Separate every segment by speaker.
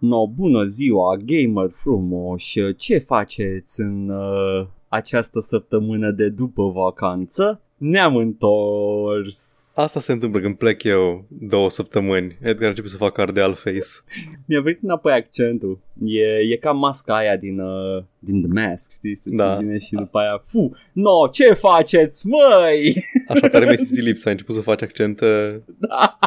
Speaker 1: No, bună ziua, gamer frumoși, ce faceți în uh, această săptămână de după vacanță? Ne-am întors.
Speaker 2: Asta se întâmplă când plec eu două săptămâni. Edgar începe să facă ardeal face.
Speaker 1: Mi-a venit înapoi accentul. E, e ca masca aia din, uh, din The Mask, știi? Se
Speaker 2: Da.
Speaker 1: vine și după aia, fu, no, ce faceți, măi?
Speaker 2: Așa tare mi-ai simțit lipsa, ai început să faci accent uh,
Speaker 1: Da.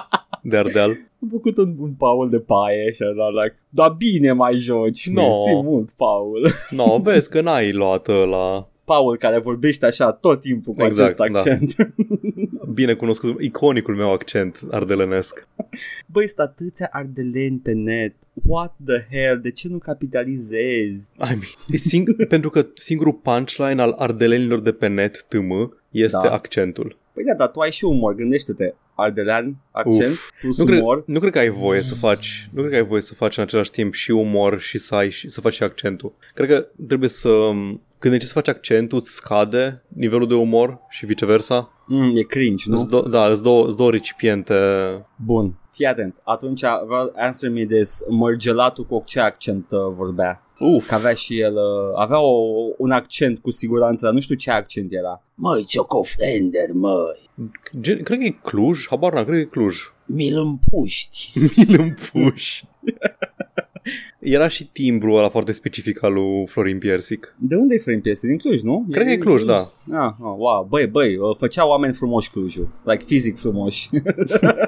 Speaker 2: de ardeal.
Speaker 1: Am făcut un, un Paul de paie și era like, da bine mai joci,
Speaker 2: No.
Speaker 1: mersi mult, Paul.
Speaker 2: No, vezi că n-ai luat la
Speaker 1: Paul care vorbește așa tot timpul cu
Speaker 2: Exact,
Speaker 1: acest accent.
Speaker 2: bine cunoscut, iconicul meu accent ardelenesc.
Speaker 1: Băi, sunt atâția ardeleni pe net. What the hell? De ce nu capitalizezi?
Speaker 2: I mean, e sing- pentru că singurul punchline al ardelenilor de pe net, tm, este
Speaker 1: Da.
Speaker 2: accentul.
Speaker 1: Păi da, dar tu ai și umor, gândește-te. Ardelean, accent,
Speaker 2: Uf.
Speaker 1: plus
Speaker 2: Nu cred,
Speaker 1: umor.
Speaker 2: nu cred că ai voie să faci, nu cred că ai voie să faci în același timp și umor și să ai și să faci și accentul. Cred că trebuie să când încerci să faci accentul, îți scade nivelul de umor și viceversa.
Speaker 1: Mm, e cringe, nu?
Speaker 2: Îți do- da, îți două, îți două recipiente.
Speaker 1: Bun, fii atent. Atunci, vreau answer me this. Mărgelatul cu ce accent uh, vorbea?
Speaker 2: Uf,
Speaker 1: Că avea și el, uh, avea o, un accent cu siguranță, dar nu știu ce accent era. Măi, ce cofrender, măi,
Speaker 2: gen, cred că e Cluj, habar n-am, cred că e Cluj.
Speaker 1: mi-l împuști.
Speaker 2: Mi-l împuși. Era și timbru ăla foarte specific al lui Florin Piersic.
Speaker 1: De unde e Florin Piese? Din Cluj, nu?
Speaker 2: Cred că e
Speaker 1: din
Speaker 2: Cluj, da.
Speaker 1: Ah, oh, wow, băi, băi, uh, făcea oameni frumoși Clujul. Like, fizic frumoși.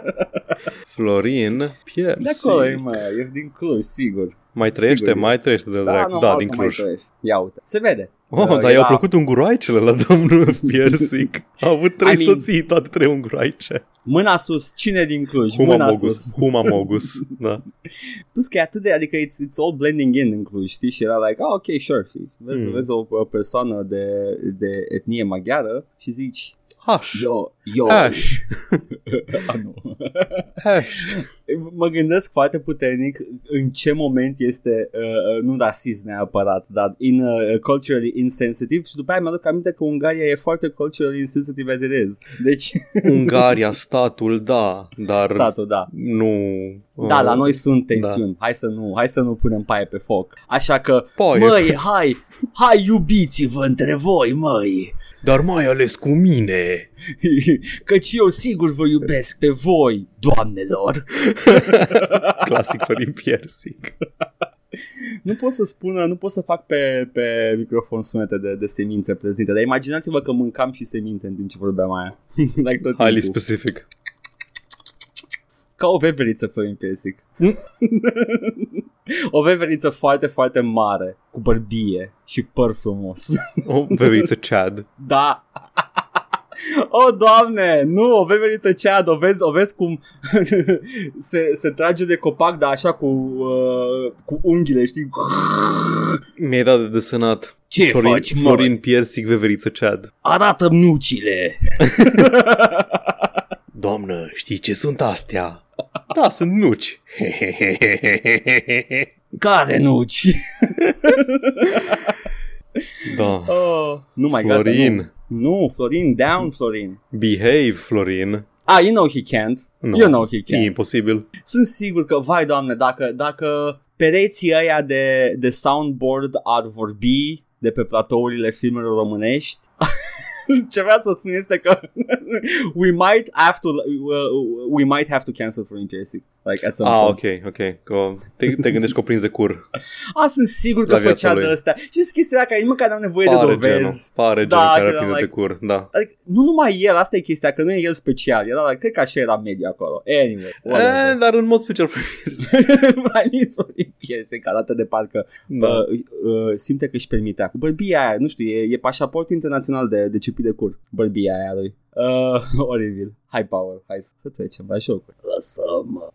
Speaker 2: Florin
Speaker 1: De
Speaker 2: Piersic.
Speaker 1: acolo e, mă, e din Cluj, sigur.
Speaker 2: Mai trăiește,
Speaker 1: Sigur.
Speaker 2: mai trăiește de drag.
Speaker 1: nu,
Speaker 2: Da,
Speaker 1: altă
Speaker 2: din
Speaker 1: mai
Speaker 2: Cluj.
Speaker 1: trăiești. Ia uite, se vede.
Speaker 2: Oh,
Speaker 1: Uh,
Speaker 2: dar i-au
Speaker 1: era-
Speaker 2: plăcut unguroaicele la domnul Piersic. A avut trei
Speaker 1: I mean-
Speaker 2: soții, toate trei unguroaice.
Speaker 1: Mâna sus, cine din Cluj?
Speaker 2: Huma
Speaker 1: Mâna
Speaker 2: Mogus.
Speaker 1: sus.
Speaker 2: Huma Mogus. Da.
Speaker 1: Plus că e atât de, adică it's, it's all blending in în Cluj, știi? Și era like, oh, ok, sure. Știi? Vezi,
Speaker 2: Mm.
Speaker 1: vezi o, o persoană de, de etnie maghiară și zici,
Speaker 2: Aș.
Speaker 1: yo, yo.
Speaker 2: Aș.
Speaker 1: Ah, nu.
Speaker 2: Aș.
Speaker 1: mă gândesc foarte puternic în ce moment este, uh, nu rasist neapărat, dar in, uh, culturally insensitive și după aia mi-aduc aminte că Ungaria e foarte culturally insensitive as it is. Deci,
Speaker 2: Ungaria, statul, da, dar
Speaker 1: statul, da.
Speaker 2: nu...
Speaker 1: Da,
Speaker 2: uh,
Speaker 1: la noi sunt tensiuni. Hai să nu, hai să nu punem paie pe foc. Așa că,
Speaker 2: Paie.
Speaker 1: măi, hai, hai iubiți-vă între voi, măi.
Speaker 2: Dar mai ales cu mine.
Speaker 1: Căci eu sigur vă iubesc pe voi, doamnelor.
Speaker 2: Clasic Florin Piersic.
Speaker 1: Nu pot să spună, nu pot să fac pe, pe microfon sunete de, de semințe prezente, dar imaginați-vă că mâncam și semințe în timp ce vorbeam aia. like tot
Speaker 2: Highly
Speaker 1: timpul.
Speaker 2: specific.
Speaker 1: Ca o veveriță Florin Piersic.
Speaker 2: Mm.
Speaker 1: o veveriță foarte, foarte mare, cu bărbie și păr frumos.
Speaker 2: O veveriță Chad.
Speaker 1: da. O, doamne, nu, o veveriță cead, o vezi, o vezi cum se, se trage de copac, dar așa cu, uh, cu unghiile, știi?
Speaker 2: Mi-ai dat de desenat.
Speaker 1: Ce
Speaker 2: Florin,
Speaker 1: faci, mă?
Speaker 2: Florin Piersic, veveriță Chad.
Speaker 1: Arată-mi nucile.
Speaker 2: Doamnă, știi ce sunt astea? Da, sunt nuci.
Speaker 1: Care nuci?
Speaker 2: da.
Speaker 1: Oh, nu mai
Speaker 2: Florin.
Speaker 1: Nu. nu, Florin, down Florin.
Speaker 2: Behave, Florin.
Speaker 1: Ah, you know he can't.
Speaker 2: No.
Speaker 1: You know he
Speaker 2: E
Speaker 1: can't.
Speaker 2: imposibil.
Speaker 1: Sunt sigur că, vai doamne, dacă, dacă pereții ăia de, de soundboard ar vorbi de pe platourile filmelor românești, ce vreau să spun este că we might have to uh, we might have to cancel for Piersic like at some
Speaker 2: Ah,
Speaker 1: point.
Speaker 2: ok, ok. Că te, te gândești că o prins de cur.
Speaker 1: Ah, sunt sigur că
Speaker 2: La viața
Speaker 1: făcea
Speaker 2: lui.
Speaker 1: de astea. Și chestia aia care nici măcar n-am nevoie
Speaker 2: Pare
Speaker 1: de dovezi.
Speaker 2: genul. Pare
Speaker 1: Da,
Speaker 2: genul care
Speaker 1: că
Speaker 2: prinde
Speaker 1: like-
Speaker 2: de cur. Da.
Speaker 1: Adică, nu numai el, asta e chestia, că nu e el special. Era, like, cred că așa era media acolo. Anyway,
Speaker 2: E,
Speaker 1: whatever.
Speaker 2: dar în mod special Florin Piersic.
Speaker 1: Mai nici Florin Piersic arată de parcă
Speaker 2: Da.
Speaker 1: uh, uh, simte că își permitea. Cu bărbia aia, nu știu, e, e pașaport internațional de, de ciupit de cur. Bărbia aia lui. Uh, oribil. Hai, Power, hai să trecem la jocuri. Lăsăm.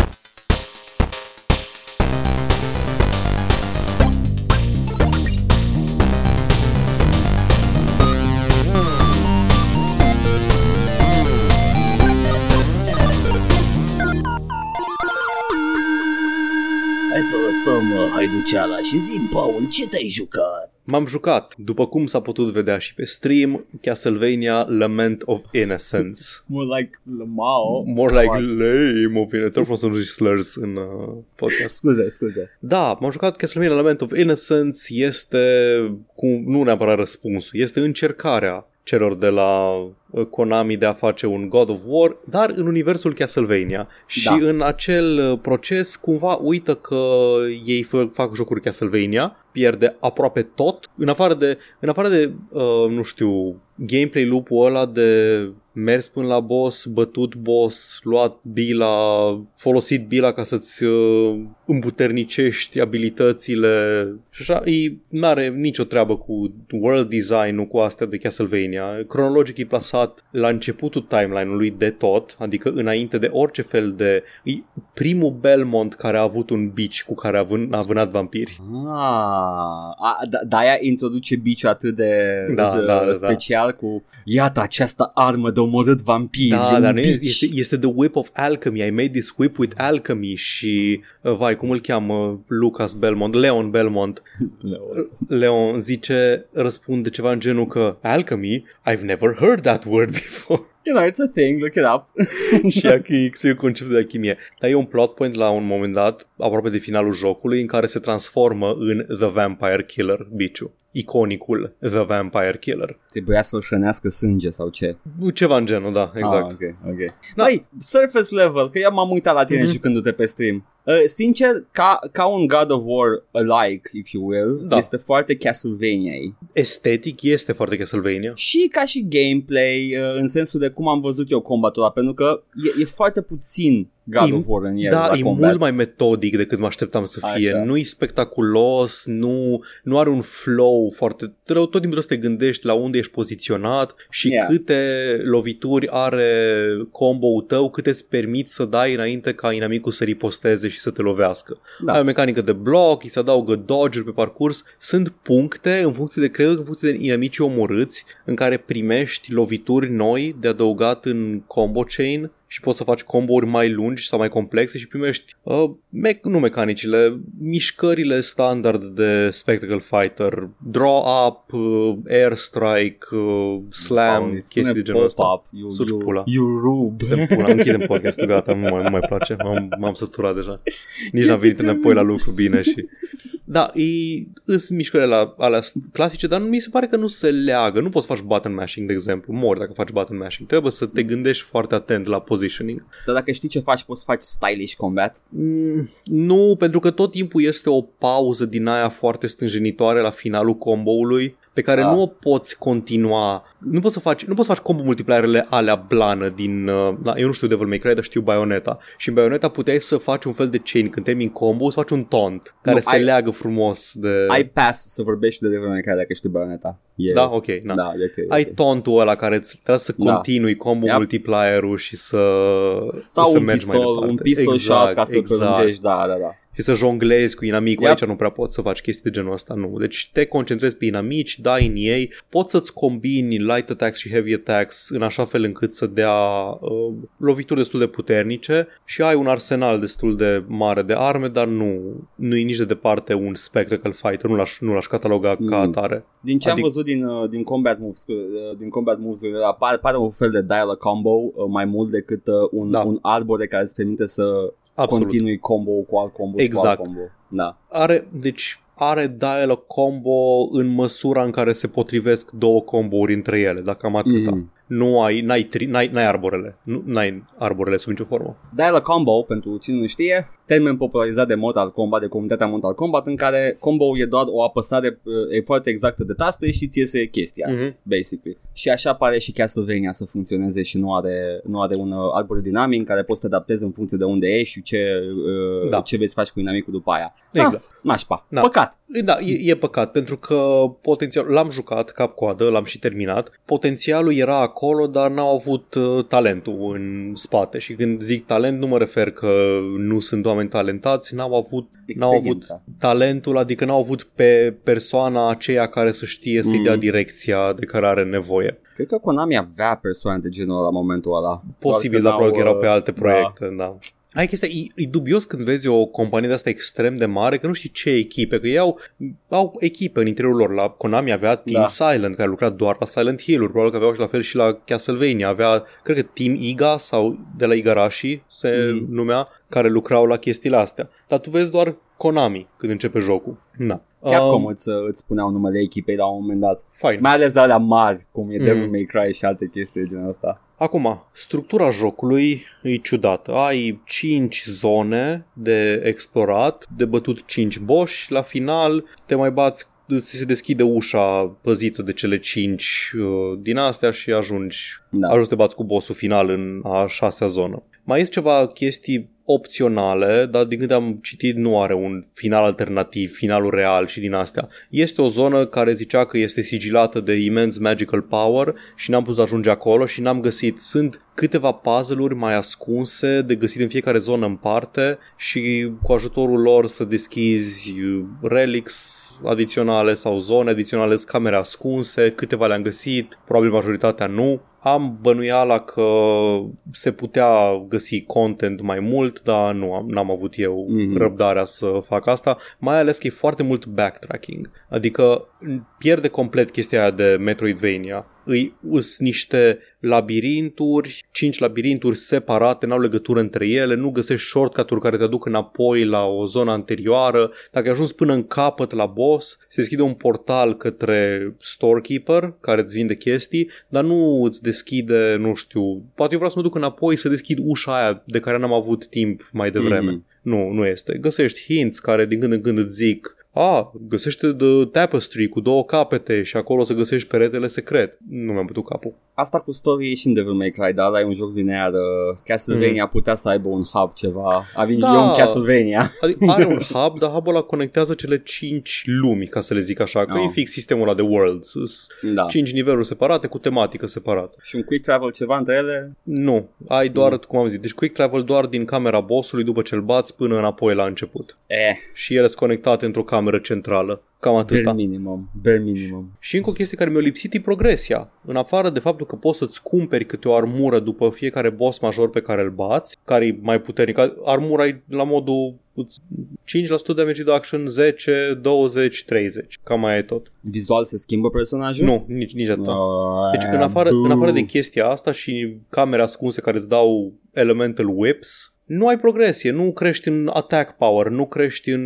Speaker 1: Hai să lăsăm uh, haiduceala și zi Paul, ce te-ai jucat?
Speaker 2: m-am jucat, după cum s-a putut vedea și pe stream, Castlevania Lament of Innocence.
Speaker 1: More like Lamau.
Speaker 2: More like lame of Innocence. Tot frumos să nu zici slurs în uh, podcast.
Speaker 1: Scuze, scuze.
Speaker 2: Da, m-am jucat Castlevania Lament of Innocence, este cu, nu neapărat răspunsul, este încercarea celor de la uh, Konami de a face un God of War, dar în universul Castlevania. Și
Speaker 1: Da.
Speaker 2: în acel uh, proces cumva uită că ei fă- fac jocuri Castlevania, pierde aproape tot, în afară de, în afară de uh, nu știu, gameplay loop-ul ăla de mers până la boss, bătut boss, luat bila, folosit bila ca să-ți uh, împuternicești abilitățile și așa, e, n-are nicio treabă cu world design-ul, cu astea de Castlevania. Cronologic e plasat la începutul timeline-ului de tot, adică înainte de orice fel de... E primul Belmont care a avut un bici cu care a, vân, a vânat vampiri.
Speaker 1: Ah, a, da, de-aia introduce biciul atât de
Speaker 2: Da,
Speaker 1: z-
Speaker 2: da, da,
Speaker 1: special cu iată această armă de omorât vampiri. e
Speaker 2: Da,
Speaker 1: un
Speaker 2: dar nu e-
Speaker 1: bici.
Speaker 2: este, este The Whip of Alchemy. I made this whip with alchemy și, uh, vai, cum îl cheamă Lucas Belmont, Leon Belmont. Leon zice, răspunde ceva în genul că Alchemy? I've never heard that word before.
Speaker 1: You know, it's a thing, look it up.
Speaker 2: și Akix e conceptul de alchimie. Dar e un plot point la un moment dat, aproape de finalul jocului, în care se transformă în The Vampire Killer, biciu. Iconicul The Vampire Killer.
Speaker 1: Trebuia să-l hrănească sânge sau ce?
Speaker 2: Ceva în genul, da, exact.
Speaker 1: Ah, ok, ok. Da. Băi, surface level, că eu m-am uitat la tine
Speaker 2: Mhm.
Speaker 1: jucându-te pe stream. Uh, sincer, ca, ca un God of War alike, if you will,
Speaker 2: Da.
Speaker 1: este foarte castlevania
Speaker 2: Estetic este foarte Castlevania.
Speaker 1: Și ca și gameplay, uh, în sensul de cum am văzut eu combatul ăla, pentru că e, e foarte puțin God
Speaker 2: E-
Speaker 1: of War în el
Speaker 2: Da,
Speaker 1: la
Speaker 2: e
Speaker 1: combat.
Speaker 2: mult mai metodic decât mă așteptam să fie.
Speaker 1: Așa.
Speaker 2: Nu e spectaculos, nu, nu are un flow foarte... Tot timpul trebuie să te gândești la unde ești poziționat și
Speaker 1: Yeah.
Speaker 2: câte lovituri are combo-ul tău, cât îți permit să dai înainte ca inamicul să riposteze și să te lovească.
Speaker 1: Da.
Speaker 2: Ai o mecanică de bloc, îi se adaugă dodge pe parcurs. Sunt puncte în funcție de, cred, în funcție de inamicii omorâți, în care primești lovituri noi de adăugat în combo chain și poți să faci combouri mai lungi sau mai complexe și primești, uh, mec- nu mecanicile, mișcările standard de Spectacle Fighter, draw up, uh, air strike, uh, slam,
Speaker 1: Paul, îi
Speaker 2: chestii
Speaker 1: spune
Speaker 2: de genul ăsta.
Speaker 1: pop-up, You,
Speaker 2: Suci
Speaker 1: you,
Speaker 2: pula.
Speaker 1: you rube.
Speaker 2: Putem pula, închidem podcastul, gata, nu mai, nu mai place, m-am, m-am săturat deja. Nici n-am venit înapoi la lucru bine și... Da, e, îs mișcările la, alea clasice, dar mi se pare că nu se leagă. Nu poți să faci button mashing, de exemplu. Mori dacă faci button mashing. Trebuie să te gândești foarte atent la positioning.
Speaker 1: Dar dacă știi ce faci, poți să faci stylish combat.
Speaker 2: Mm, nu, pentru că tot timpul este o pauză din aia foarte stânjenitoare la finalul combo-ului pe care
Speaker 1: Da.
Speaker 2: nu o poți continua. Nu poți să faci, nu poți să faci combo multiplierele alea blană din, uh, da, eu nu știu Devil May Cry, dar știu Bayonetta. Și în Bayonetta puteai să faci un fel de chain când termini combo, să faci un taunt care
Speaker 1: Nu,
Speaker 2: se
Speaker 1: ai-
Speaker 2: leagă frumos de...
Speaker 1: Ai pass să vorbești de Devil May Cry dacă știi Bayonetta. E,
Speaker 2: Da, ok, na.
Speaker 1: da, e ok.
Speaker 2: Ai
Speaker 1: ok.
Speaker 2: tauntul ăla care îți trebuie să
Speaker 1: Da.
Speaker 2: continui combo
Speaker 1: Yep.
Speaker 2: multiplierul și să
Speaker 1: Sau
Speaker 2: să
Speaker 1: un
Speaker 2: mergi mai
Speaker 1: pistol,
Speaker 2: departe.
Speaker 1: un pistol
Speaker 2: exact,
Speaker 1: shot ca să
Speaker 2: exact.
Speaker 1: prelungești, da, da, da.
Speaker 2: Și să jonglezi cu inamicul.
Speaker 1: Yep.
Speaker 2: Aici nu prea poți să faci chestii de genul ăsta, nu. Deci te concentrezi pe inamici, dai în ei, poți să-ți combini light attacks și heavy attacks în așa fel încât să dea uh, lovituri destul de puternice și ai un arsenal destul de mare de arme, dar nu, nu e nici de departe un spectacle fighter, nu l-aș, nu l-aș cataloga
Speaker 1: Mm.
Speaker 2: ca atare.
Speaker 1: Din ce am
Speaker 2: Adică-
Speaker 1: văzut din, uh, din combat moves, uh, din combat moves pare, pare un fel de dial combo uh, mai mult decât uh, un,
Speaker 2: Da.
Speaker 1: un arbore care îți permite să
Speaker 2: Absolut.
Speaker 1: continui combo cu alt combo și cu
Speaker 2: Exact.
Speaker 1: alt combo. Da.
Speaker 2: Are, deci are dial combo în măsura în care se potrivesc două combouri între ele, dacă am atâta.
Speaker 1: Mhm.
Speaker 2: Nu ai, n-ai, tri, n-ai, n-ai arborele. Nu, n-ai arborele sub nicio formă.
Speaker 1: Dial combo, pentru cine nu știe, termen popularizat de Mortal Kombat, de comunitatea Mortal Kombat, în care combo e doar o apăsare uh, e foarte exactă de taste și ți iese chestia,
Speaker 2: Mm-hmm.
Speaker 1: basically. Și așa pare și Castlevania să funcționeze și nu are, nu are un uh, arbore dinamic în care poți să te adaptezi în funcție de unde ești și ce, uh,
Speaker 2: Da.
Speaker 1: ce vei să faci cu inamicul după aia.
Speaker 2: Exact.
Speaker 1: Ah, nașpa.
Speaker 2: Da.
Speaker 1: Păcat.
Speaker 2: Da, e, e păcat, pentru că potențial l-am jucat cap-coadă, l-am și terminat. Potențialul era acolo, dar n-au avut uh, talentul în spate. Și când zic talent, nu mă refer că nu sunt oameni talentați, n-au avut, n-au avut
Speaker 1: Experiența.
Speaker 2: talentul, adică n-au avut pe persoana aceea care să știe să-i
Speaker 1: Mm.
Speaker 2: dea direcția de care are nevoie.
Speaker 1: Cred că Konami avea persoane de genul ăla la momentul ăla.
Speaker 2: Posibil,
Speaker 1: Doar
Speaker 2: dar
Speaker 1: că
Speaker 2: probabil că
Speaker 1: n-au,
Speaker 2: erau pe alte
Speaker 1: da.
Speaker 2: proiecte, da. Ai chestia, e, e dubios când vezi o companie de asta extrem de mare, că nu știi ce echipe, că ei au, au echipe în interiorul lor. La Konami avea Team
Speaker 1: Da.
Speaker 2: Silent, care lucra doar la Silent Hill-uri, probabil că aveau și la fel și la Castlevania. Avea, cred că Team Iga sau de la Igarashi se
Speaker 1: Mm.
Speaker 2: numea, care lucrau la chestiile astea. Dar tu vezi doar Konami când începe jocul. Na.
Speaker 1: Capcom
Speaker 2: Um,
Speaker 1: îți, îți spuneau numele echipei la un moment dat.
Speaker 2: fine.
Speaker 1: Mai ales de alea mari, cum e
Speaker 2: Mm.
Speaker 1: Devil May Cry și alte chestii de genul ăsta.
Speaker 2: Acum, structura jocului e ciudată. Ai 5 zone de explorat, de bătut 5 boși, la final te mai bați se deschide ușa păzită de cele 5 uh, din astea și ajungi,
Speaker 1: Da.
Speaker 2: ajungi să te bați cu bossul final în a șasea zonă. Mai sunt ceva chestii opționale, dar din câte am citit nu are un final alternativ, finalul real și din astea. Este o zonă care zicea că este sigilată de imens magical power și n-am putut ajunge acolo și n-am găsit. Sunt câteva puzzle-uri mai ascunse de găsit în fiecare zonă în parte și cu ajutorul lor să deschizi uh, relics adiționale sau zone adiționale, sunt camere ascunse, câteva le-am găsit, probabil majoritatea nu. Am bănuiala că se putea găsi content mai mult, dar nu am, n-am avut eu
Speaker 1: Mhm.
Speaker 2: răbdarea să fac asta, mai ales că e foarte mult backtracking, adică pierde complet chestia aia de Metroidvania. Îi us niște labirinturi, cinci labirinturi separate, n-au legătură între ele, nu găsești shortcut-uri care te aduc înapoi la o zonă anterioară. Dacă ai ajuns până în capăt la boss, se deschide un portal către storekeeper care îți vinde chestii, dar nu îți deschide, nu știu, poate eu vreau să mă duc înapoi să deschid ușa aia de care n-am avut timp mai devreme.
Speaker 1: Mhm.
Speaker 2: Nu, nu este. Găsești hints care din când în când îți zic a, găsește The Tapestry cu două capete și acolo să găsești peretele secret. Nu mi-am bătut capul.
Speaker 1: Asta cu story e și în Devil May Cry, dar ăla e un joc linear. Uh, Castlevania putea să aibă un hub ceva. A venit
Speaker 2: Da.
Speaker 1: eu în Castlevania.
Speaker 2: Adică are un hub, dar hubul ăla conectează cele cinci lumi, ca să le zic așa, că
Speaker 1: Oh.
Speaker 2: e fix sistemul ăla de worlds. Sunt
Speaker 1: Da.
Speaker 2: cinci niveluri separate cu tematică separată.
Speaker 1: Și un quick travel ceva între ele.
Speaker 2: Nu, ai doar,
Speaker 1: Nu.
Speaker 2: cum am zis, deci quick travel doar din camera bossului după ce îl bați până înapoi la început.
Speaker 1: Eh,
Speaker 2: Și ele sunt conectate într-o cameră centrală. Cam atâta.
Speaker 1: bare minimum. Bare minimum.
Speaker 2: Și încă o chestie care mi-a lipsit e progresia. În afară de faptul că poți să-ți cumperi câte o armură după fiecare boss major pe care îl bați, care e mai puternic. Armura e la modul îți- 5% damage reduction, 10, 20, 30. Cam mai e tot.
Speaker 1: Vizual se schimbă personajul?
Speaker 2: Nu, nici, nici atât.
Speaker 1: Oh,
Speaker 2: Deci în afară, în afară de chestia asta și camere ascunse care îți dau elemental whips, nu ai progresie, nu crești în attack power, nu crești în...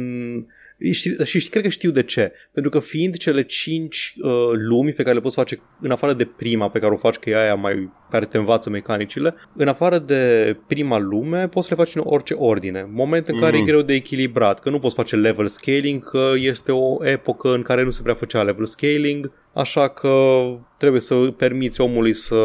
Speaker 2: Și, și știi- cred că știu de ce. Pentru că fiind cele cinci uh, lumi pe care le poți face în afară de prima pe care o faci, că e aia mai care te învață mecanicile, în afară de prima lume poți să le faci în orice ordine. Moment în care
Speaker 1: Mhm.
Speaker 2: e greu de echilibrat, că nu poți face level scaling, că este o epocă în care nu se prea făcea level scaling, așa că trebuie să permiți omului să...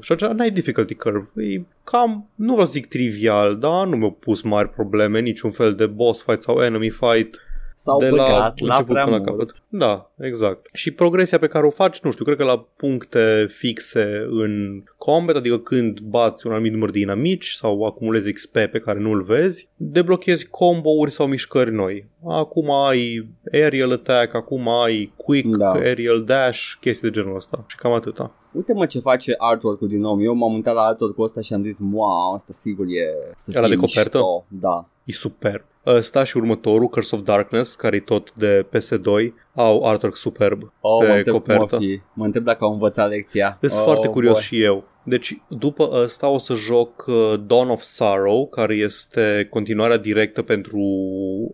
Speaker 2: Și atunci n-ai difficulty curve. E cam, nu vreau să zic trivial, dar nu mi-au pus mari probleme, niciun fel de boss fight sau enemy fight
Speaker 1: S-au
Speaker 2: de la
Speaker 1: băgat la,
Speaker 2: început
Speaker 1: prea
Speaker 2: până
Speaker 1: mult.
Speaker 2: la capăt. Da, exact. Și progresia pe care o faci, nu știu, cred că la puncte fixe în combat, adică când bați un anumit număr de inamici sau acumulezi XP pe care nu-l vezi, deblochezi combo-uri sau mișcări noi. Acum ai aerial attack, acum ai quick,
Speaker 1: Da.
Speaker 2: aerial dash, chestii de genul ăsta. Și cam atâta.
Speaker 1: Uite mă ce face artwork-ul din nou. Eu m-am uitat la artwork-ul ăsta și am zis, wow, asta sigur e să
Speaker 2: Ăla
Speaker 1: fie
Speaker 2: de copertă?
Speaker 1: mișto. Da.
Speaker 2: E superb. Ăsta și următorul, Curse of Darkness, care e tot de PS2, au artwork superb.
Speaker 1: Oh,
Speaker 2: Pe
Speaker 1: mă întreb cum
Speaker 2: copertă.
Speaker 1: o fi. Mă întreb dacă au învățat lecția.
Speaker 2: Sunt
Speaker 1: oh,
Speaker 2: foarte curios
Speaker 1: boy.
Speaker 2: și eu. Deci, după ăsta o să joc uh, Dawn of Sorrow, care este continuarea directă pentru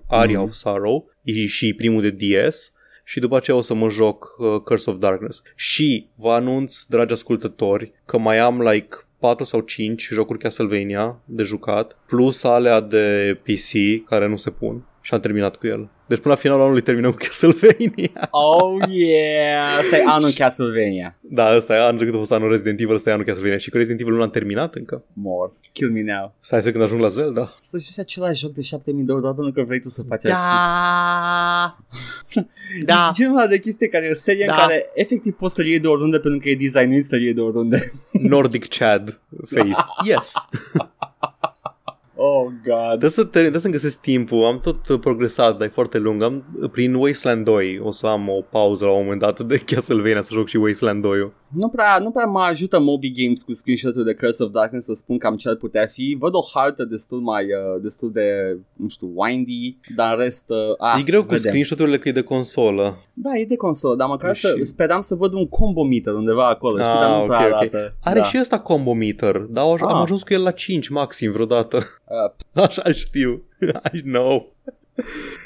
Speaker 2: Aria
Speaker 1: Mhm.
Speaker 2: of Sorrow e și primul de DS. Și după aceea o să mă joc uh, Curse of Darkness. Și vă anunț, dragi ascultători, că mai am like 4 sau 5 jocuri Castlevania de jucat, plus alea de PC care nu se pun. Și am terminat cu el. Deci până la finalul anului terminăm cu Castlevania.
Speaker 1: Oh yeah, asta e anul Castlevania.
Speaker 2: Da, ăsta e anul trecut a fost anul Resident Evil, ăsta e anul Castlevania. Și că Resident Evil nu l-am terminat încă.
Speaker 1: Mort. Kill me now.
Speaker 2: Stai să când ajung la Zelda.
Speaker 1: Să joci același joc de 7000 de ori doar pentru că vrei tu să faci artist.
Speaker 2: Da.
Speaker 1: E genul ăla de chestie care e o serie
Speaker 2: Da.
Speaker 1: în care efectiv poți să-l iei de oriunde pentru că e designuit să-l iei de oriunde.
Speaker 2: Nordic Chad face. Yes.
Speaker 1: Oh, God.
Speaker 2: Trebuie să, termin, trebuie să-mi găsesc timpul, am tot uh, progresat, dar e foarte lung. Am, prin Wasteland 2 o să am o pauză la un moment dat de Castlevania să joc și Wasteland 2
Speaker 1: Nu prea, nu prea mă ajută Moby Games cu screenshot-ul de Curse of Darkness să spun cam ce ar putea fi. Văd o hartă destul mai, uh, destul de, nu știu, windy, dar în rest... Uh, ah,
Speaker 2: E greu cu
Speaker 1: vedem.
Speaker 2: screenshot-urile că e de consolă.
Speaker 1: Da, e de consolă, dar măcar
Speaker 2: Și-
Speaker 1: să speram să văd un combo meter undeva acolo, știi,
Speaker 2: Ah,
Speaker 1: dar nu
Speaker 2: ok,
Speaker 1: prea
Speaker 2: ok.
Speaker 1: arată.
Speaker 2: Are
Speaker 1: da.
Speaker 2: și ăsta combo meter, dar am
Speaker 1: Ah.
Speaker 2: ajuns cu el la 5 maxim vreodată.
Speaker 1: Uh,
Speaker 2: Așa știu. I know.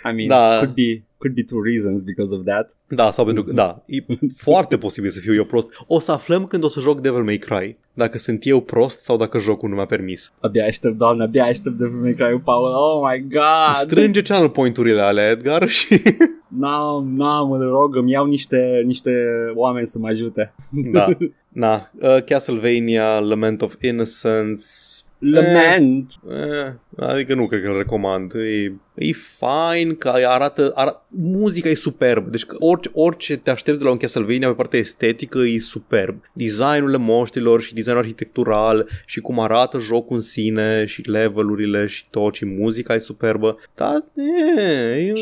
Speaker 1: I mean,
Speaker 2: Da.
Speaker 1: could be could be two reasons because of that.
Speaker 2: Da, sau pentru că, da, e foarte posibil să fiu eu prost. O să aflăm când o să joc Devil May Cry. Dacă sunt eu prost sau dacă jocul nu mi-a permis.
Speaker 1: Abia aștept, doamne, abia aștept de vreme că ai Paul. Oh my god!
Speaker 2: Strânge channel point-urile alea, Edgar, și...
Speaker 1: N-am, n-am, îl rog, îmi iau niște, niște oameni să mă ajute.
Speaker 2: da, na. Uh, Castlevania, Lament of Innocence...
Speaker 1: Lament!
Speaker 2: Eh, adică nu cred că îl recomand. E, e fine, că arată, arată... Muzica e superb. Deci că orice, orice te aștepți de la un Castlevania pe partea estetică e superb. Designurile monștrilor și designul arhitectural și cum arată jocul în sine și levelurile și tot și muzica e superbă. Dar e, e,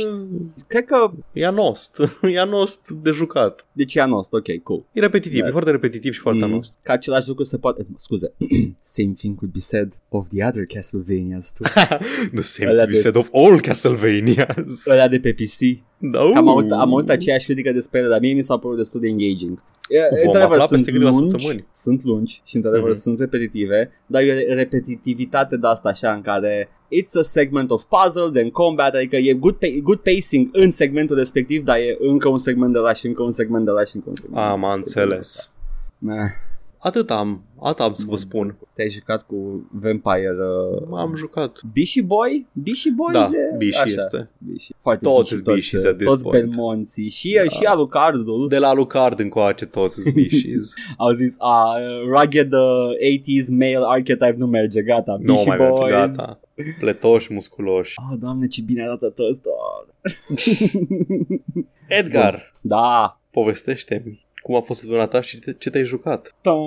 Speaker 1: Cred că,
Speaker 2: e anost. E anost de jucat.
Speaker 1: deci e anost, ok, cool.
Speaker 2: E repetitiv, e
Speaker 1: Yes.
Speaker 2: foarte repetitiv și foarte
Speaker 1: Mm.
Speaker 2: anost.
Speaker 1: Că același lucru se poate, scuze, same thing could be said of the other Castlevanias too.
Speaker 2: The same
Speaker 1: Ăla
Speaker 2: to be
Speaker 1: de-
Speaker 2: said of all Castlevanias.
Speaker 1: Ăla de pe PC.
Speaker 2: Da,
Speaker 1: Am auzit, am auzit aceeași critică despre ele, dar mie mi s-a părut destul de engaging. E,
Speaker 2: Vom
Speaker 1: într-adevăr,
Speaker 2: afla
Speaker 1: sunt
Speaker 2: peste câteva
Speaker 1: lungi,
Speaker 2: săptămâni.
Speaker 1: sunt lungi și într-adevăr
Speaker 2: Mhm.
Speaker 1: sunt repetitive, dar e o repetitivitate de asta așa în care it's a segment of puzzle, then combat, adică e good, pa- good pacing în segmentul respectiv, dar e încă un segment de la și încă un segment de la și încă un segment.
Speaker 2: Am înțeles.
Speaker 1: Nah,
Speaker 2: Atât am, atât am să vă spun.
Speaker 1: te-ai jucat cu Vampire uh,
Speaker 2: Am jucat.
Speaker 1: Bishi Boy? Bishi Boy?
Speaker 2: Da,
Speaker 1: e-
Speaker 2: Bishi
Speaker 1: așa.
Speaker 2: este.
Speaker 1: Bishi. Foarte
Speaker 2: Toți
Speaker 1: Bishi,
Speaker 2: sunt Bishis at this
Speaker 1: toți
Speaker 2: point.
Speaker 1: Belmonții și,
Speaker 2: Da.
Speaker 1: și Alucardul
Speaker 2: De la Alucard încoace toți species.
Speaker 1: au zis a, rugged uh, 80s male archetype nu merge, gata,
Speaker 2: nu
Speaker 1: Bishi
Speaker 2: mai merge,
Speaker 1: Boys.
Speaker 2: gata. Pletoși, musculoși.
Speaker 1: Oh, doamne, ce bine arată toți, doamne.
Speaker 2: Edgar,
Speaker 1: Da.
Speaker 2: povestește-mi cum a fost săptămâna ta și te- ce te-ai jucat.
Speaker 1: Tom.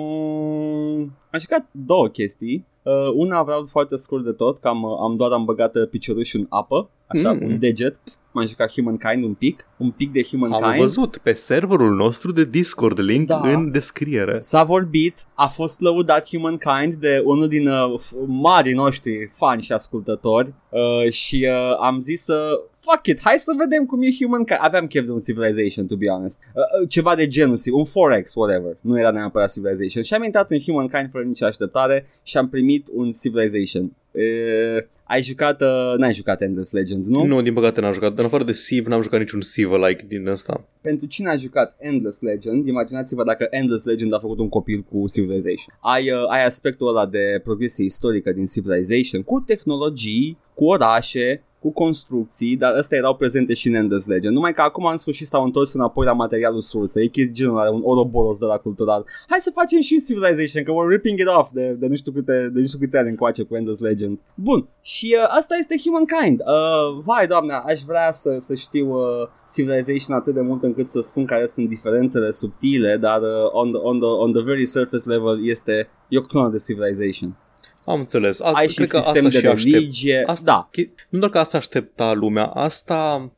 Speaker 1: Am jucat două chestii. Uh, una vreau foarte scurt de tot, că am, uh, am doar am băgat uh, piciorușul în apă, așa,
Speaker 2: Mm.
Speaker 1: un deget. M-am jucat Humankind un pic, un pic de Humankind.
Speaker 2: Am văzut pe serverul nostru de Discord, link
Speaker 1: Da.
Speaker 2: în descriere.
Speaker 1: S-a vorbit, a fost lăudat Humankind de unul din uh, f- marii noștri fani și ascultători uh, și uh, am zis să fuck it, hai să vedem cum e Humankind. Aveam chef de un Civilization, to be honest. Uh, uh, ceva de genul, un 4X, whatever. Nu era neapărat Civilization. Și am intrat în Humankind fără nicio așteptare și am primit un Civilization. Uh, ai jucat, uh, n-ai jucat Endless Legend, nu?
Speaker 2: Nu, din păcate n-am jucat. În afară de Civ, n-am jucat niciun Civ-like din ăsta.
Speaker 1: pentru cine a jucat Endless Legend, imaginați-vă dacă Endless Legend a făcut un copil cu Civilization. Ai, uh, ai aspectul ăla de progresie istorică din Civilization, cu tehnologii, cu orașe, cu construcții, dar astea erau prezente și în Endless Legend. Numai că acum în sfârșit s-au întors înapoi la materialul sursă. E chestia genul are un oroboros de la cultural. Hai să facem și Civilization, că we're ripping it off de, de nu știu câte, de nu știu câți ani încoace cu Endless Legend. Bun, și uh, asta este Humankind. Uh, vai, doamne, aș vrea să, să știu uh, Civilization atât de mult încât să spun care sunt diferențele subtile, dar uh, on, the, on, the, on the very surface level este e o clonă de Civilization.
Speaker 2: Am înțeles. Asta,
Speaker 1: Ai și
Speaker 2: cred că
Speaker 1: sistem
Speaker 2: asta
Speaker 1: de
Speaker 2: și aștept.
Speaker 1: religie.
Speaker 2: Asta,
Speaker 1: Da,
Speaker 2: Che- Nu doar că asta aștepta lumea, asta,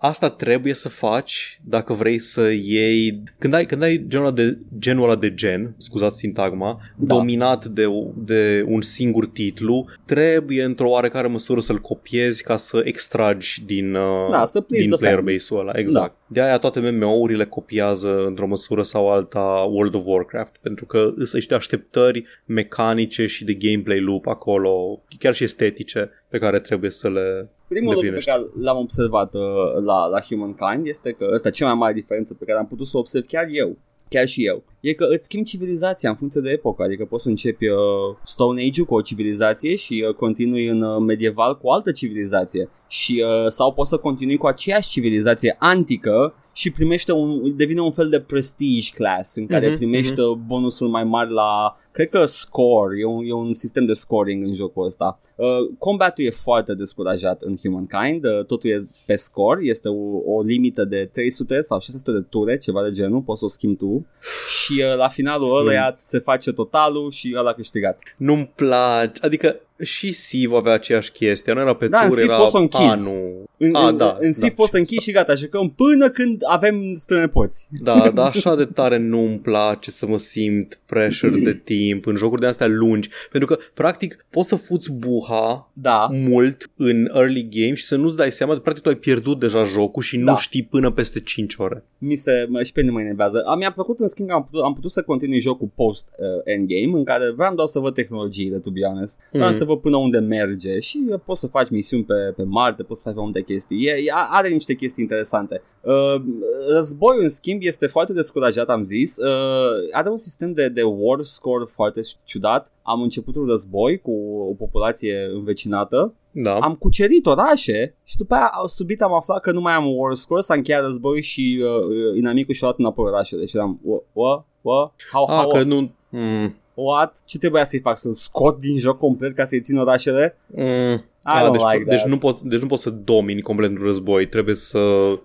Speaker 2: asta trebuie să faci dacă vrei să iei... Când ai, când ai genul ăla de, genul ăla de gen, scuzați sintagma,
Speaker 1: Da.
Speaker 2: dominat de, de un singur titlu, trebuie într-o oarecare măsură să-l copiezi ca să extragi din, uh,
Speaker 1: Da, să please
Speaker 2: din
Speaker 1: the
Speaker 2: player
Speaker 1: fans. Da.
Speaker 2: base-ul ăla. Exact. De aia toate MMO-urile copiază într-o măsură sau alta World of Warcraft, pentru că sunt niște așteptări mecanice și de gameplay loop acolo, chiar și estetice, pe care trebuie să le...
Speaker 1: Primul lucru pe
Speaker 2: Îndeplinește.
Speaker 1: care l-am observat uh, la, la Humankind este că ăsta e cea mai mare diferență pe care am putut să o observ chiar eu, chiar și eu, e că îți schimbi civilizația în funcție de epocă, adică poți să începi uh, Stone Age-ul cu o civilizație și uh, continui în uh, medieval cu o altă civilizație. Și uh, sau poți să continui cu aceeași civilizație antică și primește un, devine un fel de prestige class în care
Speaker 2: Mhm,
Speaker 1: primești uh, bonusuri mai mari la, cred că score, e un, e un sistem de scoring în jocul ăsta. Uh, combatul e foarte descurajat în Humankind, uh, totul e pe score, este o, o limită de 300 sau 600 de ture, ceva de genul, poți să o schimbi tu. Și uh, la finalul ălăia se face totalul și ăla a câștigat.
Speaker 2: Nu-mi place, adică și Civ avea aceeași chestie, nu era pe
Speaker 1: Da, în
Speaker 2: tur,
Speaker 1: Civ
Speaker 2: era
Speaker 1: poți să o închizi.
Speaker 2: anul.
Speaker 1: În,
Speaker 2: A,
Speaker 1: în,
Speaker 2: da,
Speaker 1: în Civ
Speaker 2: da.
Speaker 1: poți să închizi și gata, jucăm până când avem strănepoți.
Speaker 2: Da, dar așa de tare nu-mi place să mă simt pressure de timp în jocuri de astea lungi, pentru că practic poți să fuți buha
Speaker 1: Da.
Speaker 2: mult în early game și să nu-ți dai seama, practic tu ai pierdut deja jocul și nu
Speaker 1: Da.
Speaker 2: știi până peste 5 ore.
Speaker 1: Mi se, mă- și pe mine mă enervează. A, mi-a plăcut în schimb că am putut, am putut să continui jocul post-endgame în care vreau doar să văd tehnologiile, to be honest. Vreau
Speaker 2: Mhm.
Speaker 1: să văd până unde merge și uh, poți să faci misiuni pe, pe Marte, poți să faci mai multe chestii. E, e, are niște chestii interesante. Uh, războiul, în schimb, este foarte descurajat, am zis. Uh, are un sistem de, de war score foarte ciudat. Am început un război cu o populație învecinată
Speaker 2: Da.
Speaker 1: am cucerit orașe și după aia subit am aflat că nu mai am war score, s-a încheiat război și uh, inamicul și-a luat înapoi orașele și eram, what, what, what, how,
Speaker 2: A,
Speaker 1: how,
Speaker 2: că nu... Mm,
Speaker 1: what, ce trebuia să-i fac, să-l scot din joc complet ca să-i țin orașele?
Speaker 2: mm,
Speaker 1: I
Speaker 2: a,
Speaker 1: don't
Speaker 2: deci,
Speaker 1: like
Speaker 2: deci,
Speaker 1: that.
Speaker 2: nu poți, deci nu poți să domini complet un război, trebuie să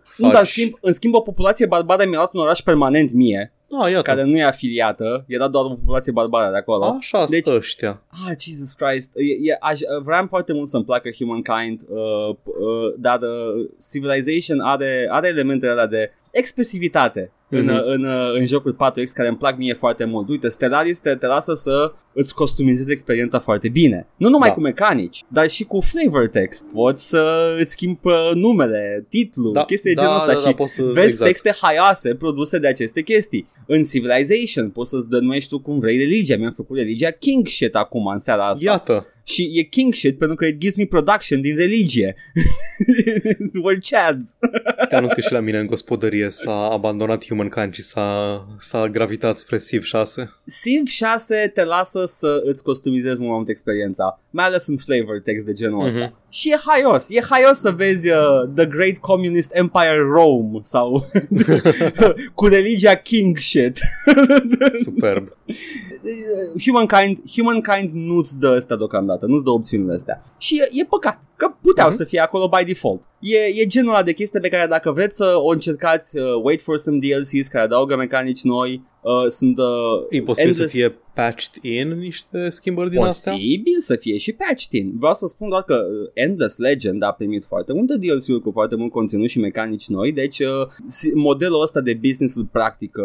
Speaker 2: faci...
Speaker 1: Nu, dar în schimb, în schimb o populație barbară mi-a luat un oraș permanent mie,
Speaker 2: A, iată.
Speaker 1: care nu e afiliată, era doar o populație barbară de acolo.
Speaker 2: Așa
Speaker 1: Deci-
Speaker 2: deci... ăștia.
Speaker 1: Ah, Jesus Christ. E, e, aș, vreau foarte mult să-mi placă Humankind, uh, uh, dar uh, Civilization are, are elementele alea de expresivitate în,
Speaker 2: Mhm.
Speaker 1: în, în, în jocul 4X care îmi plac mie foarte mult. Uite, Stellaris te, te lasă să îți customizezi experiența foarte bine. Nu numai
Speaker 2: Da.
Speaker 1: cu mecanici, dar și cu flavor text. Poți să îți schimbi uh, numele, titlul,
Speaker 2: Da,
Speaker 1: chestii de
Speaker 2: da,
Speaker 1: genul ăsta
Speaker 2: da,
Speaker 1: și
Speaker 2: da, poți să-
Speaker 1: vezi
Speaker 2: exact.
Speaker 1: texte haioase produse de aceste chestii. În Civilization poți să-ți denumești tu cum vrei religia. Mi-am făcut religia King Shit acum în seara asta.
Speaker 2: Iată.
Speaker 1: Și e king shit pentru că it gives me production din religie. We're chads.
Speaker 2: Te anunț că și la mine în gospodărie s-a abandonat Humankind și s-a, s-a gravitat spre Civ 6.
Speaker 1: Civ 6 te lasă să îți customizezi mult mai mult experiența, mai ales în flavor text de genul ăsta.
Speaker 2: Mhm.
Speaker 1: Și e haios, e haios să vezi uh, The Great Communist Empire Rome sau cu religia king shit.
Speaker 2: Superb.
Speaker 1: Humankind, Humankind nu-ți dă asta deocamdată, nu-ți dă opțiunile astea. Și e, e păcat, că puteau
Speaker 2: Mhm.
Speaker 1: să fie acolo by default. E, e genul ăla de chestie pe care dacă vreți să o încercați, uh, wait for some DLCs care adaugă mecanici noi, uh, sunt uh,
Speaker 2: E posibil
Speaker 1: endless-
Speaker 2: să fie patched in niște schimbări din astea?
Speaker 1: Posibil să fie și patched in. Vreau să spun doar că uh, Endless Legend a primit foarte multe DLC-uri cu foarte mult conținut și mecanici noi, deci uh, si- modelul ăsta de business îl practică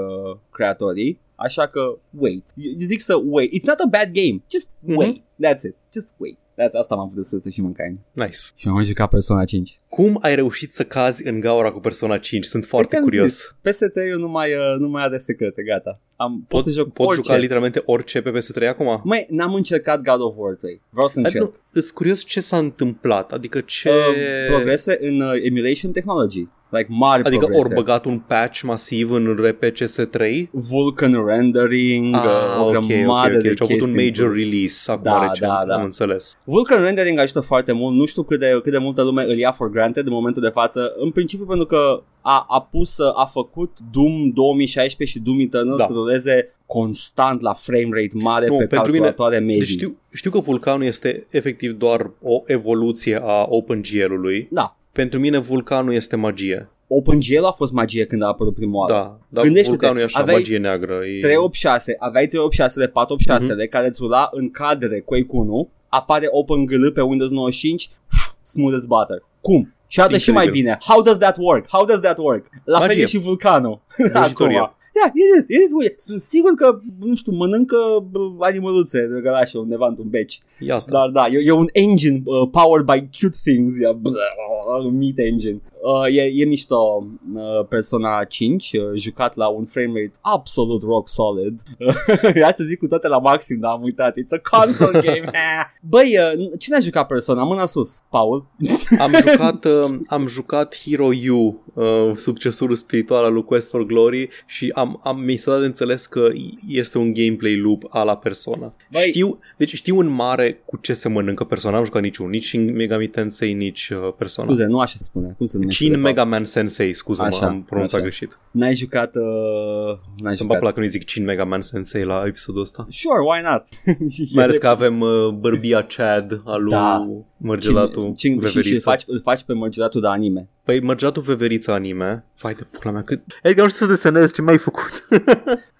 Speaker 1: creatorii, așa că wait. Eu zic să wait. It's not a bad game. Just
Speaker 2: Mhm.
Speaker 1: wait. That's it. Just wait. That's, asta m-am putut să și Humankind.
Speaker 2: Nice.
Speaker 1: Și am jucat Persona 5.
Speaker 2: Cum ai reușit să cazi în gaura cu Persona 5? Sunt foarte
Speaker 1: Ți-am
Speaker 2: curios.
Speaker 1: zis, PS3 nu mai, uh, nu mai are secrete, gata. Am, pot
Speaker 2: Pot,
Speaker 1: să joc
Speaker 2: pot
Speaker 1: orice.
Speaker 2: juca literalmente orice pe PS3 acum?
Speaker 1: Măi, n-am încercat God of War 3. Vreau să
Speaker 2: Adică,
Speaker 1: încerc.
Speaker 2: nu, Îs curios ce s-a întâmplat, adică ce...
Speaker 1: Uh, progrese în uh, emulation technology. Like mari
Speaker 2: adică
Speaker 1: progrese.
Speaker 2: ori băgat un patch masiv în RPCS3?
Speaker 1: Vulcan rendering,
Speaker 2: Ah,
Speaker 1: uh, o
Speaker 2: ok, ok,
Speaker 1: grămadă
Speaker 2: ok.
Speaker 1: de
Speaker 2: Deci au avut un
Speaker 1: chestii
Speaker 2: major
Speaker 1: inclus.
Speaker 2: release acum
Speaker 1: Da,
Speaker 2: recent,
Speaker 1: da, da.
Speaker 2: am înțeles.
Speaker 1: Vulcan rendering ajută foarte mult, nu știu cât de, cât de multă lume îl ia for granted în momentul de față, în principiu pentru că a, a pus, a făcut Doom 2016 și Doom Eternal
Speaker 2: Da.
Speaker 1: să ruleze constant la frame rate mare
Speaker 2: Nu,
Speaker 1: pe
Speaker 2: pentru mine-
Speaker 1: calculatoare medii.
Speaker 2: Deci știu, știu că Vulcanul este efectiv doar o evoluție a OpenGL-ului.
Speaker 1: Da,
Speaker 2: Pentru mine Vulcanul este magie.
Speaker 1: OpenGL a fost magie când a apărut prima oară.
Speaker 2: Da, dar
Speaker 1: Gândește-te,
Speaker 2: Vulcanul e așa,
Speaker 1: aveai
Speaker 2: magie neagră. E...
Speaker 1: 386, aveai 386 486
Speaker 2: Mhm.
Speaker 1: care îți rula în cadre Quake 1, apare OpenGL pe Windows 95, smooth as butter. Cum? Și arată și mai
Speaker 2: Incredibil.
Speaker 1: bine. How does that work? How does that work? La fel
Speaker 2: Magie.
Speaker 1: e și vulcanul.
Speaker 2: Vrăjitorie.
Speaker 1: Acum. Da, it is, it is weird. Sunt sigur că, nu știu, mănâncă bă, animăluțe de gălașe undeva într-un beci.
Speaker 2: Iată.
Speaker 1: Dar da, e, e un engine uh, powered by cute things, e blă, meat engine. Uh, e, e mișto uh, Persona 5, uh, jucat la un frame rate absolut rock solid. Ia să zic cu toate la maxim, dar am uitat. It's a console game. Băi, uh, cine a jucat Persona? Mâna sus, Paul.
Speaker 2: Am jucat, uh, am jucat Hero U, uh, succesorul spiritual al lui Quest for Glory și am, am mi s-a dat de înțeles că este un gameplay loop a la Persona.
Speaker 1: Băi-
Speaker 2: Știu, deci știu în mare cu ce se mănâncă Persona, am jucat niciun, nici în Megami Tensei, nici uh, Persona.
Speaker 1: Scuze, nu așa se spune. Cum se numește? Numește.
Speaker 2: Shin
Speaker 1: de fapt.
Speaker 2: Mega Man Sensei, scuză-mă,
Speaker 1: Așa,
Speaker 2: am pronunțat
Speaker 1: așa.
Speaker 2: greșit.
Speaker 1: N-ai jucat... Uh, n-ai
Speaker 2: Să-mi bag
Speaker 1: jucat.
Speaker 2: la când îi zic Shin Mega Man Sensei la episodul ăsta.
Speaker 1: Sure, why not?
Speaker 2: Mai ales că avem uh, bărbia Chad al lui
Speaker 1: Da.
Speaker 2: Mărgelatul
Speaker 1: Cine- cine- și, și îl,
Speaker 2: Veverița.
Speaker 1: faci, îl faci pe mărgelatul de anime.
Speaker 2: Păi Mărgelatul Veverița anime. Fai de pula mea, cât... Edgar, nu știu să desenez, ce mi-ai făcut?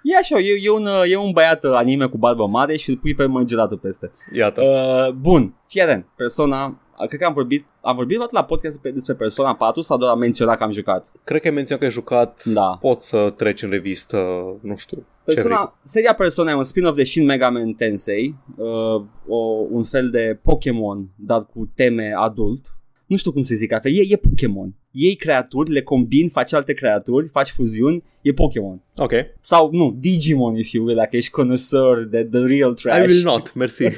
Speaker 1: E așa, e, e, un, uh, e un băiat uh, anime cu barbă mare și îl pui pe mărgelatul peste.
Speaker 2: Iată.
Speaker 1: Uh, bun, fii atent. Persona, uh, cred că am vorbit, am vorbit odată la podcast pe- despre Persona 4 sau doar am menționat că am jucat?
Speaker 2: Cred că ai menționat că ai jucat.
Speaker 1: Da.
Speaker 2: Poți să treci în revistă, nu știu. ce
Speaker 1: Persona, seria Persona e un spin-off de Shin Megami Tensei, uh, o, un fel de Pokémon, dar cu teme adult. Nu știu cum să zic altfel, e, e Pokémon. Iei creaturi, le combini, faci alte creaturi, faci fuziuni, e Pokémon.
Speaker 2: Ok.
Speaker 1: Sau, nu, Digimon, if you will, dacă ești connoisseur de the real trash.
Speaker 2: I will not, mersi.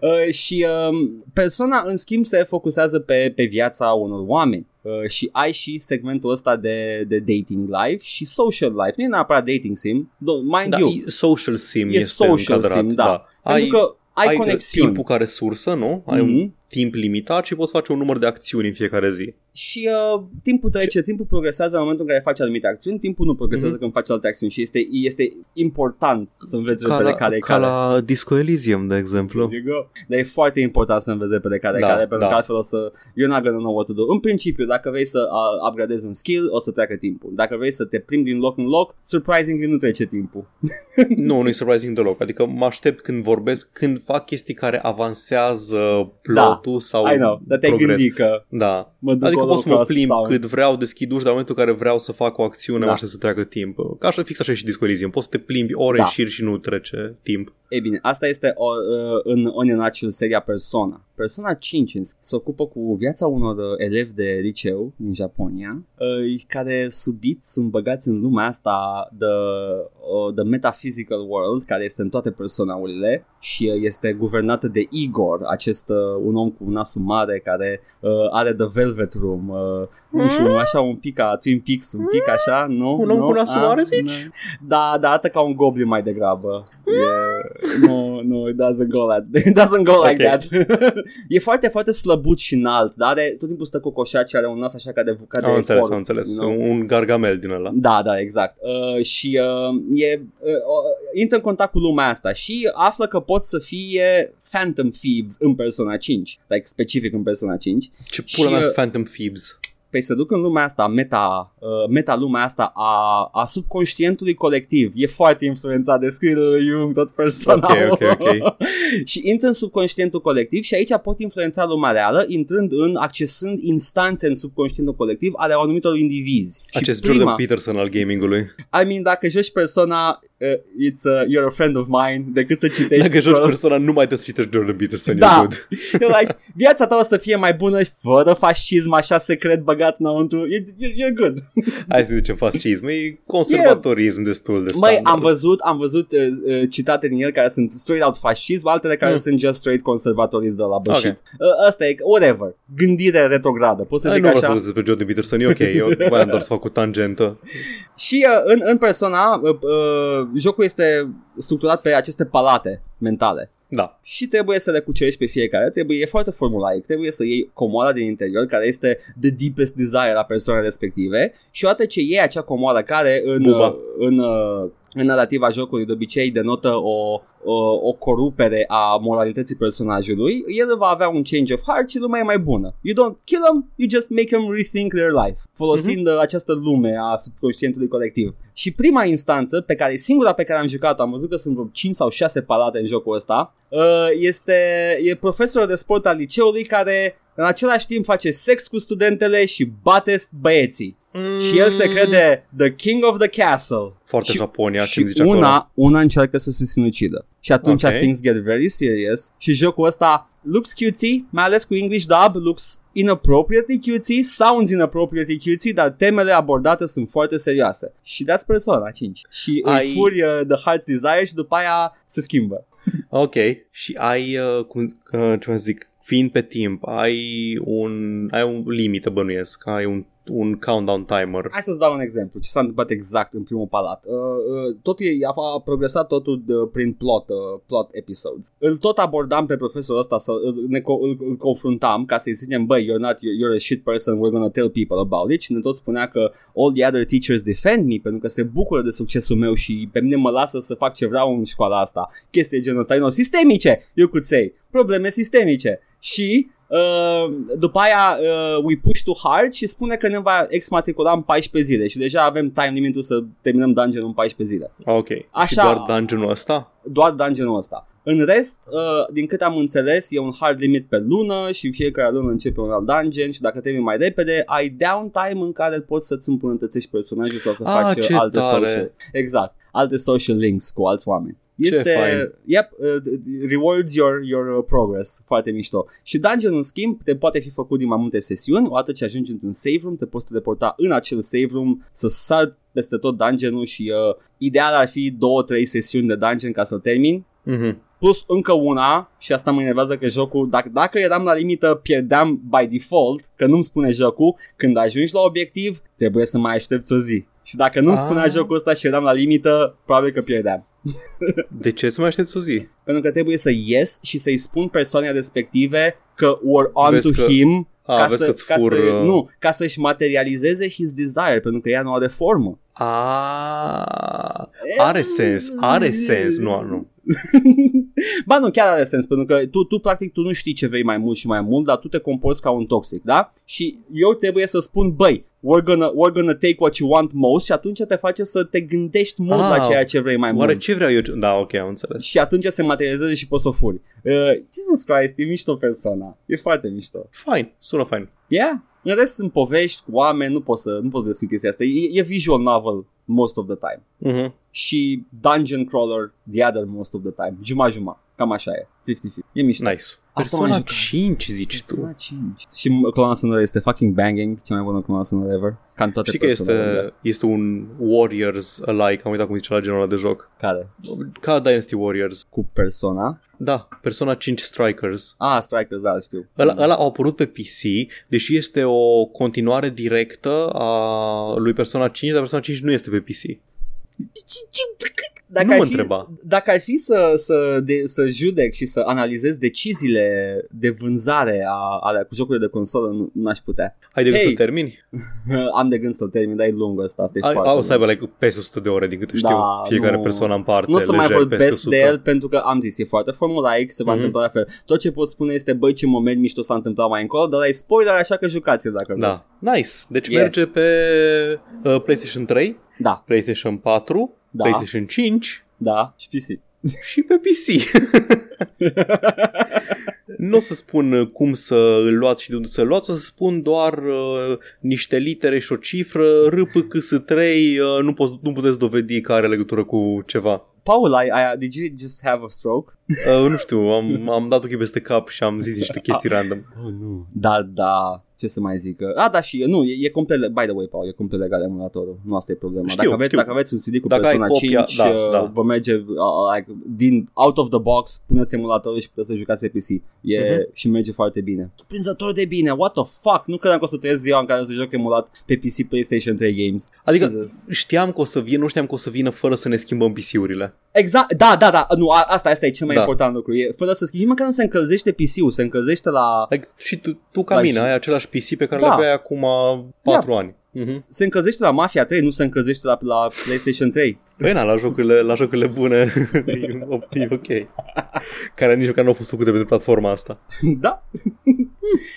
Speaker 1: Uh, și um, persona, în schimb, se focusează pe, pe viața unor oameni. Uh, și ai și segmentul ăsta de, de dating life și social life. Nu e neapărat dating sim, do- mind
Speaker 2: da,
Speaker 1: you.
Speaker 2: e social sim
Speaker 1: E
Speaker 2: este
Speaker 1: social
Speaker 2: încadrat,
Speaker 1: sim, da.
Speaker 2: Ai,
Speaker 1: Pentru că ai,
Speaker 2: ai
Speaker 1: conexiuni.
Speaker 2: timpul ca resursă, nu? Ai un
Speaker 1: Mhm.
Speaker 2: Timp limitat și poți face un număr de acțiuni în fiecare zi.
Speaker 1: Și uh, timpul trece, timpul progresează în momentul în care faci anumite acțiuni, timpul nu progresează
Speaker 2: Mhm.
Speaker 1: când faci alte acțiuni și este, este important să înveți
Speaker 2: Ca
Speaker 1: repede
Speaker 2: la,
Speaker 1: care e
Speaker 2: ca
Speaker 1: care.
Speaker 2: la Disco Elysium, de exemplu.
Speaker 1: There you go. Dar e foarte important să înveți repede care
Speaker 2: Da,
Speaker 1: da, care, pentru
Speaker 2: da.
Speaker 1: că altfel o să... You're not gonna know what to do. În principiu, dacă vrei să uh, upgradezi un skill, o să treacă timpul. Dacă vrei să te plimbi din loc în loc, surprisingly nu trece timpul.
Speaker 2: nu, nu-i surprising deloc. Adică mă aștept când vorbesc, când fac chestii care avansează plotul sau
Speaker 1: I know, dar te-ai
Speaker 2: progres.
Speaker 1: gândit că
Speaker 2: Da.
Speaker 1: mă duc
Speaker 2: Adică
Speaker 1: acolo
Speaker 2: pot să mă
Speaker 1: ca
Speaker 2: plimb
Speaker 1: stau.
Speaker 2: cât vreau, deschid uși, dar în momentul în care vreau să fac o acțiune,
Speaker 1: Da.
Speaker 2: da. așa să treacă timp. Ca așa, fix așa e și Disco Elysium. Poți să te plimbi ore
Speaker 1: Da.
Speaker 2: în șir și nu trece timp.
Speaker 1: E bine, asta este o, uh, în On in a Nutshell seria Persona. Persona 5 în- se ocupă cu viața unor uh, elevi de liceu din Japonia uh, care subit sunt băgați în lumea asta de, uh, the metaphysical world care este în toate personaurile și uh, este guvernată de Igor, acest uh, un om cu nasul mare care uh, are The Velvet Room, uh, nu știu, așa un pic ca Twin Peaks, un pic așa, nu?
Speaker 2: Un om
Speaker 1: nu?
Speaker 2: cu nasul
Speaker 1: Ah,
Speaker 2: mare, zici?
Speaker 1: nu. Da, da, arată ca un goblin mai degrabă. E, nu, nu, it doesn't go like, it doesn't go like
Speaker 2: Ok.
Speaker 1: that. e foarte, foarte slăbut și înalt, dar are, tot timpul stă cocoșat și are un nas așa ca de, ca de
Speaker 2: Am înțeles,
Speaker 1: porc,
Speaker 2: am înțeles.
Speaker 1: you know?
Speaker 2: Un gargamel din ăla.
Speaker 1: Da, da, exact. Uh, și uh, e, uh, uh, intră în contact cu lumea asta și află că pot să fie Phantom Thieves în Persona 5, like specific în Persona 5.
Speaker 2: Ce pula
Speaker 1: Și,
Speaker 2: mea
Speaker 1: uh,
Speaker 2: sunt Phantom Thieves?
Speaker 1: Păi se duc în lumea asta, meta, uh, meta lumea asta a, a subconștientului colectiv. E foarte influențat de scrierile lui Jung, tot personal.
Speaker 2: Ok, ok, ok.
Speaker 1: și intră în subconștientul colectiv și aici pot influența lumea reală, intrând în, accesând instanțe în subconștientul colectiv ale anumitor indivizi.
Speaker 2: Acest
Speaker 1: și prima,
Speaker 2: Jordan Peterson al gamingului.
Speaker 1: I mean, dacă joci persona, uh, it's uh, you're a friend of mine, decât să citești.
Speaker 2: Dacă joci
Speaker 1: uh,
Speaker 2: persoana, nu mai trebuie să citești Jordan Peterson,
Speaker 1: Da.
Speaker 2: e good.
Speaker 1: You're like, viața ta o să fie mai bună fără fascism așa secret băgat înăuntru. You're, you're good.
Speaker 2: Hai să zicem fascism, e conservatorism destul de
Speaker 1: Măi,
Speaker 2: standard.
Speaker 1: am văzut, am văzut uh, uh, citate din el care sunt straight out fascism, altele care
Speaker 2: Mm.
Speaker 1: sunt just straight conservatorism de la bășit.
Speaker 2: Ok.
Speaker 1: Uh, asta e, whatever, gândire retrogradă, pot să
Speaker 2: Ai,
Speaker 1: zic
Speaker 2: nu vreau să
Speaker 1: așa.
Speaker 2: vorbesc despre Jordan Peterson, e ok, eu voiam doar să fac o tangentă.
Speaker 1: Și uh, în, în persona, uh, uh, jocul este structurat pe aceste palate mentale.
Speaker 2: Da.
Speaker 1: și trebuie să le cucerești pe fiecare, trebuie, e foarte formulaic, trebuie să iei comoara din interior care este the deepest desire a persoanei respective și odată ce iei acea comoară care în,
Speaker 2: Buba.
Speaker 1: uh, în, uh, în narrativa jocului de obicei denotă o, o, o corupere a moralității personajului, el va avea un change of heart și lumea e mai bună. You don't kill them, you just make them rethink their life, folosind uh, această lume a subconștientului colectiv. Și prima instanță, pe care singura pe care am jucat-o, am văzut că sunt vreo 5 sau 6 palate în jocul ăsta, uh, este e profesorul de sport al liceului care în același timp face sex cu studentele și bate băieții. Și el se crede the king of the castle.
Speaker 2: Foarte
Speaker 1: și-
Speaker 2: Japonia,
Speaker 1: și
Speaker 2: cum zice
Speaker 1: una,
Speaker 2: acolo.
Speaker 1: una încearcă să se sinucidă. Și atunci
Speaker 2: Ok.
Speaker 1: things get very serious și jocul ăsta looks cutesy, mai ales cu English dub, looks inappropriately cutesy, sounds inappropriately cutesy, dar temele abordate sunt foarte serioase. Și that's Persona 5. Și
Speaker 2: Ai-
Speaker 1: îi furi uh, The Heart's Desire și după aia se schimbă.
Speaker 2: Ok. Și ai, uh, cum, uh, ce să zic, fiind pe timp, ai un, ai un limită bănuiesc, ai un un countdown timer.
Speaker 1: Hai să-ți dau un exemplu ce s-a întâmplat exact în primul palat. Uh, uh, totul e, a, a progresat totul de, prin plot, uh, plot episodes. Îl tot abordam pe profesorul ăsta, să îl, ne, îl, îl confruntam ca să-i zicem, băi, you're not, you're a shit person, we're gonna tell people about it. Și ne tot spunea că all the other teachers defend me pentru că se bucură de succesul meu și pe mine mă lasă să fac ce vreau în școala asta. Chestii genul ăsta, you know, sistemice, you could say. Probleme sistemice. Și Uh, după aia uh, we push too hard și spune că ne va exmatricula în 14 zile și deja avem time limitul să terminăm dungeon în 14 zile.
Speaker 2: Ok.
Speaker 1: Așa-
Speaker 2: Și doar dungeonul ăsta?
Speaker 1: Doar dungeonul ăsta. În rest, uh, din câte am înțeles, e un hard limit pe lună și în fiecare lună începe un alt dungeon și dacă termini mai repede, ai downtime în care poți să-ți îmbunătățești personajul sau să
Speaker 2: Ah,
Speaker 1: faci uh,
Speaker 2: ce
Speaker 1: alte
Speaker 2: tare.
Speaker 1: social. Exact, alte social links cu alți oameni. Este,
Speaker 2: fain.
Speaker 1: yep, uh, rewards your, your uh, progress, foarte mișto. Și dungeon în schimb te poate fi făcut din mai multe sesiuni, odată ce ajungi într-un save room, te poți teleporta în acel save room, să sar peste tot dungeonul și uh, ideal ar fi două, trei sesiuni de dungeon ca să termin
Speaker 2: Mhm.
Speaker 1: plus încă una și asta mă enervează că jocul, dacă, dacă eram la limită, pierdeam by default, că nu-mi spune jocul, când ajungi la obiectiv, trebuie să mai aștepți o zi. Și dacă nu-mi
Speaker 2: Ah.
Speaker 1: spunea jocul ăsta și eram la limită, probabil că pierdeam.
Speaker 2: De ce să mai aștepți o zi?
Speaker 1: Pentru că trebuie să ies și să-i spun persoanei respective că we're on
Speaker 2: Vezi
Speaker 1: to
Speaker 2: că-
Speaker 1: him
Speaker 2: A,
Speaker 1: ca,
Speaker 2: vezi
Speaker 1: să,
Speaker 2: că-ți
Speaker 1: ca,
Speaker 2: fur...
Speaker 1: să,
Speaker 2: uh,
Speaker 1: nu, ca să-și materializeze his desire, pentru că ea nu are formă.
Speaker 2: A, are sens, are sens. Nu, nu.
Speaker 1: ba nu, chiar are sens, pentru că tu, tu practic tu nu știi ce vrei mai mult și mai mult, dar tu te comporți ca un toxic, da? Și eu trebuie să spun, băi, we're gonna, we're gonna take what you want most și atunci te face să te gândești mult
Speaker 2: Ah,
Speaker 1: la ceea ce vrei mai
Speaker 2: Oare
Speaker 1: mult.
Speaker 2: ce vreau eu? Da, ok, am înțeles.
Speaker 1: Și atunci se materializează și poți să o furi. Uh, Jesus Christ, e mișto persoana. E foarte mișto.
Speaker 2: Fine, sună fain.
Speaker 1: Yeah? În rest sunt povești cu oameni, nu poți să, nu poți să descrii chestia asta. E, e visual novel most of the time.
Speaker 2: Mhm.
Speaker 1: Și dungeon crawler the other most of the time. Juma-juma. Cam așa e. 50-50. E mișto.
Speaker 2: Nice.
Speaker 1: Asta m-am
Speaker 2: Persona
Speaker 1: jucat.
Speaker 2: 5 zici tu.
Speaker 1: Persona 5. Și clona sonoră este fucking banging, cea mai bună clona sonoră ever. Ca în toate
Speaker 2: Știi că
Speaker 1: Personele
Speaker 2: este, este un Warriors alike, am uitat cum zice la genul ăla de joc.
Speaker 1: Care?
Speaker 2: Ca Dynasty Warriors.
Speaker 1: Cu Persona?
Speaker 2: Da, Persona 5 Strikers.
Speaker 1: Ah, Strikers, da, știu.
Speaker 2: Ăla, ăla a apărut pe PC, deși este o continuare directă a lui Persona 5, dar Persona 5 nu este pe PC.
Speaker 1: Dacă
Speaker 2: Nu
Speaker 1: ar
Speaker 2: mă
Speaker 1: fi,
Speaker 2: întreba.
Speaker 1: Dacă ar fi să, să, de, să judec și să analizez deciziile de vânzare a, ale cu jocurile de consolă, nu, n-aș putea.
Speaker 2: Ai de gând
Speaker 1: Hey.
Speaker 2: să termini?
Speaker 1: Am de gând să-l termin, dar e lung ăsta, asta e
Speaker 2: Ai,
Speaker 1: foarte
Speaker 2: au să
Speaker 1: lung.
Speaker 2: aibă like, peste 100 de ore, din câte știu,
Speaker 1: Da,
Speaker 2: fiecare
Speaker 1: nu.
Speaker 2: persoană în parte,
Speaker 1: Nu o să mai
Speaker 2: lejer peste
Speaker 1: vorbesc
Speaker 2: 100.
Speaker 1: de el pentru că am zis, e foarte formulaic, se va
Speaker 2: Mhm.
Speaker 1: întâmpla la fel. Tot ce pot spune este, băi, ce moment mișto s-a întâmplat mai încolo, dar e spoiler, așa că jucați-l dacă
Speaker 2: Da,
Speaker 1: vreți.
Speaker 2: nice. Deci
Speaker 1: Yes.
Speaker 2: merge pe uh, PlayStation 3,
Speaker 1: Da,
Speaker 2: PlayStation 4,
Speaker 1: da,
Speaker 2: PlayStation 5
Speaker 1: da, și PC.
Speaker 2: și pe PC. nu o să spun uh, cum să îl luați și de unde să-l luați, o să spun doar uh, niște litere și o cifră, RPKS3, uh, nu, poți, nu puteți dovedi că are legătură cu ceva.
Speaker 1: Paul, I, I, did you just have a stroke?
Speaker 2: Uh, nu știu, am, am dat ochii peste cap și am zis niște chestii random.
Speaker 1: Oh, nu. Da, da, ce să mai zic. Ah, da, și nu, e, e complet, by the way, Paul, e complet legal emulatorul. Nu asta e problema.
Speaker 2: Știu,
Speaker 1: dacă, aveți,
Speaker 2: știu.
Speaker 1: dacă aveți un CD cu
Speaker 2: Dacă ai
Speaker 1: Persona
Speaker 2: copia,
Speaker 1: 5,
Speaker 2: da,
Speaker 1: uh,
Speaker 2: da.
Speaker 1: vă merge uh, like, din out of the box, puneți emulatorul și puteți să jucați pe PC. E,
Speaker 2: Mhm.
Speaker 1: Și merge foarte bine. Surprinzător de bine, what the fuck? Nu credeam că o să trăiesc ziua în care să joc emulat pe PC PlayStation 3 games.
Speaker 2: Adică
Speaker 1: Jesus.
Speaker 2: știam că o să vină, nu știam că o să vină fără să ne schimbăm PC-urile.
Speaker 1: Exact, da, da, da, nu, a, asta, asta e cel mai
Speaker 2: Da.
Speaker 1: important lucru. E, fără să schimbi, măcar nu se încălzește PC-ul, se încălzește la...
Speaker 2: Like, și tu, tu ca
Speaker 1: La
Speaker 2: mine
Speaker 1: și-
Speaker 2: ai același PC pe care
Speaker 1: Da.
Speaker 2: le aveai acum 4 ani. Mhm.
Speaker 1: Se încălzește la Mafia 3, nu se încălzește la, la PlayStation 3.
Speaker 2: Băi, na, la jocurile, la jocurile bune e, e ok. Care nici măcar nu au fost făcute pentru platforma asta.
Speaker 1: da,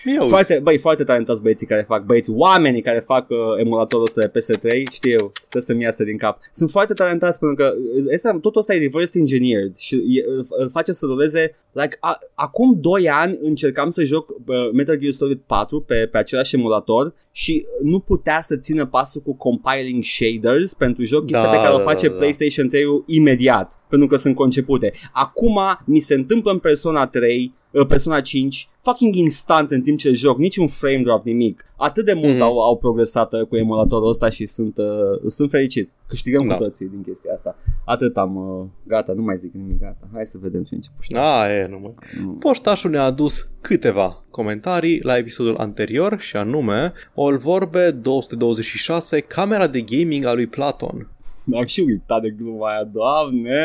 Speaker 2: Ia uzi.
Speaker 1: foarte, băi, foarte talentați băieții care fac, băieții, oamenii care fac uh, emulatorul ăsta de PS3, știu eu, trebuie să-mi iasă din cap. Sunt foarte talentați pentru că uh, este, totul ăsta e reverse engineered și e, îl- îl face să ruleze, like, a, acum 2 ani încercam să joc uh, Metal Gear Solid 4 pe, pe același emulator și nu putea să țină pasul cu compiling shaders pentru joc, chestia
Speaker 2: Da,
Speaker 1: pe care o
Speaker 2: da,
Speaker 1: face
Speaker 2: da, da.
Speaker 1: PlayStation 3 imediat, pentru că sunt concepute. Acum mi se întâmplă în Persona 3 uh, Persona 5 fucking instant în timp ce joc, niciun frame drop, nimic. Atât de mult
Speaker 2: Mhm.
Speaker 1: au, au progresat uh, cu emulatorul ăsta și sunt, uh, sunt fericit. Câștigăm
Speaker 2: Da.
Speaker 1: cu toții din chestia asta. Atât am, uh, gata, nu mai zic nimic, gata. Hai să vedem ce începe.
Speaker 2: A, e, nu mă. Poștașul ne-a adus câteva comentarii la episodul anterior și anume All Vorbe 226, camera de gaming a lui Platon.
Speaker 1: Am și uitat de gluma aia, doamne!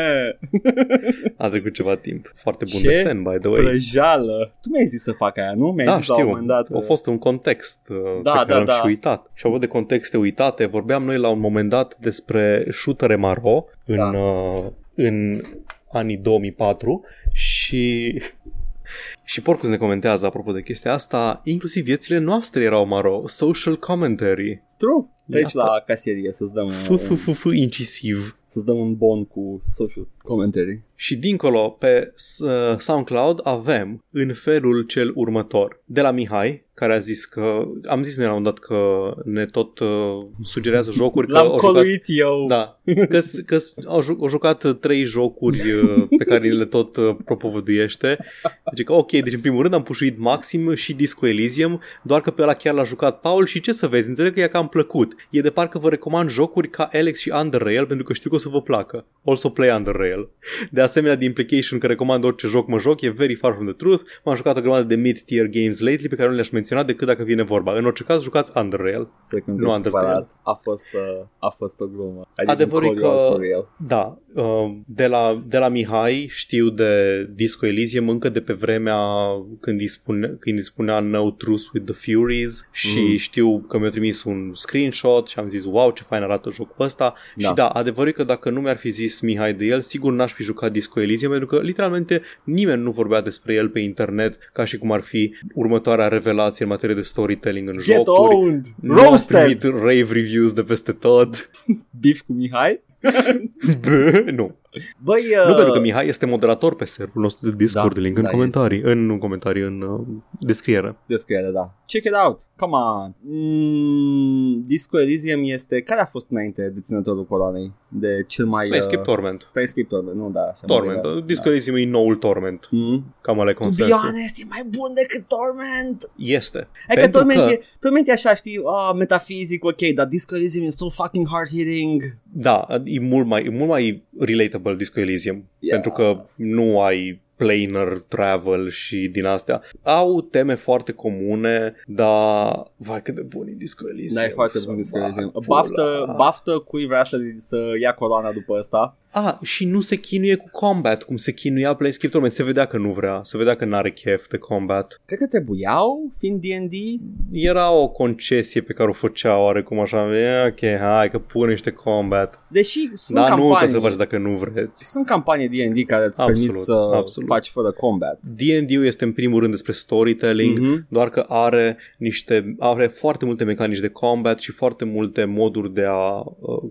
Speaker 2: A trecut ceva timp. Foarte bun
Speaker 1: Ce
Speaker 2: desen, by the way.
Speaker 1: Prăjeală! Tu mi-ai zis să fac aia, nu? Mi-ai
Speaker 2: Da,
Speaker 1: zis la un
Speaker 2: știu.
Speaker 1: moment dat.
Speaker 2: A fost un context uh,
Speaker 1: Da,
Speaker 2: pe care
Speaker 1: da,
Speaker 2: am
Speaker 1: da.
Speaker 2: și uitat. Și apropo de contexte uitate, vorbeam noi la un moment dat despre shooter MRO în,
Speaker 1: Da.
Speaker 2: uh, în anii 2004 și și Porcus ne comentează apropo de chestia asta, inclusiv viețile noastre erau maro, social commentary.
Speaker 1: True. Treci
Speaker 2: Iată.
Speaker 1: la casierie să-ți dăm,
Speaker 2: F,
Speaker 1: un,
Speaker 2: f, f, f, incisiv.
Speaker 1: Să-ți dăm un bon cu social commentary.
Speaker 2: Și dincolo, pe uh, SoundCloud avem în felul cel următor. De la Mihai, care a zis că, am zis noi la un dat că ne tot uh, sugerează jocuri. Că
Speaker 1: L-am
Speaker 2: au jucat,
Speaker 1: coluit eu.
Speaker 2: da, că, că au, ju- au jucat uh, trei jocuri uh, pe care le tot uh, propovăduiește. Deci că ok, deci în primul rând am pușuit Maxim și Disco Elysium, doar că pe ăla chiar l-a jucat Paul și ce să vezi, înțeleg că i-a cam plăcut. E de parcă vă recomand jocuri ca Alex și Under Rail pentru că știu că o să vă placă. Also play Under Rail. De asemenea, de implication că recomand orice joc mă joc, e very far from the truth. M-am jucat o grămadă de mid-tier games lately pe care nu le-aș menționa decât dacă vine vorba. În orice caz, jucați Under Rail.
Speaker 1: Cred că
Speaker 2: Nu
Speaker 1: nu
Speaker 2: Undertale.
Speaker 1: A fost, uh, a fost o glumă. I didn't
Speaker 2: Adevărul
Speaker 1: call
Speaker 2: că-
Speaker 1: you out for real.
Speaker 2: Da, uh, de la, de la Mihai știu de Disco Elysium încă de pe vremea când îi, spune, când îi spunea No Truce with the Furies și
Speaker 1: Mm.
Speaker 2: știu că mi-a trimis un screenshot și am zis wow ce fain arată jocul ăsta
Speaker 1: Da.
Speaker 2: și da, adevărul e că dacă nu mi-ar fi zis Mihai de el, sigur n-aș fi jucat Disco Elysium pentru că literalmente nimeni nu vorbea despre el pe internet ca și cum ar fi următoarea revelație în materie de storytelling în
Speaker 1: Get
Speaker 2: jocuri.
Speaker 1: owned!
Speaker 2: Nu am
Speaker 1: Roasted!
Speaker 2: primit rave reviews de peste tot.
Speaker 1: Beef cu Mihai?
Speaker 2: Bă, nu.
Speaker 1: Băi, uh,
Speaker 2: Nu, pentru că Mihai este moderator pe serverul nostru de Discord,
Speaker 1: Da,
Speaker 2: link în
Speaker 1: da,
Speaker 2: comentarii, în, nu în comentarii, în uh, descriere.
Speaker 1: descriere, da. Check it out. Come on. Mm, Disco Elysium este... Care a fost înainte deținătorul coroanei? De cel mai...
Speaker 2: Planescape
Speaker 1: uh,
Speaker 2: Torment.
Speaker 1: Planescape Torment, nu, da. Așa
Speaker 2: Torment.
Speaker 1: mă
Speaker 2: Uh,
Speaker 1: gândeam.
Speaker 2: Disco Elysium e noul Torment.
Speaker 1: Mm.
Speaker 2: Cam ăla e
Speaker 1: To be
Speaker 2: consensul.
Speaker 1: honest, e mai bun decât Torment.
Speaker 2: Este.
Speaker 1: Hai că
Speaker 2: Pentru
Speaker 1: Torment,
Speaker 2: că-
Speaker 1: E, Torment e așa, știi, ah, metafizic, ok, dar Disco Elysium e so fucking hard-hitting.
Speaker 2: Da, e mult mai, e mult mai relatable Disco Elysium.
Speaker 1: Yes.
Speaker 2: Pentru că nu ai planar travel și din astea. Au teme foarte comune, dar vai cât de bun e Disco Elysium.
Speaker 1: Da, e foarte
Speaker 2: Să
Speaker 1: bun Disco
Speaker 2: bag
Speaker 1: Elysium.
Speaker 2: pula.
Speaker 1: Baftă, baftă cui vrea să, să ia coroana după ăsta.
Speaker 2: Ah, și nu se chinuie cu combat, cum se chinuia Planescape Torment. Se vedea că nu vrea, se vedea că n-are chef de combat.
Speaker 1: Cred că trebuiau, fiind D&D.
Speaker 2: Era o concesie pe care o făcea oarecum așa, e, ok, hai că pune niște combat.
Speaker 1: Deși sunt
Speaker 2: Dar nu
Speaker 1: campanii,
Speaker 2: trebuie să faci dacă nu vreți.
Speaker 1: sunt campanii D&D care îți
Speaker 2: Absolut,
Speaker 1: permit să
Speaker 2: absolut.
Speaker 1: Faci fără combat.
Speaker 2: D&D-ul este în primul rând despre storytelling,
Speaker 1: Mhm.
Speaker 2: doar că are niște are foarte multe mecanici de combat și foarte multe moduri de a uh,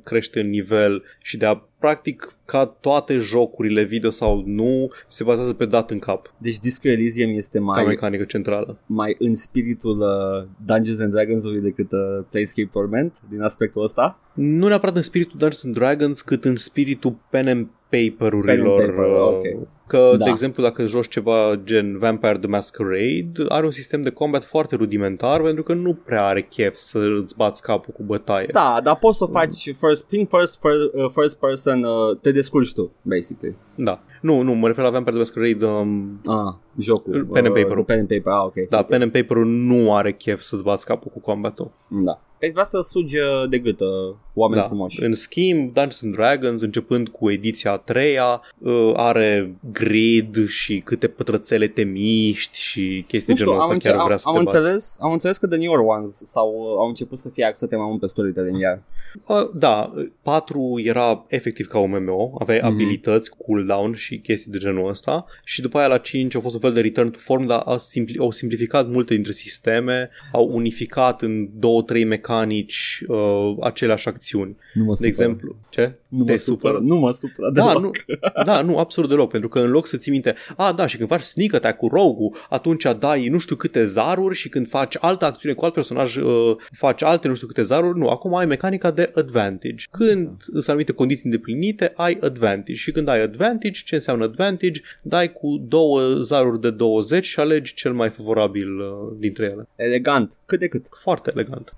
Speaker 2: crește în nivel și de a practic ca toate jocurile video sau nu se bazează pe dat în cap
Speaker 1: Deci Disco Elysium este
Speaker 2: ca
Speaker 1: mai,
Speaker 2: mecanică centrală.
Speaker 1: mai în spiritul uh, Dungeons and Dragons-ului decât uh, Planescape Torment, din aspectul ăsta.
Speaker 2: Nu neapărat în spiritul Dungeons and Dragons, cât în spiritul pen and paper-urilor.
Speaker 1: Pen and paper,
Speaker 2: uh,
Speaker 1: ok.
Speaker 2: Că,
Speaker 1: Da.
Speaker 2: de exemplu, dacă joci ceva gen Vampire the Masquerade, are un sistem de combat foarte rudimentar pentru că nu prea are chef să îți bați capul cu bătaie.
Speaker 1: Da, dar poți să faci first, prin first, per, uh, first person, uh, te descurci tu, basically.
Speaker 2: Da. Nu, nu, mă refer la Vampire the Masquerade. Um,
Speaker 1: Ah, jocul.
Speaker 2: Pen and paper-ul.
Speaker 1: Uh, pen and paper, ah, ok.
Speaker 2: da,
Speaker 1: ok.
Speaker 2: pen and paper-ul nu are chef să-ți bați capul cu combatul.
Speaker 1: Da. Păi vrea să sugi uh, de gât uh, oameni
Speaker 2: Da.
Speaker 1: frumoși.
Speaker 2: În schimb, Dungeons and Dragons, începând cu ediția a treia, uh, are grid și câte pătrățele te miști și chestii
Speaker 1: Nu știu,
Speaker 2: genul
Speaker 1: am,
Speaker 2: ăsta
Speaker 1: înce-
Speaker 2: chiar vrea
Speaker 1: am,
Speaker 2: să
Speaker 1: am
Speaker 2: te bați.
Speaker 1: înțeles, am înțeles că The Newer Ones sau uh, au început să fie axate mai mult pe storytelling iar.
Speaker 2: Uh, Da, 4 era efectiv ca un MMO, aveai
Speaker 1: Mhm.
Speaker 2: abilități, cooldown și chestii de genul ăsta și după aia la 5 a fost un fel de return to form, dar a simpli- au simplificat multe dintre sisteme, au unificat în două, trei mecanici uh, aceleași acțiuni.
Speaker 1: Nu mă
Speaker 2: De exemplu, ce?
Speaker 1: nu
Speaker 2: te
Speaker 1: mă supără,
Speaker 2: supără?
Speaker 1: nu mă supără
Speaker 2: Da,
Speaker 1: deloc.
Speaker 2: nu, da, nu, absolut deloc, pentru că în loc să ții minte, a, da, și când faci sneak attack cu rogue atunci dai nu știu câte zaruri și când faci altă acțiune cu alt personaj, uh, faci alte nu știu câte zaruri, nu, acum ai mecanica de advantage. Când sunt anumite condiții îndeplinite, ai advantage și când ai advantage, ce înseamnă advantage? Dai cu două zaruri de 20 și alegi cel mai favorabil uh, dintre ele.
Speaker 1: Elegant, cât de cât.
Speaker 2: Foarte elegant.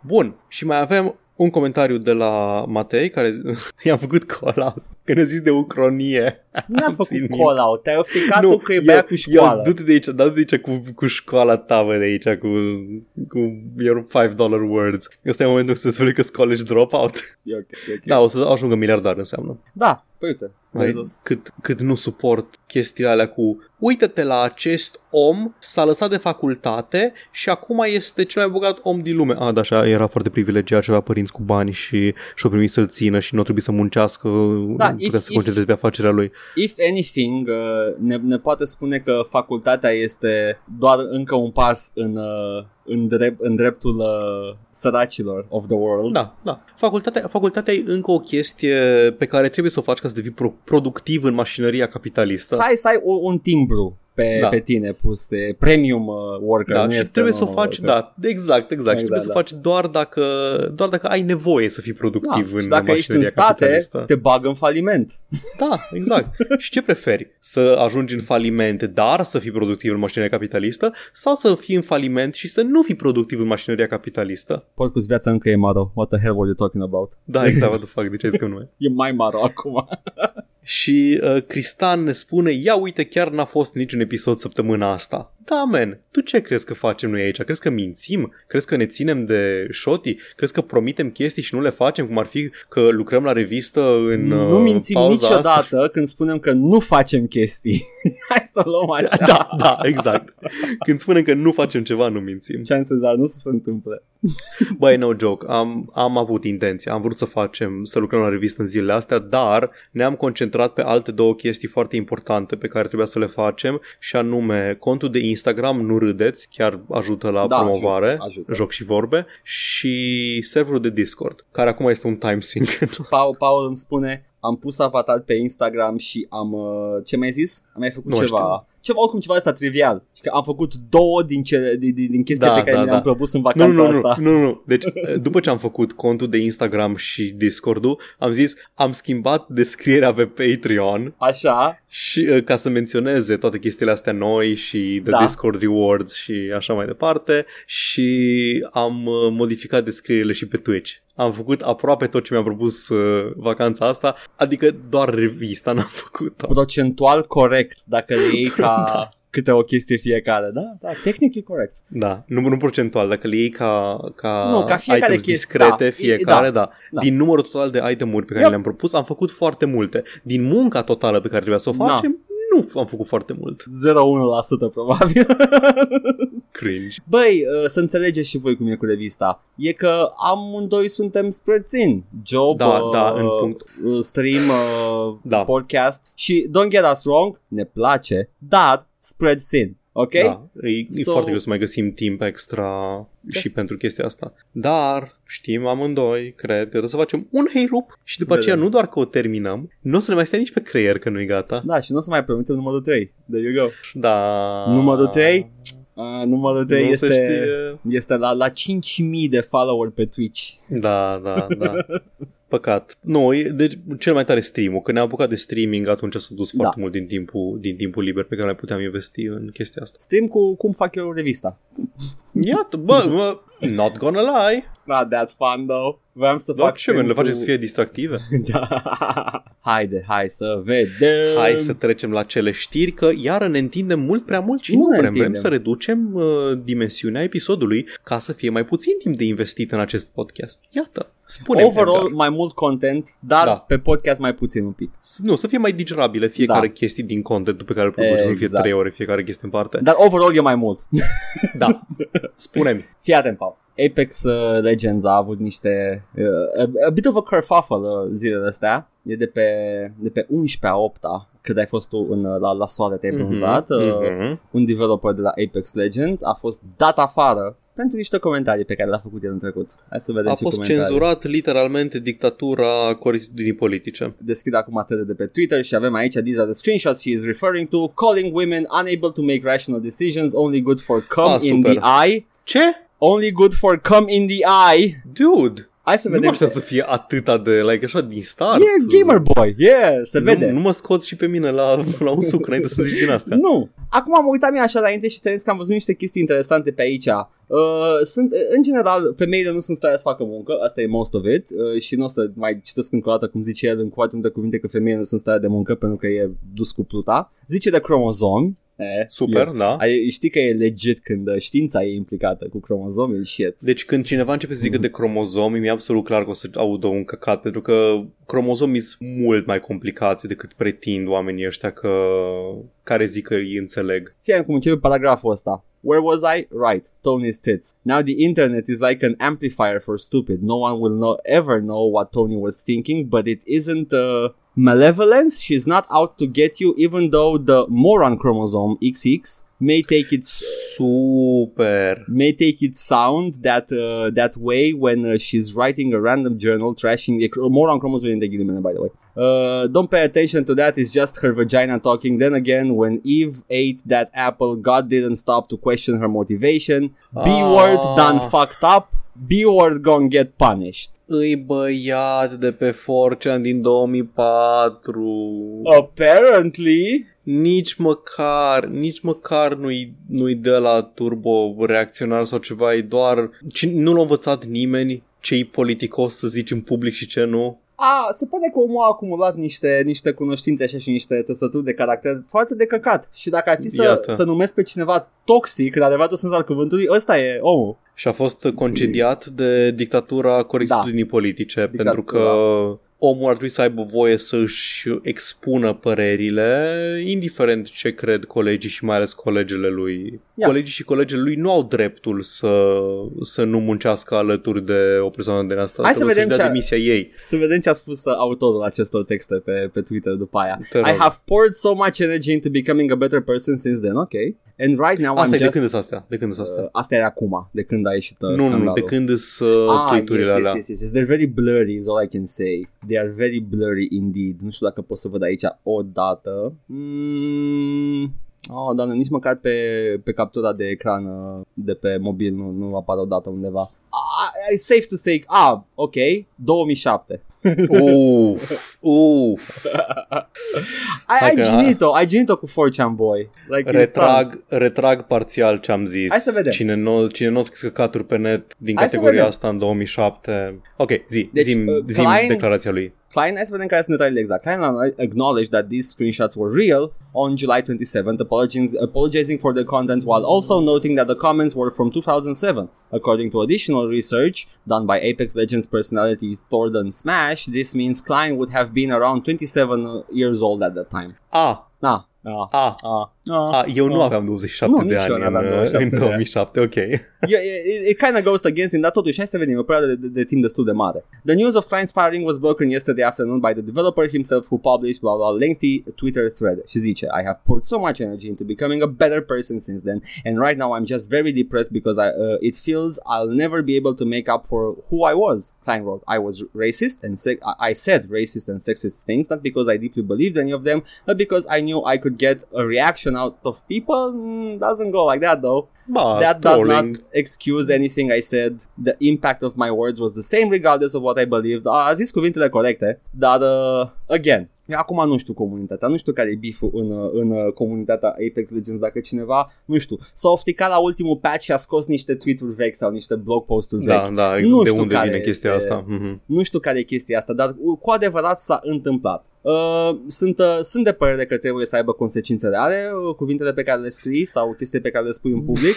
Speaker 2: Bun, și mai avem Un comentariu de la Matei care zi- i-am făcut call-out când a zis de ucronie.
Speaker 1: Nu a
Speaker 2: Am
Speaker 1: făcut
Speaker 2: ținut.
Speaker 1: call-out, te-ai ofticat tu că e băiat cu
Speaker 2: Eu,
Speaker 1: școală.
Speaker 2: du-te de aici, da de aici cu, cu școala ta, bă, de aici, cu, cu your 5 dollar words. Ăsta e momentul să spui că college dropout.
Speaker 1: E ok, e ok.
Speaker 2: Da, o să ajungă miliardar înseamnă.
Speaker 1: da, păi uite.
Speaker 2: Mai,
Speaker 1: Bezos.
Speaker 2: cât, cât nu suport chestiile alea cu uită-te la acest om, s-a lăsat de facultate și acum este cel mai bogat om din lume. A, da, așa, era foarte privilegiat și avea părinți cu bani și și-o primit să-l țină și nu a trebuit să muncească,
Speaker 1: Da,
Speaker 2: putea
Speaker 1: if-
Speaker 2: să
Speaker 1: if-
Speaker 2: concentreze pe afacerea lui.
Speaker 1: If anything, uh, ne, ne poate spune că facultatea este doar încă un pas în, uh, în, drept, în dreptul uh, săracilor of the world.
Speaker 2: Da, da. Facultatea, facultatea e încă o chestie pe care trebuie să o faci ca să devii pro- productiv în mașinăria capitalistă.
Speaker 1: Să ai, să ai un, un timbru pe,
Speaker 2: Da.
Speaker 1: pe tine pus, e premium uh, worker.
Speaker 2: Da,
Speaker 1: nu
Speaker 2: și
Speaker 1: este
Speaker 2: trebuie să o
Speaker 1: normal
Speaker 2: faci,
Speaker 1: worker.
Speaker 2: da, exact, exact. Și
Speaker 1: Exact,
Speaker 2: trebuie să
Speaker 1: da.
Speaker 2: o faci doar dacă, doar dacă ai nevoie să fii
Speaker 1: Da,
Speaker 2: productiv în
Speaker 1: și dacă ești în
Speaker 2: mașinăria
Speaker 1: state,
Speaker 2: capitalistă.
Speaker 1: te bagă în faliment.
Speaker 2: Da, exact. și ce preferi? Să ajungi în faliment, dar să fii productiv în mașinăria capitalistă sau să fii în faliment și să nu fii productiv în mașinăria capitalistă?
Speaker 1: Porcus, viața încă e maro. What the hell were you talking about?
Speaker 2: Da, exact, what the fuck, de ce ai zis că nu e?
Speaker 1: E mai maro acum.
Speaker 2: Și uh, Cristan ne spune, ia uite, chiar n-a fost niciun episod săptămâna asta. Da, man, tu ce crezi că facem noi aici? Crezi că mințim? Crezi că ne ținem de șoti? Crezi că promitem chestii și nu le facem, cum ar fi că lucrăm la revistă în
Speaker 1: nu
Speaker 2: uh,
Speaker 1: mințim
Speaker 2: pauza
Speaker 1: niciodată
Speaker 2: Asta?
Speaker 1: când spunem că nu facem chestii. Hai să o luăm așa.
Speaker 2: Da, da, exact. Când spunem că nu facem ceva, nu mințim.
Speaker 1: Chances are nu să se întâmple.
Speaker 2: Băi, no joke, am, am avut intenție, am vrut să facem, să lucrăm la revistă în zilele astea, dar ne-am concentrat pe alte două chestii foarte importante pe care trebuia să le facem și anume contul de Instagram, nu râdeți, chiar ajută la
Speaker 1: Da,
Speaker 2: promovare,
Speaker 1: ajută, ajută.
Speaker 2: joc și vorbe, și serverul de Discord, care acum este un time sync.
Speaker 1: Paul, Paul îmi spune am pus avatar pe Instagram și am, uh, ce mi-ai zis? Am mai făcut
Speaker 2: Nu
Speaker 1: ceva,
Speaker 2: știu.
Speaker 1: ceva, oricum ceva asta trivial. Și că am făcut două din, cele, din, din, din chestia
Speaker 2: Da,
Speaker 1: pe care
Speaker 2: da,
Speaker 1: mi le-am
Speaker 2: da.
Speaker 1: propus în
Speaker 2: nu,
Speaker 1: vacanța
Speaker 2: nu, nu,
Speaker 1: asta.
Speaker 2: nu, nu, nu. Deci, după ce am făcut contul de Instagram și Discord-ul, am zis, am schimbat descrierea pe Patreon
Speaker 1: Așa,
Speaker 2: Și uh, ca să menționeze toate chestiile astea noi și The
Speaker 1: Da.
Speaker 2: Discord Rewards și așa mai departe și am uh, modificat descrierile și pe Twitch. Am făcut aproape tot ce mi-am propus uh, vacanța asta, adică doar revista n-am făcut-o.
Speaker 1: procentual corect dacă le iei ca
Speaker 2: Da.
Speaker 1: Câte o chestie fiecare. Da, da, technically corect.
Speaker 2: Da, nu, nu procentual, dacă le iei ca, ca,
Speaker 1: Nu, ca fiecare
Speaker 2: items
Speaker 1: chestie,
Speaker 2: discrete
Speaker 1: da,
Speaker 2: fiecare,
Speaker 1: da,
Speaker 2: da,
Speaker 1: da.
Speaker 2: Din numărul total de itemuri pe care
Speaker 1: Yep.
Speaker 2: le-am propus, am făcut foarte multe. Din munca totală pe care trebuia să o
Speaker 1: Da.
Speaker 2: facem, nu am făcut foarte mult.
Speaker 1: 0,1% probabil.
Speaker 2: Cringe.
Speaker 1: Băi, uh, să înțelegeți și voi cum e cu revista. E că amândoi suntem spread thin. Job,
Speaker 2: Da,
Speaker 1: uh,
Speaker 2: da, în punct.
Speaker 1: uh, stream, uh,
Speaker 2: Da.
Speaker 1: podcast și don't get us wrong, ne place, dar spread thin. Ok?
Speaker 2: Da, e, e
Speaker 1: So-
Speaker 2: foarte greu să mai găsim timp extra și
Speaker 1: Yes.
Speaker 2: pentru chestia asta. Dar știm amândoi, cred că trebuie să facem un hey rup și după
Speaker 1: Să
Speaker 2: aceea
Speaker 1: vedem.
Speaker 2: nu doar că o terminăm, nu o să ne mai stea nici pe creier că nu-i gata.
Speaker 1: Da, și nu o să mai promitem numărul 3. There you go.
Speaker 2: Da.
Speaker 1: Numărul trei? Uh, numărul 3
Speaker 2: Nu se
Speaker 1: este,
Speaker 2: știe.
Speaker 1: este la, la 5.000 de follower pe Twitch.
Speaker 2: Da, da, da. Păcat. Nu, e- deci cel mai tare stream-ul. Când ne-am apucat de streaming, atunci s-a dus
Speaker 1: Da.
Speaker 2: foarte mult din timpul, din timpul liber pe care le puteam investi în chestia asta.
Speaker 1: Stream cu cum fac eu revista.
Speaker 2: Iată, bă, bă not gonna lie.
Speaker 1: Not that fun though. Vreau să
Speaker 2: Da,
Speaker 1: fac
Speaker 2: ce, man,
Speaker 1: stream
Speaker 2: le facem
Speaker 1: cu-
Speaker 2: să fie distractive.
Speaker 1: da. Haide, hai să vedem.
Speaker 2: Hai să trecem la cele știri, că iară ne întindem mult prea mult și
Speaker 1: Nu
Speaker 2: nu,
Speaker 1: ne
Speaker 2: vrem. Vrem
Speaker 1: întindem.
Speaker 2: să reducem uh, dimensiunea episodului ca să fie mai puțin timp de investit în acest podcast. Iată, spune
Speaker 1: Overall mai mult content, dar
Speaker 2: Da.
Speaker 1: pe podcast mai puțin un pic.
Speaker 2: Nu, să fie mai digerabile fiecare
Speaker 1: Da.
Speaker 2: chestie din contentul pe care îl produci, să nu fie
Speaker 1: Exact.
Speaker 2: 3 ore fiecare chestie în parte.
Speaker 1: Dar overall e mai mult.
Speaker 2: Da. Spune-mi.
Speaker 1: Fii atent, Paul. Apex uh, Legends a avut niște uh, a, a bit of a kerfuffle uh, zilele astea. E de pe, de pe 11 a 8 -a, când ai fost tu în, uh, la, la soare, te-ai brânzat.
Speaker 2: Mhm,
Speaker 1: Uh,
Speaker 2: mhm.
Speaker 1: un developer de la Apex Legends a fost dat afară pentru niște comentarii pe care le-a făcut el în trecut. Hai să vedem
Speaker 2: A
Speaker 1: ce
Speaker 2: fost
Speaker 1: comentarii.
Speaker 2: cenzurat literalmente dictatura corectitudinii politice.
Speaker 1: Deschid acum tele de pe Twitter și avem aici these are the screenshots he is referring to calling women unable to make rational decisions only good for cum
Speaker 2: Ah,
Speaker 1: in
Speaker 2: super.
Speaker 1: the eye
Speaker 2: Ce?
Speaker 1: Only good for cum in the eye
Speaker 2: Dude!
Speaker 1: Hai să
Speaker 2: Nu mă
Speaker 1: vedem.
Speaker 2: aștept să fie atâta de, like, așa, din start.
Speaker 1: E gamer boy, yeah, se
Speaker 2: nu,
Speaker 1: vede.
Speaker 2: Nu mă scoți și pe mine la, la un suc înainte să zici din astea.
Speaker 1: Nu. Acum am uitat mie așa înainte și ți că am văzut niște chestii interesante pe aici. Uh, sunt, în general, femeile nu sunt în stare să facă muncă, asta e most of it, uh, și nu o să mai citesc încă o dată cum zice el în foarte multe cuvinte că femeile nu sunt în stare de muncă pentru că e dus cu pluta. Zice de cromozomi. Eh,
Speaker 2: Super,
Speaker 1: e-
Speaker 2: da.
Speaker 1: Ai, știi că e legit când uh, știința e implicată cu cromozomi, e shit.
Speaker 2: Deci când cineva începe să zică
Speaker 1: Mhm.
Speaker 2: de cromozomi, mi-e absolut clar că o să audă un căcat, pentru că cromozomii sunt mult mai complicați decât pretind oamenii ăștia că, care zic că îi înțeleg.
Speaker 1: Fie cum începe paragraful ăsta. Where was I? Right, Tony's tits. Now the internet is like an amplifier for stupid. No one will know, ever know what Tony was thinking, but it isn't uh, malevolence. She's not out to get you, even though the moron chromosome XX may take it
Speaker 2: Super!
Speaker 1: may take it sound that uh, that way when uh, she's writing a random journal trashing the moron chromosome in the ghilimele, by the way. Uh, don't pay attention to that. It's just her vagina talking. Then again, when Eve ate that apple, God didn't stop to question her motivation. B word
Speaker 2: Ah.
Speaker 1: done fucked up. B word gonna get punished.
Speaker 2: Îi băiat de pe 4 din 2004.
Speaker 1: Apparently,
Speaker 2: Nici măcar, nici măcar nu-i, nu-i de la turbo reacționar sau ceva, e doar... Cine, nu l-a învățat nimeni ce-i politicos să zici în public și ce nu.
Speaker 1: A, se pare că omul a acumulat niște, niște cunoștințe așa și niște trăsături de caracter foarte de căcat. Și dacă ar fi să,
Speaker 2: Iată.
Speaker 1: să numesc pe cineva toxic, în adevăratul sens al cuvântului, ăsta e omul.
Speaker 2: Și a fost concediat de dictatura corectitudinii politice,
Speaker 1: Dictatura.
Speaker 2: pentru că omul ar trebui să aibă voie să își expună părerile, indiferent ce cred colegii și mai ales colegele lui.
Speaker 1: Ia.
Speaker 2: Colegii și colegele lui nu au dreptul să, să nu muncească alături de o persoană de asta.
Speaker 1: Hai să
Speaker 2: Trebuie
Speaker 1: vedem
Speaker 2: să-și dea
Speaker 1: ce a-
Speaker 2: demisia ei.
Speaker 1: Să vedem ce a spus uh, autorul acestor texte pe, pe Twitter după aia.
Speaker 2: Te rog.
Speaker 1: I have poured so much energy into becoming a better person since then, ok. And right now
Speaker 2: Asta
Speaker 1: I'm
Speaker 2: e de
Speaker 1: just...
Speaker 2: când sunt astea? De când sunt astea?
Speaker 1: uh, asta era acum, de când a ieșit uh,
Speaker 2: nu, nu,
Speaker 1: scandalul.
Speaker 2: de când sunt uh,
Speaker 1: Ah,
Speaker 2: tweet-urile
Speaker 1: yes,
Speaker 2: alea.
Speaker 1: yes, yes, yes, yes. They're very blurry is all I can say. They are very blurry indeed. Nu știu dacă pot să văd aici o dată. Mm, oh, doamne, nici măcar pe, pe captura de ecran uh, de pe mobil nu, nu apare o dată undeva. Ah, it's safe to say, ah, ok, 2007.
Speaker 2: Uf, uf.
Speaker 1: Ai,
Speaker 2: Hai
Speaker 1: ai
Speaker 2: că-
Speaker 1: ginit-o, ai ginit-o cu 4chan boy. Like,
Speaker 2: Retrag, retrag parțial ce am zis.
Speaker 1: Hai să vedem.
Speaker 2: Cine nu, cine nu a scris căcaturi pe net din
Speaker 1: Hai să
Speaker 2: categoria
Speaker 1: vedem.
Speaker 2: asta în 2007. Ok, zi,
Speaker 1: Deci,
Speaker 2: zim,
Speaker 1: uh,
Speaker 2: zim
Speaker 1: Klein-
Speaker 2: declarația lui.
Speaker 1: Klein, hai să vedem care sunt exact. Klein acknowledged that these screenshots were real on July 27th, apologizing, apologizing for the contents while also noting that the comments were from 2007. According to additional research done by Apex Legends personality Thornton Smash, this means Klein would have been around 27 years old at that time. Ah. Nah. Ah,
Speaker 2: ah,
Speaker 1: ah, ah.
Speaker 2: a, eu nu
Speaker 1: ah.
Speaker 2: aveam 27
Speaker 1: Nu,
Speaker 2: de ani în,
Speaker 1: 27
Speaker 2: în
Speaker 1: de
Speaker 2: 2007, ok.
Speaker 1: yeah, it, it kind of goes against him, dar totuși, hai să vedem, o perioadă de, de, de timp destul de mare. The news of Klein's firing was broken yesterday afternoon by the developer himself who published blah blah lengthy Twitter thread. Și zice, I have poured so much energy into becoming a better person since then, and right now I'm just very depressed because I, uh, it feels I'll never be able to make up for who I was. Klein wrote, I was racist and se- I said racist and sexist things, not because I deeply believed any of them, but because I knew I could get a reaction out of people. Mm, doesn't go like that though
Speaker 2: Ba,
Speaker 1: that does
Speaker 2: trolling.
Speaker 1: not excuse anything I said. The impact of my words was the same regardless of what I believed. A zis cuvintele corecte, dar uh, again, eu acum nu știu comunitatea, nu știu care e beef în, uh, în uh, comunitatea Apex Legends, dacă cineva, nu știu, s-a ofticat la ultimul patch și a scos niște tweet-uri vechi sau niște blog post-uri
Speaker 2: Da,
Speaker 1: vechi.
Speaker 2: da,
Speaker 1: Nu
Speaker 2: de
Speaker 1: știu
Speaker 2: unde
Speaker 1: care
Speaker 2: vine chestia
Speaker 1: este-
Speaker 2: asta. Mhm.
Speaker 1: Nu știu care e chestia asta, dar uh, cu adevărat s-a întâmplat. Uh, sunt, uh, sunt de părere că trebuie să aibă consecințe reale uh, cuvintele pe care le scrii sau chestiile pe care le spui în public.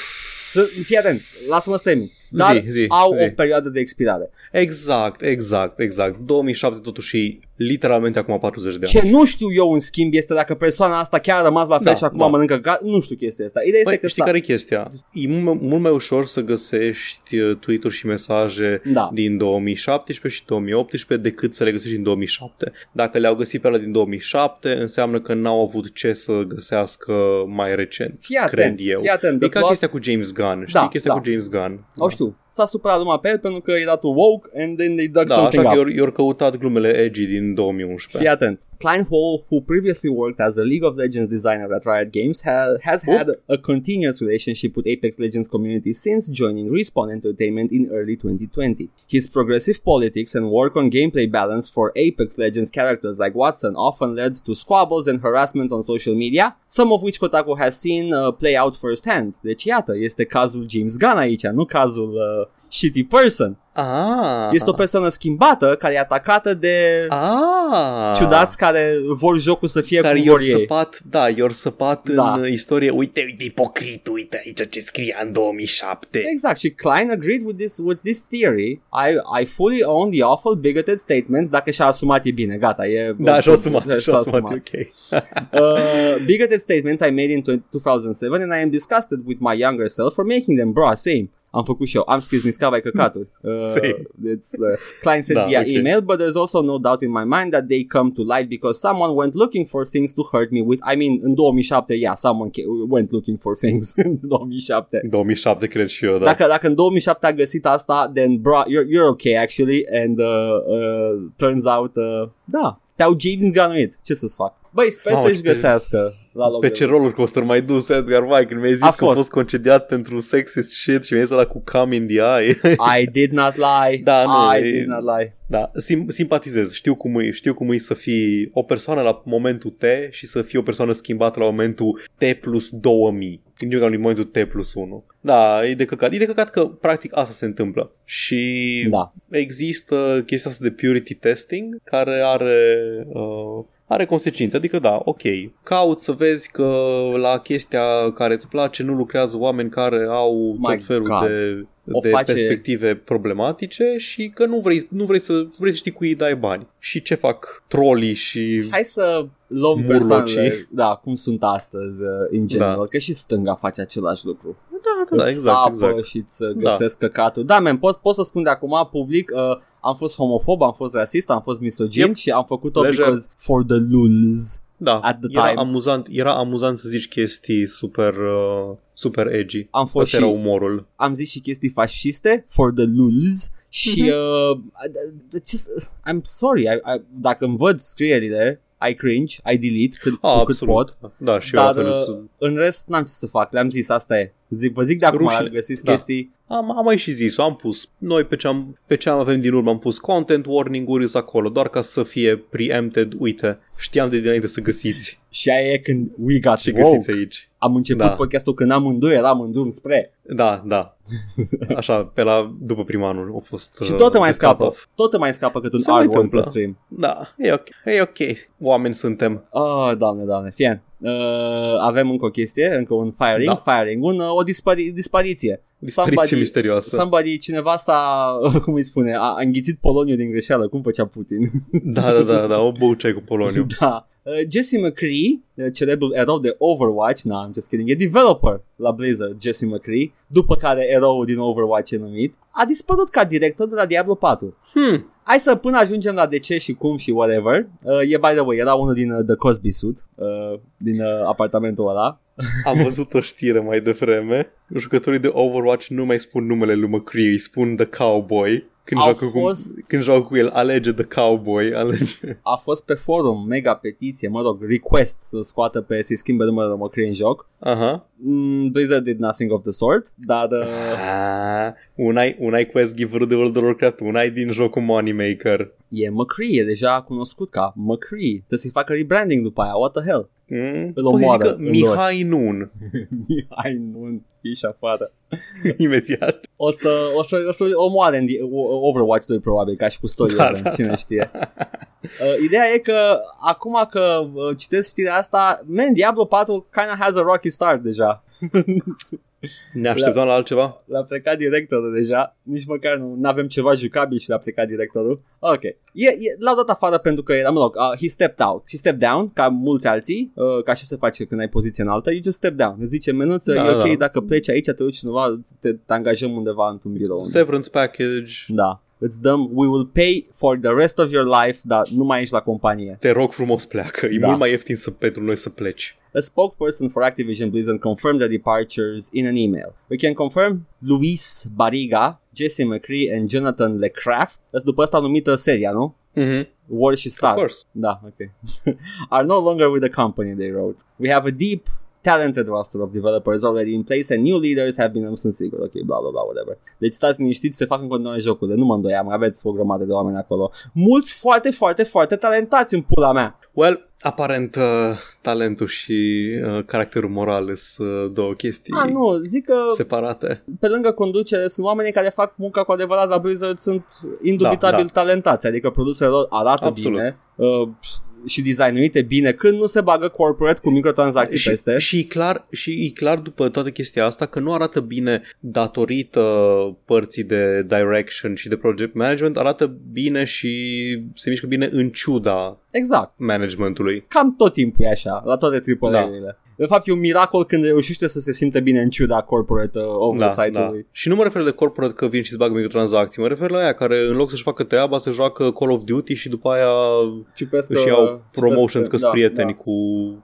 Speaker 1: Sunt, fii atent, lasă-mă să termin. Dar
Speaker 2: Zi, zi,
Speaker 1: au
Speaker 2: zi.
Speaker 1: o perioadă de expirare.
Speaker 2: Exact, exact, exact. 2007 totuși e literalmente acum 40 de ani.
Speaker 1: Ce nu știu eu în schimb este dacă persoana asta chiar a rămas la fel
Speaker 2: Da,
Speaker 1: și acum
Speaker 2: da.
Speaker 1: mănâncă ga- Nu știu chestia asta. Ideea este
Speaker 2: Păi,
Speaker 1: că
Speaker 2: știi
Speaker 1: s-a...
Speaker 2: care e chestia? E mult, mult mai ușor să găsești uh, tweet-uri și mesaje
Speaker 1: Da.
Speaker 2: din 2017 și 2018 decât să le găsești din 2007. Dacă le-au găsit pe alea din 2007, înseamnă că n-au avut ce să găsească mai recent.
Speaker 1: Fii atent,
Speaker 2: cred eu.
Speaker 1: fii atent.
Speaker 2: E
Speaker 1: The
Speaker 2: ca
Speaker 1: plot-
Speaker 2: chestia cu James Gunn. Știi
Speaker 1: Da,
Speaker 2: chestia
Speaker 1: da.
Speaker 2: cu James Gunn?
Speaker 1: O știu. YouTube s-a supărat lumea pe el pentru că era too woke and then they dug
Speaker 2: Da,
Speaker 1: something
Speaker 2: așa că
Speaker 1: up.
Speaker 2: i-au căutat glumele edgy din 2011.
Speaker 1: Fii atent. Klein Hall, who previously worked as a League of Legends designer at Riot Games, ha- has
Speaker 2: Oh.
Speaker 1: had a continuous relationship with Apex Legends community since joining Respawn Entertainment in early 2020. His progressive politics and work on gameplay balance for Apex Legends characters like Watson often led to squabbles and harassment on social media, some of which Kotaku has seen uh, play out firsthand. Deci iată, este cazul James Gunn aici, nu cazul uh, shitty person.
Speaker 2: Ah.
Speaker 1: Este o persoană schimbată care e atacată de
Speaker 2: Ah.
Speaker 1: ciudați care vor jocul să fie
Speaker 2: care
Speaker 1: cum
Speaker 2: i-au
Speaker 1: vor ei.
Speaker 2: săpat, da, i-au săpat
Speaker 1: Da.
Speaker 2: în istorie. Uite, uite, ipocrit, uite aici ce scria în 2007.
Speaker 1: Exact, și Klein agreed with this, with this theory. I, I fully own the awful bigoted statements. Dacă și-a asumat e bine, gata, e...
Speaker 2: Da, și-a asumat,
Speaker 1: și-a
Speaker 2: și-a asumat, ok.
Speaker 1: uh, bigoted statements I made in 2007 and I am disgusted with my younger self for making them, bro, same. Am făcut și eu, am scris niscava căcaturi. Uh,
Speaker 2: Same.
Speaker 1: It's, uh, Klein said
Speaker 2: Da,
Speaker 1: via
Speaker 2: ok.
Speaker 1: email, but there's also no doubt in my mind that they come to light because someone went looking for things to hurt me with. I mean, în 2007, yeah, someone ca- went looking for things în 2007.
Speaker 2: 2007 cred și eu, da.
Speaker 1: Dacă, dacă în 2007 a găsit asta, then bro, you're, you're okay actually and uh, uh, turns out, uh, da, te-au James Gunnuit. Ce să-ți fac? Băi, sper
Speaker 2: Mamă,
Speaker 1: să-și
Speaker 2: ce-
Speaker 1: găsească la loc
Speaker 2: Pe
Speaker 1: de
Speaker 2: ce roller coaster mai dus Edgar Mai când mi-ai zis
Speaker 1: A
Speaker 2: că a
Speaker 1: fost.
Speaker 2: fost concediat pentru sexist shit și mi-ai zis ăla cu come in the eye.
Speaker 1: I did not lie.
Speaker 2: Da, nu,
Speaker 1: I
Speaker 2: e-
Speaker 1: did not lie.
Speaker 2: da, sim- simpatizez, știu cum, e, știu cum e să fii o persoană la momentul T și să fii o persoană schimbată la momentul T plus 2000. În la momentul T plus 1. Da, e de căcat. E de căcat că practic asta se întâmplă. Și
Speaker 1: Da.
Speaker 2: există chestia asta de purity testing care are uh, are consecințe, adică da, ok, caut să vezi că la chestia care îți place nu lucrează oameni care au
Speaker 1: My
Speaker 2: tot felul
Speaker 1: God.
Speaker 2: de,
Speaker 1: O
Speaker 2: de
Speaker 1: face-
Speaker 2: perspective problematice și că nu vrei, nu vrei să vrei să știi cui îi dai bani. Și ce fac trolii și
Speaker 1: Hai să luăm
Speaker 2: Murlocii.
Speaker 1: persoanele, da, cum sunt astăzi uh, în general,
Speaker 2: Da.
Speaker 1: că și stânga face același lucru.
Speaker 2: da, da, da,
Speaker 1: Îți
Speaker 2: exact,
Speaker 1: sapă
Speaker 2: exact.
Speaker 1: și îți uh, găsesc da. căcatul. Da, man, pot, pot să spun de acum public, uh, am fost homofob, am fost rasist, am fost misogin
Speaker 2: Yep.
Speaker 1: și am făcut-o
Speaker 2: Pleasure.
Speaker 1: because for the lulz.
Speaker 2: Da,
Speaker 1: at the
Speaker 2: era
Speaker 1: time.
Speaker 2: amuzant, era amuzant să zici chestii super uh, super edgy.
Speaker 1: Am fost
Speaker 2: Ăsta
Speaker 1: și,
Speaker 2: era umorul.
Speaker 1: am zis și chestii fasciste for the lulz și
Speaker 2: Mhm.
Speaker 1: uh, just, I'm sorry, I, I, dacă îmi văd scrierile, I cringe, I delete cât,
Speaker 2: Ah,
Speaker 1: cât pot.
Speaker 2: absolut. Da, și eu
Speaker 1: Dar
Speaker 2: la fel
Speaker 1: uh,
Speaker 2: sunt-
Speaker 1: în rest n-am ce să fac, le-am zis, asta e. Zic, vă zic de acum,
Speaker 2: Rușine.
Speaker 1: găsiți
Speaker 2: Da.
Speaker 1: chestii.
Speaker 2: Am, am mai și zis am pus, noi pe ce, am, pe ce am avem din urmă am pus content warning-uri sunt acolo, doar ca să fie preempted, uite, știam de dinainte să găsiți
Speaker 1: Și aia e când we got
Speaker 2: și
Speaker 1: woke.
Speaker 2: găsiți aici.
Speaker 1: Am început
Speaker 2: Da.
Speaker 1: podcastul când amândoi eram în drum spre.
Speaker 2: Da, da. Așa, pe la, după primul anul a fost
Speaker 1: Și
Speaker 2: uh,
Speaker 1: tot te mai
Speaker 2: de cut
Speaker 1: scapă.
Speaker 2: off.
Speaker 1: Tot te mai scapă cât un
Speaker 2: Se mai
Speaker 1: R1 pe
Speaker 2: întâmplă.
Speaker 1: stream.
Speaker 2: Da, e ok, e ok. Oameni suntem.
Speaker 1: Oh, doamne, doamne, fie. Uh, avem încă o chestie, încă un firing,
Speaker 2: Da.
Speaker 1: firing, un, uh, o dispari- dispariție.
Speaker 2: Dispariție misterioasă.
Speaker 1: somebody, cineva s-a, cum îi spune, a, a înghițit poloniu din greșeală, cum făcea Putin.
Speaker 2: Da, da, da, da, o băuceai cu poloniu.
Speaker 1: da. Uh, Jesse McCree, uh, celebrul erou de Overwatch, na, I'm just kidding, e developer la Blizzard, Jesse McCree, după care eroul din Overwatch e numit, a dispărut ca director de la Diablo 4.
Speaker 2: Hmm,
Speaker 1: Hai să până ajungem la de ce și cum și whatever. Uh, e by the way, era unul din uh, The Cosby Suit, uh, din uh, apartamentul ăla.
Speaker 2: am văzut o știre mai devreme. Jucătorii de Overwatch nu mai spun numele lui McCree, îi spun The Cowboy. Când
Speaker 1: Au
Speaker 2: joacă,
Speaker 1: fost-
Speaker 2: cu, când joacă cu el, alege The Cowboy, alege.
Speaker 1: A fost pe forum, mega petiție, mă rog, request să scoată pe, să-i schimbe numele lui McCree în joc.
Speaker 2: Aha.
Speaker 1: Mm, Blizzard did nothing of the sort, dar uh,
Speaker 2: Ah, un ai, un ai quest giver de World of Warcraft, un ai din jocul Moneymaker.
Speaker 1: e McCree, e deja cunoscut ca McCree. Trebuie să-i facă rebranding după aia, what the hell?
Speaker 2: Mm?
Speaker 1: Îl
Speaker 2: Poți să
Speaker 1: omoară
Speaker 2: zică
Speaker 1: în
Speaker 2: Mihai Nun,
Speaker 1: Hai, nu, ieși afară.
Speaker 2: imediat.
Speaker 1: O să, o să, o să omoare în di- o- Overwatch 2 probabil, ca și cu story
Speaker 2: Da,
Speaker 1: da,
Speaker 2: da,
Speaker 1: cine
Speaker 2: da.
Speaker 1: știe. Uh, ideea e că acum că uh, citesc știrea asta, man, Diablo 4 kinda has a rocky start deja.
Speaker 2: Ne așteptam la altceva?
Speaker 1: L-a plecat directorul deja, nici măcar nu avem ceva jucabil și l-a plecat directorul. Ok. E, e, l-au dat afară pentru că era, mă rog, uh, he stepped out. He stepped down, ca mulți alții, uh, ca și se face când ai poziție înaltă, you just step down. Îți zice menuță,
Speaker 2: Da,
Speaker 1: e ok
Speaker 2: da.
Speaker 1: dacă pleci aici, te duci undeva, te, te angajăm undeva într-un birou.
Speaker 2: Severance package.
Speaker 1: Da. Îți dăm, we will pay for the rest of your life, dar nu mai ești la companie.
Speaker 2: Te rog frumos pleacă. E
Speaker 1: Da.
Speaker 2: mult mai ieftin să, pentru noi să pleci.
Speaker 1: A spokesperson for Activision Blizzard confirmed the departures in an email. We can confirm Luis Barriga, Jesse McCree and Jonathan LeCraft. Asta după asta numită seria, nu?
Speaker 2: Mm-hmm.
Speaker 1: War și
Speaker 2: Of
Speaker 1: Star.
Speaker 2: course.
Speaker 1: Da, ok. Are no longer with the company, they wrote. We have a deep, talented roster of developers already in place and new leaders have been, nu sunt sigur, ok, bla bla bla, whatever. Deci stați liniștiți, se fac în continuare jocurile, nu mă îndoiam, aveți o grămadă de oameni acolo. Mulți foarte, foarte, foarte talentați în pula mea.
Speaker 2: Well, aparent uh, talentul și uh, caracterul moral sunt uh, două chestii
Speaker 1: Ah, nu, zic că
Speaker 2: separate.
Speaker 1: pe lângă conducere sunt oamenii care fac munca cu adevărat la Blizzard sunt indubitabil
Speaker 2: Da,
Speaker 1: talentați, adică produsele lor arată
Speaker 2: Absolut.
Speaker 1: bine uh, și designuite bine când nu se bagă corporate cu microtransacții
Speaker 2: și,
Speaker 1: peste.
Speaker 2: și, e clar, și e clar după toată chestia asta că nu arată bine datorită părții de direction și de project management, arată bine și se mișcă bine în ciuda
Speaker 1: Exact.
Speaker 2: managementului.
Speaker 1: Cam tot timpul e așa, la toate
Speaker 2: Da.
Speaker 1: AAA-urile. De fapt, e un miracol când reușește să se simte bine în ciuda corporate uh,
Speaker 2: Da,
Speaker 1: oversight-ului.
Speaker 2: da. Și nu mă refer de corporate că vin și îți bagă microtransacții, mă refer la aia care în loc să-și facă treaba se joacă Call of Duty și după aia
Speaker 1: Cipesc
Speaker 2: își
Speaker 1: că-
Speaker 2: iau
Speaker 1: cipesc
Speaker 2: promotions că
Speaker 1: da,
Speaker 2: sunt prieteni
Speaker 1: da.
Speaker 2: cu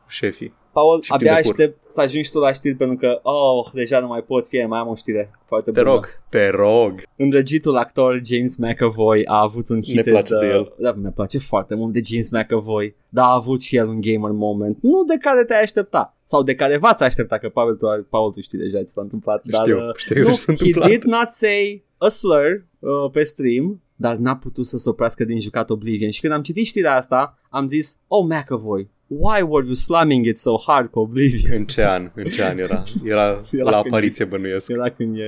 Speaker 2: șefii.
Speaker 1: Paul,
Speaker 2: și
Speaker 1: abia
Speaker 2: plin de cur.
Speaker 1: aștept să ajungi tu la știri pentru că, oh, deja nu mai pot, fie, mai am o știre foarte
Speaker 2: Te
Speaker 1: bună.
Speaker 2: rog, te rog.
Speaker 1: Îndrăgitul actor James McAvoy a avut un hit.
Speaker 2: place de el.
Speaker 1: Da, ne place foarte mult de James McAvoy, dar a avut și el un gamer moment, nu de care te-ai aștepta. Sau de care v-ați aștepta, că Paul tu, Paul, tu știi deja ce s-a întâmplat. Dar,
Speaker 2: Știu,
Speaker 1: uh,
Speaker 2: știu
Speaker 1: nu,
Speaker 2: ce s-a
Speaker 1: he
Speaker 2: întâmplat.
Speaker 1: did not say a slur uh, pe stream, dar n-a putut să se oprească din jucat Oblivion. Și când am citit știrea asta, am zis, oh McAvoy, why were you slamming it so hard cu Oblivion?
Speaker 2: În ce an? În ce an era? Era
Speaker 1: Era
Speaker 2: la
Speaker 1: când-
Speaker 2: apariție bănuiesc.
Speaker 1: Era când e,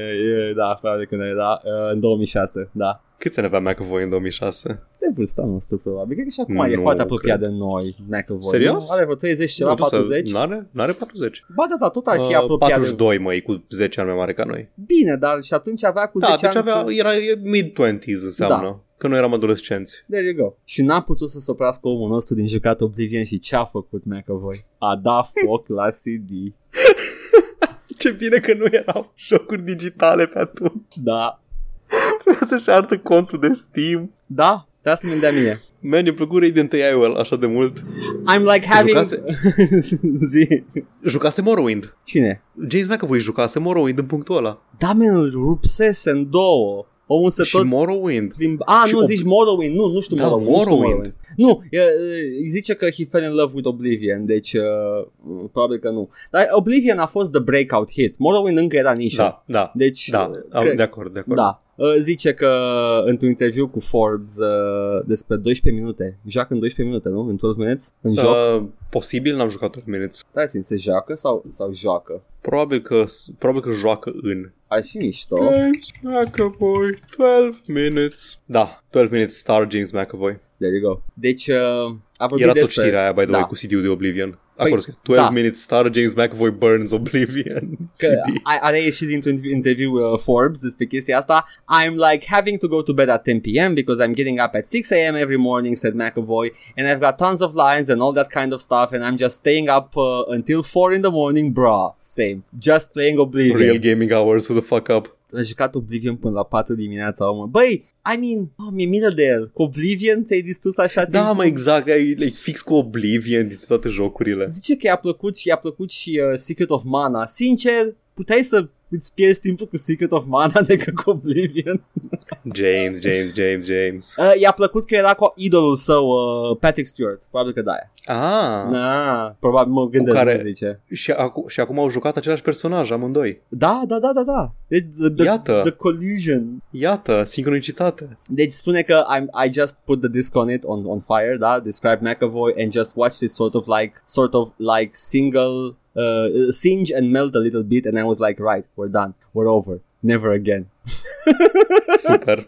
Speaker 1: e da, probabil când era, uh, în 2006, da.
Speaker 2: Câți ani avea McAvoy în 2006?
Speaker 1: De vârsta noastră, probabil. Cred că și acum
Speaker 2: Nu
Speaker 1: e foarte
Speaker 2: cred.
Speaker 1: apropiat de noi, McAvoy.
Speaker 2: Serios?
Speaker 1: Nu? Are vreo 30 ceva,
Speaker 2: Nu, tu să-
Speaker 1: 40?
Speaker 2: N-are? N-are 40.
Speaker 1: Ba da, da, tot ar fi
Speaker 2: Uh,
Speaker 1: apropiat
Speaker 2: 42, măi, cu 10 ani mai mare ca noi.
Speaker 1: de... Bine, dar și atunci avea cu 10
Speaker 2: Da, deci
Speaker 1: ani...
Speaker 2: avea,
Speaker 1: cu-
Speaker 2: era e mid-20s înseamnă.
Speaker 1: Da.
Speaker 2: Că noi eram adolescenți.
Speaker 1: There you go. Și n-a putut să se oprească omul nostru din jucat Oblivion și ce a făcut McAvoy? A dat foc la CD.
Speaker 2: Ce bine că nu erau jocuri digitale pe atunci.
Speaker 1: Da.
Speaker 2: Trebuia să-și arată contul de Steam.
Speaker 1: Da? Trebuia să-mi dea mie.
Speaker 2: Man, eu plăcut Radiant AI-ul așa de mult.
Speaker 1: I'm like having...
Speaker 2: Jucase?
Speaker 1: Zi.
Speaker 2: Jucase Morrowind.
Speaker 1: Cine?
Speaker 2: James McAvoy jucase Morrowind în punctul ăla.
Speaker 1: Da, man, îl rupsese în două. Omul se
Speaker 2: Și
Speaker 1: tot
Speaker 2: Morrowind.
Speaker 1: Prin... A,
Speaker 2: Și
Speaker 1: nu,
Speaker 2: ob-
Speaker 1: zici Morrowind, nu, nu știu
Speaker 2: Da,
Speaker 1: Morrowind, nu știu
Speaker 2: Morrowind.
Speaker 1: Morrowind. Nu, e, e, îi zice că he fell in love with Oblivion, deci uh, probabil că nu. Dar Oblivion a fost the breakout hit, Morrowind încă era nișă.
Speaker 2: Da, da.
Speaker 1: Deci,
Speaker 2: Da,
Speaker 1: uh,
Speaker 2: am,
Speaker 1: cred-
Speaker 2: de acord, de acord.
Speaker 1: da. Uh, zice că într-un interviu cu Forbes uh, despre 12 minute, joacă în 12 minute, nu? În 12 minutes? În joc?
Speaker 2: Uh, posibil n-am jucat 12 minutes.
Speaker 1: Stai țin, se joacă sau, sau joacă?
Speaker 2: Probabil că, probabil că joacă în.
Speaker 1: Ar fi mișto.
Speaker 2: James McAvoy, 12 minutes. Da, 12 minutes star James McAvoy.
Speaker 1: There you go. Deci, uh, a vorbit
Speaker 2: Era tot
Speaker 1: despre...
Speaker 2: știrea aia, by the
Speaker 1: da.
Speaker 2: way, cu CD-ul de Oblivion. Acolo scrie, 12
Speaker 1: da.
Speaker 2: minutes star James McAvoy burns Oblivion.
Speaker 1: Că a, a reieșit dintr-un interviu uh, Forbes despre chestia asta I'm like having to go to bed at 10 p.m. because I'm getting up at 6 a.m. every morning said McAvoy and I've got tons of lines and all that kind of stuff and I'm just staying up uh, until 4 in the morning bruh same just playing Oblivion
Speaker 2: Real gaming hours, who the fuck up.
Speaker 1: A jucat Oblivion până la 4 dimineața omul. Băi, I mean, oh, mi-e milă de el. Cu Oblivion ți-ai distrus așa
Speaker 2: Da,
Speaker 1: timpul?
Speaker 2: mă, exact, e like, fix cu Oblivion din toate jocurile.
Speaker 1: Zice că i-a plăcut și i-a plăcut și uh, Secret of Mana. Sincer, puteai să îți pierzi timpul cu Secret of Mana decât cu Oblivion.
Speaker 2: James, James, James, James.
Speaker 1: Uh, i-a plăcut că era cu idolul său, uh, Patrick Stewart. Probabil că da.
Speaker 2: Ah,
Speaker 1: Na, probabil mă gândesc
Speaker 2: care-
Speaker 1: care... zice.
Speaker 2: și, acu- și acum au jucat același personaj, amândoi.
Speaker 1: Da, da, da, da, da. Deci, the, the,
Speaker 2: Iată.
Speaker 1: the collusion.
Speaker 2: Iată, sincronicitate.
Speaker 1: Deci spune că I'm, I just put the disc on it, on, on fire, da? Describe McAvoy and just watched it sort of like, sort of like single, uh, singe and melt a little bit and I was like, right, we're done. We're over. Never again.
Speaker 2: Super.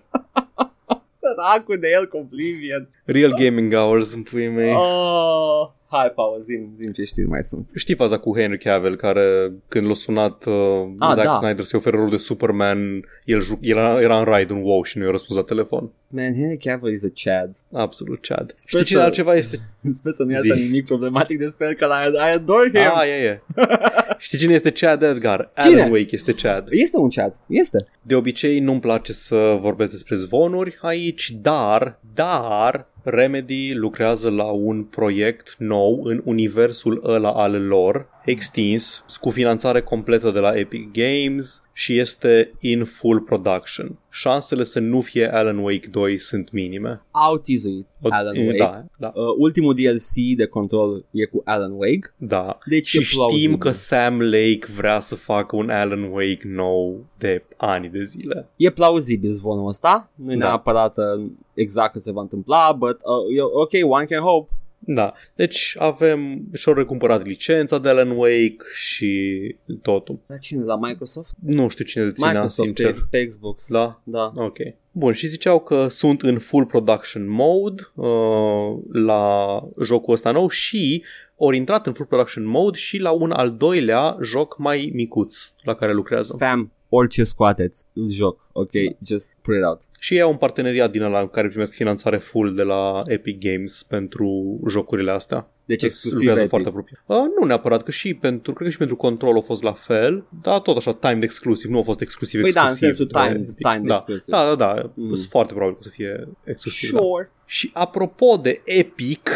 Speaker 1: Săracul de el cu Oblivion.
Speaker 2: Real gaming hours în puii mei.
Speaker 1: Oh, hai, Paul, zim, zim ce știri mai sunt.
Speaker 2: Știi faza cu Henry Cavill care când l-a sunat uh,
Speaker 1: Ah,
Speaker 2: Zack
Speaker 1: da.
Speaker 2: Snyder să-i ofere rolul de Superman, el, ju- el era, era în raid în WoW și nu i-a răspuns la telefon.
Speaker 1: Man, Henry Cavill is a Chad.
Speaker 2: Absolut, Chad.
Speaker 1: Sper
Speaker 2: Știi ce
Speaker 1: să-
Speaker 2: altceva este?
Speaker 1: Sper să nu
Speaker 2: Zi.
Speaker 1: iasă nimic problematic despre el, că I, I adore him.
Speaker 2: Ah, e, e. Știi cine este Chad Edgar?
Speaker 1: Cine?
Speaker 2: Alan Wake este Chad.
Speaker 1: Este un Chad, este.
Speaker 2: De obicei nu-mi place să vorbesc despre zvonuri aici, dar, dar Remedy lucrează la un proiect nou în universul ăla al lor extins cu finanțare completă de la Epic Games și este in full production. Șansele să nu fie Alan Wake 2 sunt minime.
Speaker 1: Au teasuit Alan Wake.
Speaker 2: Da, da.
Speaker 1: Uh, ultimul DLC de control e cu Alan Wake.
Speaker 2: Da.
Speaker 1: Deci
Speaker 2: și
Speaker 1: e
Speaker 2: știm
Speaker 1: plauzibil.
Speaker 2: că Sam Lake vrea să facă un Alan Wake nou de ani de zile.
Speaker 1: E plauzibil zvonul ăsta. Nu e
Speaker 2: Da.
Speaker 1: neapărat uh, exact că se va întâmpla, but uh, e ok, one can hope.
Speaker 2: Da, deci avem și-au recumpărat licența de Alan Wake și totul.
Speaker 1: Dar cine la Microsoft?
Speaker 2: Nu știu cine îl ținea,
Speaker 1: Microsoft
Speaker 2: sincer.
Speaker 1: pe, pe Xbox.
Speaker 2: Da?
Speaker 1: Da.
Speaker 2: Ok. Bun, și ziceau că sunt în full production mode uh, la jocul ăsta nou și ori intrat în full production mode și la un al doilea joc mai micuț la care lucrează.
Speaker 1: Fam, orice scoateți, îl joc. Ok, just put it out.
Speaker 2: Și ei au un parteneriat din ăla în care primesc finanțare full de la Epic Games pentru jocurile astea.
Speaker 1: Deci
Speaker 2: Deci
Speaker 1: exclusiv
Speaker 2: lucrează
Speaker 1: Epic.
Speaker 2: foarte apropiat. Uh, nu neapărat, că și pentru, cred că și pentru Control a fost la fel, dar tot așa timed exclusiv, nu a fost exclusiv
Speaker 1: Păi da, în
Speaker 2: exclusiv.
Speaker 1: sensul
Speaker 2: de la
Speaker 1: timed-
Speaker 2: Epic.
Speaker 1: timed
Speaker 2: da.
Speaker 1: exclusiv.
Speaker 2: Da, da, da,
Speaker 1: Mm.
Speaker 2: mm. sunt foarte probabil că o să fie exclusiv. Da.
Speaker 1: Sure.
Speaker 2: Și apropo de Epic,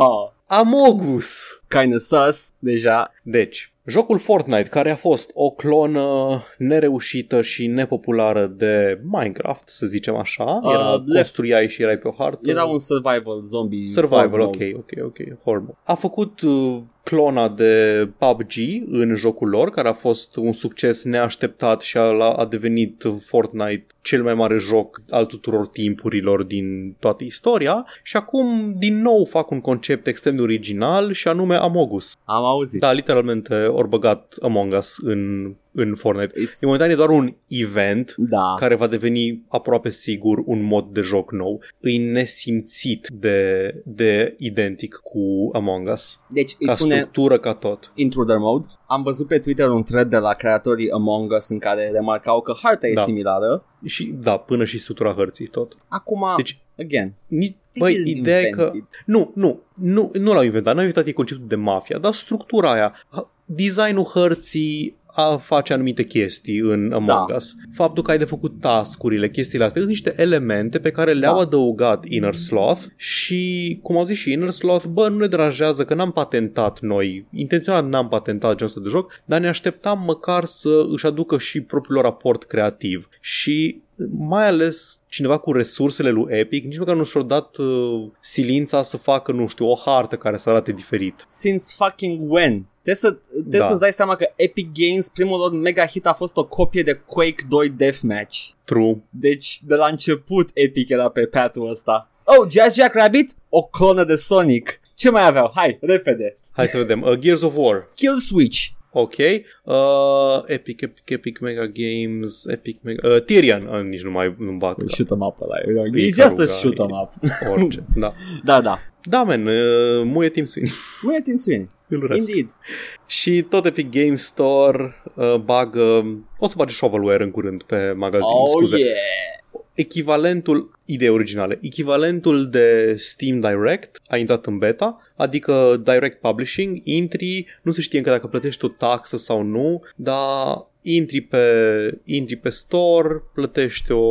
Speaker 1: Oh,
Speaker 2: Amogus.
Speaker 1: kinda sus, deja.
Speaker 2: Deci, jocul Fortnite, care a fost o clonă nereușită și nepopulară de Minecraft, să zicem așa,
Speaker 1: Uh,
Speaker 2: era
Speaker 1: left.
Speaker 2: construiai și erai pe o hartă.
Speaker 1: Era un survival zombie.
Speaker 2: Survival,
Speaker 1: horror
Speaker 2: ok,
Speaker 1: mode.
Speaker 2: ok, ok, horrible. A făcut uh, clona de PUBG în jocul lor, care a fost un succes neașteptat și a, a devenit Fortnite cel mai mare joc al tuturor timpurilor din toată istoria și acum din nou fac un concept extrem de original și anume Amogus.
Speaker 1: Am auzit.
Speaker 2: Da, literalmente ori băgat Among Us în, în Fortnite.
Speaker 1: Is-
Speaker 2: E momentan e doar un event
Speaker 1: Da.
Speaker 2: care va deveni aproape sigur un mod de joc nou. E nesimțit de, de identic cu Among Us.
Speaker 1: Deci îi
Speaker 2: Ca
Speaker 1: spune
Speaker 2: structură, ca tot.
Speaker 1: Intruder Mode. Am văzut pe Twitter un thread de la creatorii Among Us în care remarcau că harta e
Speaker 2: Da.
Speaker 1: similară.
Speaker 2: Și da, până și structura hărții tot.
Speaker 1: Acum,
Speaker 2: Deci,
Speaker 1: again,
Speaker 2: ni-
Speaker 1: they
Speaker 2: băi,
Speaker 1: didn't
Speaker 2: ideea e că...
Speaker 1: invent it.
Speaker 2: Nu, nu, nu, nu l-au inventat, n-au inventat ei conceptul de mafia, dar structura aia, h- designul hărții a face anumite chestii în Among
Speaker 1: Da.
Speaker 2: Us. Faptul că ai de făcut tascurile, chestiile astea, sunt niște elemente pe care le-au
Speaker 1: Da.
Speaker 2: adăugat Inner Sloth și, cum au zis și Inner Sloth, bă, nu ne deranjează că n-am patentat noi, intenționat n-am patentat genul ăsta de joc, dar ne așteptam măcar să își aducă și propriul lor aport creativ. Și mai ales cineva cu resursele lui Epic, nici măcar nu și-au dat uh, silința să facă, nu știu, o hartă care să arate diferit.
Speaker 1: Since fucking when? Trebuie, să, trebuie
Speaker 2: Da.
Speaker 1: să-ți dai seama că Epic Games, primul lor mega hit a fost o copie de Quake 2 Deathmatch.
Speaker 2: True.
Speaker 1: Deci, de la început, Epic era pe path-ul ăsta. Oh, Jazz Jack Rabbit? O clonă de Sonic. Ce mai aveau? Hai, repede.
Speaker 2: Hai să vedem. Uh, Gears of War.
Speaker 1: Kill Switch.
Speaker 2: Ok. Uh, Epic, Epic, Epic Mega Games, Epic Mega... Uh, Tyrion. Uh, nici nu mai nu bat.
Speaker 1: Shoot 'em up ăla.
Speaker 2: E
Speaker 1: E just a
Speaker 2: căruga,
Speaker 1: shoot 'em
Speaker 2: e-
Speaker 1: up.
Speaker 2: Orice. Da.
Speaker 1: Da, da.
Speaker 2: Da, man. Uh, muie Team Sweeney.
Speaker 1: Nu e Tim Sweeney.
Speaker 2: Îl urăsc.
Speaker 1: Indeed.
Speaker 2: Și tot Epic Game Store uh, bagă... O să bage shovelware în curând pe magazin,
Speaker 1: Oh,
Speaker 2: scuze.
Speaker 1: yeah.
Speaker 2: Echivalentul, idei originale, echivalentul de Steam Direct a intrat în beta, adică Direct Publishing, intri, nu se știe încă dacă plătești o taxă sau nu, dar intri pe, intri pe store, plătești o...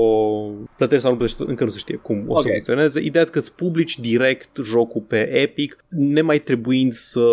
Speaker 2: plătești sau nu plătești, încă nu se știe cum o să
Speaker 1: Ok.
Speaker 2: funcționeze. Ideea e că îți publici direct jocul pe Epic, nemai trebuind să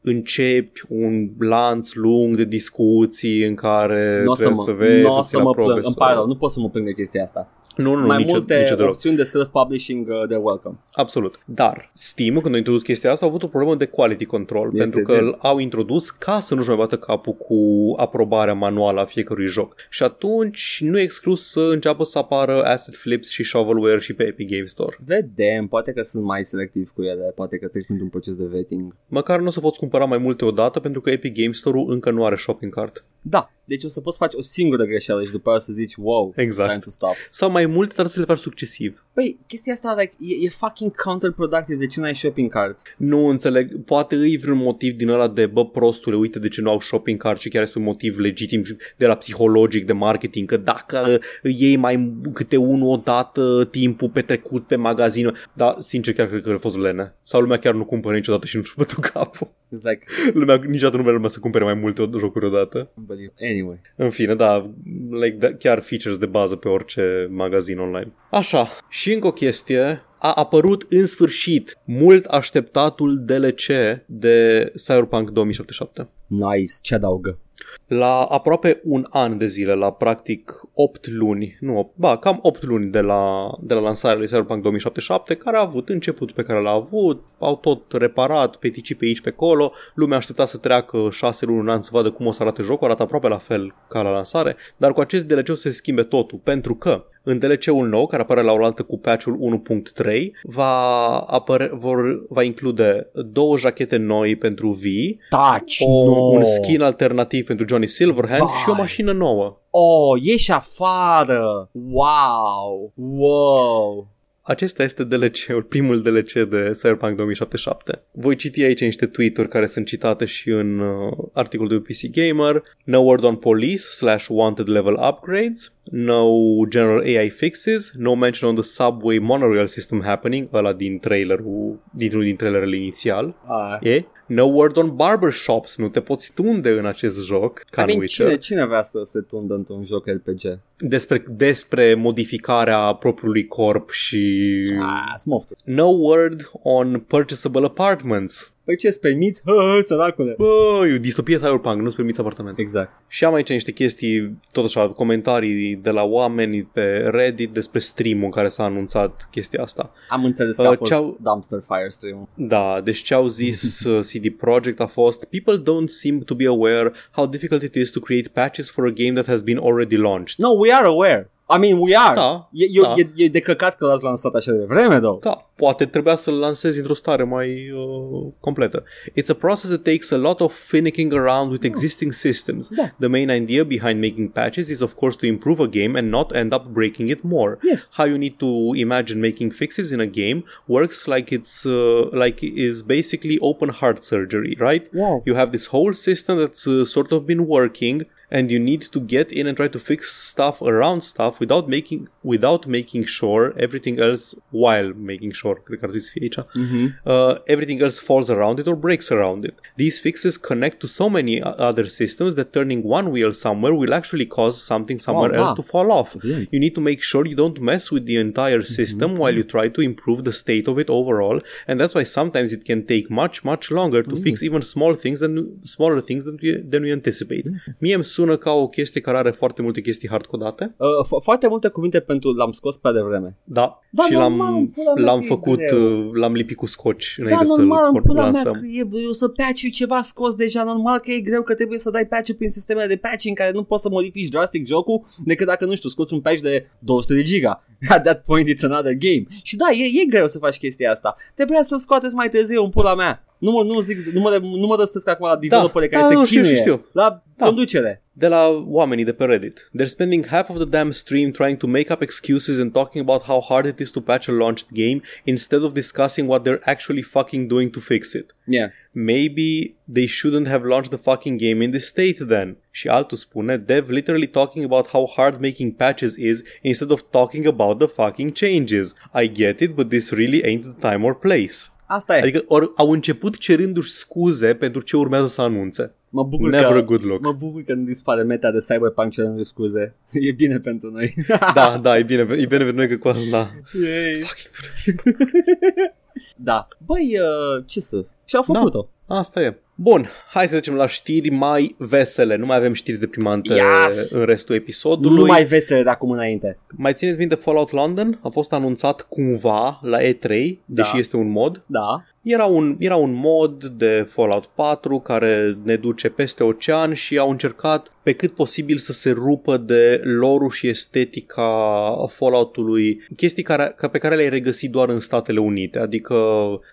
Speaker 2: începi un lanț lung de discuții în care
Speaker 1: Nu o să
Speaker 2: trebuie
Speaker 1: mă,
Speaker 2: să vezi,
Speaker 1: n-o
Speaker 2: să
Speaker 1: să
Speaker 2: ți la
Speaker 1: mă
Speaker 2: probe,
Speaker 1: plâng. Îmi
Speaker 2: să-
Speaker 1: pare rău, nu pot să mă plâng de chestia asta.
Speaker 2: Nu, nu,
Speaker 1: Mai
Speaker 2: nici,
Speaker 1: multe
Speaker 2: nici deloc.
Speaker 1: opțiuni de self-publishing, uh, de welcome.
Speaker 2: Absolut. Dar Steam, când a introdus chestia asta, a avut o problemă de quality control,
Speaker 1: Yes,
Speaker 2: pentru
Speaker 1: it
Speaker 2: că
Speaker 1: did.
Speaker 2: îl au introdus ca să nu-și mai bată capul cu aprobarea manuală a fiecărui joc. Și atunci nu e exclus să înceapă să apară asset flips și shovelware și pe Epic Game Store.
Speaker 1: Vedem, poate că sunt mai selectiv cu ele, poate că trec printr-un proces de vetting.
Speaker 2: Măcar nu o să poți cumpăra mai multe odată pentru că Epic Game Store-ul încă nu are shopping cart.
Speaker 1: Da, deci o să poți face o singură greșeală și după aia să zici, wow,
Speaker 2: Exact.
Speaker 1: time to stop.
Speaker 2: Sau mai multe, dar să le faci succesiv.
Speaker 1: Păi, chestia asta like, e, e fucking counterproductive de ce n-ai shopping cart.
Speaker 2: Nu înțeleg, poate îi vreun motiv din ăla de bă prostule, uite de ce nu au shopping cart și chiar este un motiv legitim de la psihologic, de marketing, că dacă iei mai câte unul odată timpul petrecut pe magazin, dar sincer chiar cred că a fost lene. Sau lumea chiar nu cumpără niciodată și nu-și bătu capul.
Speaker 1: It's like,
Speaker 2: Lumea niciodată nu vrea lumea să cumpere mai multe jocuri odată.
Speaker 1: Unbelievable. Anyway.
Speaker 2: În fine, da, like, da, chiar features de bază pe orice magazin online. Așa, și încă o chestie, a apărut în sfârșit mult așteptatul DLC de Cyberpunk 2077.
Speaker 1: Nice, ce adaugă?
Speaker 2: La aproape un an de zile, la practic 8 luni, nu 8, ba, cam 8 luni de la, de la lansarea lui Cyberpunk 2077, care a avut început pe care l-a avut, au tot reparat peticii pe aici, pe acolo, lumea aștepta să treacă 6 luni, un an să vadă cum o să arate jocul, arată aproape la fel ca la lansare, dar cu acest DLC o să se schimbe totul, pentru că în DLC-ul nou, care apare la oaltă cu patch-ul 1.3, va, apăre, vor, va include două jachete noi pentru V,
Speaker 1: Taci,
Speaker 2: o,
Speaker 1: no.
Speaker 2: un skin alternativ pentru Johnny Silverhand
Speaker 1: Vai.
Speaker 2: și o mașină nouă.
Speaker 1: Oh, ieși afară! Wow! Wow!
Speaker 2: Acesta este DLC-ul, primul DLC de Cyberpunk 2077. Voi citi aici niște tweet-uri care sunt citate și în uh, articolul de PC Gamer. No word on police slash wanted level upgrades. No general AI fixes. No mention on the subway monorail system happening. Ăla din trailerul, dintr-unul din trailerele inițial.
Speaker 1: Ah.
Speaker 2: E? No word on barbershops. Nu te poți tunde în acest joc. Ca
Speaker 1: I
Speaker 2: în
Speaker 1: mean,
Speaker 2: Witcher.
Speaker 1: cine, cine vrea să se tundă într-un joc RPG?
Speaker 2: Despre, despre modificarea propriului corp și...
Speaker 1: Ah, smoftă.
Speaker 2: No word on purchasable apartments.
Speaker 1: Păi ce-ți permiți? Hă, hă, săracule!
Speaker 2: Bă, e o distopie cyberpunk, nu-ți permiți apartament.
Speaker 1: Exact.
Speaker 2: Și am aici niște chestii, tot așa, comentarii de la oameni pe Reddit despre stream-ul în care s-a anunțat chestia asta.
Speaker 1: Am înțeles că
Speaker 2: Uh,
Speaker 1: a fost
Speaker 2: ce-au-
Speaker 1: Dumpster Fire stream
Speaker 2: Da, deci ce au zis uh, CD Projekt a fost People don't seem to be aware how difficult it is to create patches for a game that has been already launched.
Speaker 1: No, we are aware. I mean, we are.
Speaker 2: Da,
Speaker 1: E, e,
Speaker 2: da.
Speaker 1: e, e de căcat că l-ați lansat așa de vreme, though.
Speaker 2: Da, poate trebuia să-l lansezi într-o stare mai uh, completă. It's a process that takes a lot of finicking around with existing systems.
Speaker 1: Da.
Speaker 2: The main idea behind making patches is of course to improve a game and not end up breaking it more.
Speaker 1: Yes.
Speaker 2: How you need to imagine making fixes in a game works like it's uh, like is basically open heart surgery, right?
Speaker 1: Wow.
Speaker 2: You have this whole system that's uh, sort of been working and you need to get in and try to fix stuff around stuff without making without making sure everything else while making sure cred că ar trebui să fie aici
Speaker 1: Mm-hmm.
Speaker 2: uh, everything else falls around it or breaks around it. These fixes connect to so many other systems that turning one wheel somewhere will actually cause something somewhere
Speaker 1: Wow,
Speaker 2: else to fall off. You need to make sure you don't mess with the entire system while you try to improve the state of it overall, and that's why sometimes it can take much, much longer to fix even small things than smaller things than we, than we anticipate. Mie îmi sună ca o chestie care are foarte multe chestii hardcodate.
Speaker 1: Uh, fo- foarte multe cuvinte pentru l-am scos prea devreme.
Speaker 2: Da,
Speaker 1: Da,
Speaker 2: și
Speaker 1: normal,
Speaker 2: l-am,
Speaker 1: pula mea
Speaker 2: l-am
Speaker 1: că e
Speaker 2: făcut,
Speaker 1: greu.
Speaker 2: uh, l-am lipit cu scoci
Speaker 1: Da,
Speaker 2: înainte
Speaker 1: normal, în
Speaker 2: să-l
Speaker 1: pula mea,
Speaker 2: lansăm.
Speaker 1: că e, e, o să patch ceva scos deja, normal că e greu că trebuie să dai patch prin sistemele de patch în care nu poți să modifici drastic jocul decât dacă, nu știu, scoți un patch de 200 de giga. At that point it's another game. Și da, e, e greu să faci chestia asta. Trebuia să-l scoateți mai târziu în pula mea. Nu mă, nu zic, nu mă, nu mă răstesc acum la developere
Speaker 2: da,
Speaker 1: care se
Speaker 2: nu, știu,
Speaker 1: chinuie.
Speaker 2: știu, știu.
Speaker 1: La
Speaker 2: Da.
Speaker 1: conducere.
Speaker 2: de la oamenii de pe Reddit. They're spending half of the damn stream trying to make up excuses and talking about how hard it is to patch a launched game instead of discussing what they're actually fucking doing to fix it.
Speaker 1: Yeah.
Speaker 2: Maybe they shouldn't have launched the fucking game in this state then. Și altul spune, dev literally talking about how hard making patches is instead of talking about the fucking changes. I get it, but this really ain't the time or place.
Speaker 1: Asta e.
Speaker 2: Adică or, au început cerându-și scuze pentru ce urmează să anunțe.
Speaker 1: mă bucur
Speaker 2: Never
Speaker 1: că,
Speaker 2: a good look.
Speaker 1: Mă bucur că nu dispare meta de Cyberpunk cerând scuze. E bine pentru noi.
Speaker 2: Da, da, e bine, e bine pentru noi că cu asta, da.
Speaker 1: Yay.
Speaker 2: Fucking
Speaker 1: Da. Băi, uh, ce să... Și-au făcut-o.
Speaker 2: Asta e. Bun, hai să trecem la știri mai vesele. Nu mai avem știri deprimante
Speaker 1: Yes!
Speaker 2: în restul episodului.
Speaker 1: Nu mai vesele de acum înainte.
Speaker 2: mai țineți minte Fallout London? A fost anunțat cumva la E3, deși
Speaker 1: Da.
Speaker 2: este un mod.
Speaker 1: Da.
Speaker 2: Era un, era un mod de Fallout 4 care ne duce peste ocean și au încercat pe cât posibil să se rupă de lorul și estetica Fallout-ului, chestii care, ca pe care le-ai regăsit doar în Statele Unite, adică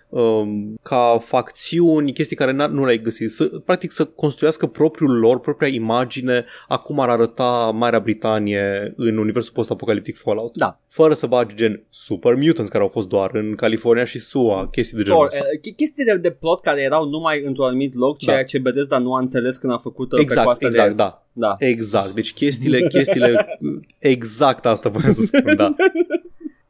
Speaker 2: um, ca facțiuni, chestii care n- nu le-ai găsit, să, practic să construiască propriul lor, propria imagine a cum ar arăta Marea Britanie în universul post-apocaliptic Fallout.
Speaker 1: Da.
Speaker 2: Fără să bagi gen Super Mutants care au fost doar în California și SUA, chestii de genul
Speaker 1: Or,
Speaker 2: ăsta.
Speaker 1: Uh, ch- chestii de, de plot care erau numai într-un anumit loc, ceea
Speaker 2: Da.
Speaker 1: ce Bethesda nu a înțeles când a făcut uh, pe
Speaker 2: Exact,
Speaker 1: coasta de
Speaker 2: exact,
Speaker 1: est.
Speaker 2: da.
Speaker 1: Da.
Speaker 2: Exact, deci chestiile, chestiile, exact asta voiam să spun, da.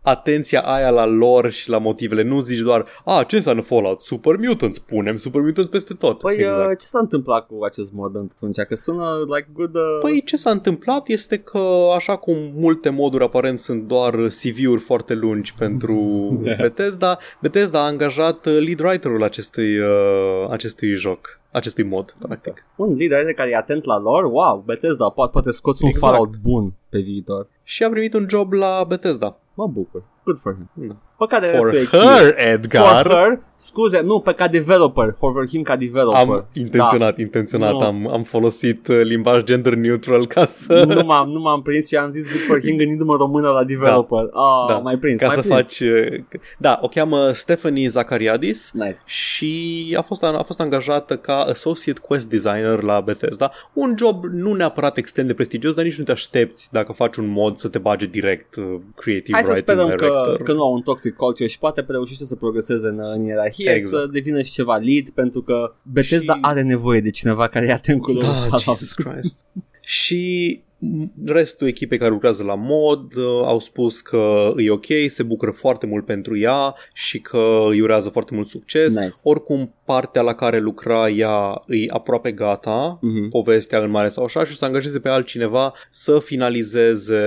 Speaker 2: atenția aia la lor și la motivele. Nu zici doar, a, ce înseamnă Fallout? Super Mutants, punem Super Mutants peste tot.
Speaker 1: Păi
Speaker 2: exact.
Speaker 1: uh, ce s-a întâmplat cu acest mod atunci? Că sună like good... Uh...
Speaker 2: Păi ce s-a întâmplat este că așa cum multe moduri aparent sunt doar CV-uri foarte lungi pentru Bethesda, Bethesda a angajat uh, lead writer-ul acestui, uh, acestui joc acestui mod, practic.
Speaker 1: Un lead writer care e atent la lor, wow, Bethesda, poate, poate scoți un
Speaker 2: Exact.
Speaker 1: Fallout bun pe viitor.
Speaker 2: Și a primit un job la Bethesda.
Speaker 1: Mă bucur. Good for him.
Speaker 2: Da.
Speaker 1: Păcat de
Speaker 2: For
Speaker 1: restul echipei.
Speaker 2: her, Edgar!
Speaker 1: For her, scuze, nu, pe ca developer, for him ca developer.
Speaker 2: Am intenționat, da. intenționat,
Speaker 1: Nu.
Speaker 2: am, am folosit uh, limbaj gender neutral ca să...
Speaker 1: nu, m-am, nu m-am prins și am zis good for him gândindu-mă română la developer. Ah,
Speaker 2: Da.
Speaker 1: mai prins,
Speaker 2: ca
Speaker 1: mai
Speaker 2: să
Speaker 1: prins.
Speaker 2: faci... uh, Da, o cheamă Stephanie Zachariadis
Speaker 1: Nice.
Speaker 2: și a fost, a fost angajată ca Associate Quest Designer la Bethesda. Un job nu neapărat extrem de prestigios, dar nici nu te aștepți dacă faci un mod să te bage direct uh, Creative
Speaker 1: Hai să
Speaker 2: Writing
Speaker 1: sperăm că,
Speaker 2: Director.
Speaker 1: că nu au un toxic culture și poate reușește să progreseze în, în ierarhie
Speaker 2: Exact.
Speaker 1: să devină și ceva lead pentru că Bethesda
Speaker 2: Și-
Speaker 1: are nevoie de cineva care e atent cu
Speaker 2: Da,
Speaker 1: Fallout.
Speaker 2: Jesus Christ. și restul echipei care lucrează la mod uh, au spus că e ok, se bucură foarte mult pentru ea și că îi urează foarte mult succes.
Speaker 1: Nice.
Speaker 2: Oricum, partea la care lucra ea e aproape gata,
Speaker 1: Mhm.
Speaker 2: povestea în mare sau așa, și o să angajeze pe altcineva să finalizeze,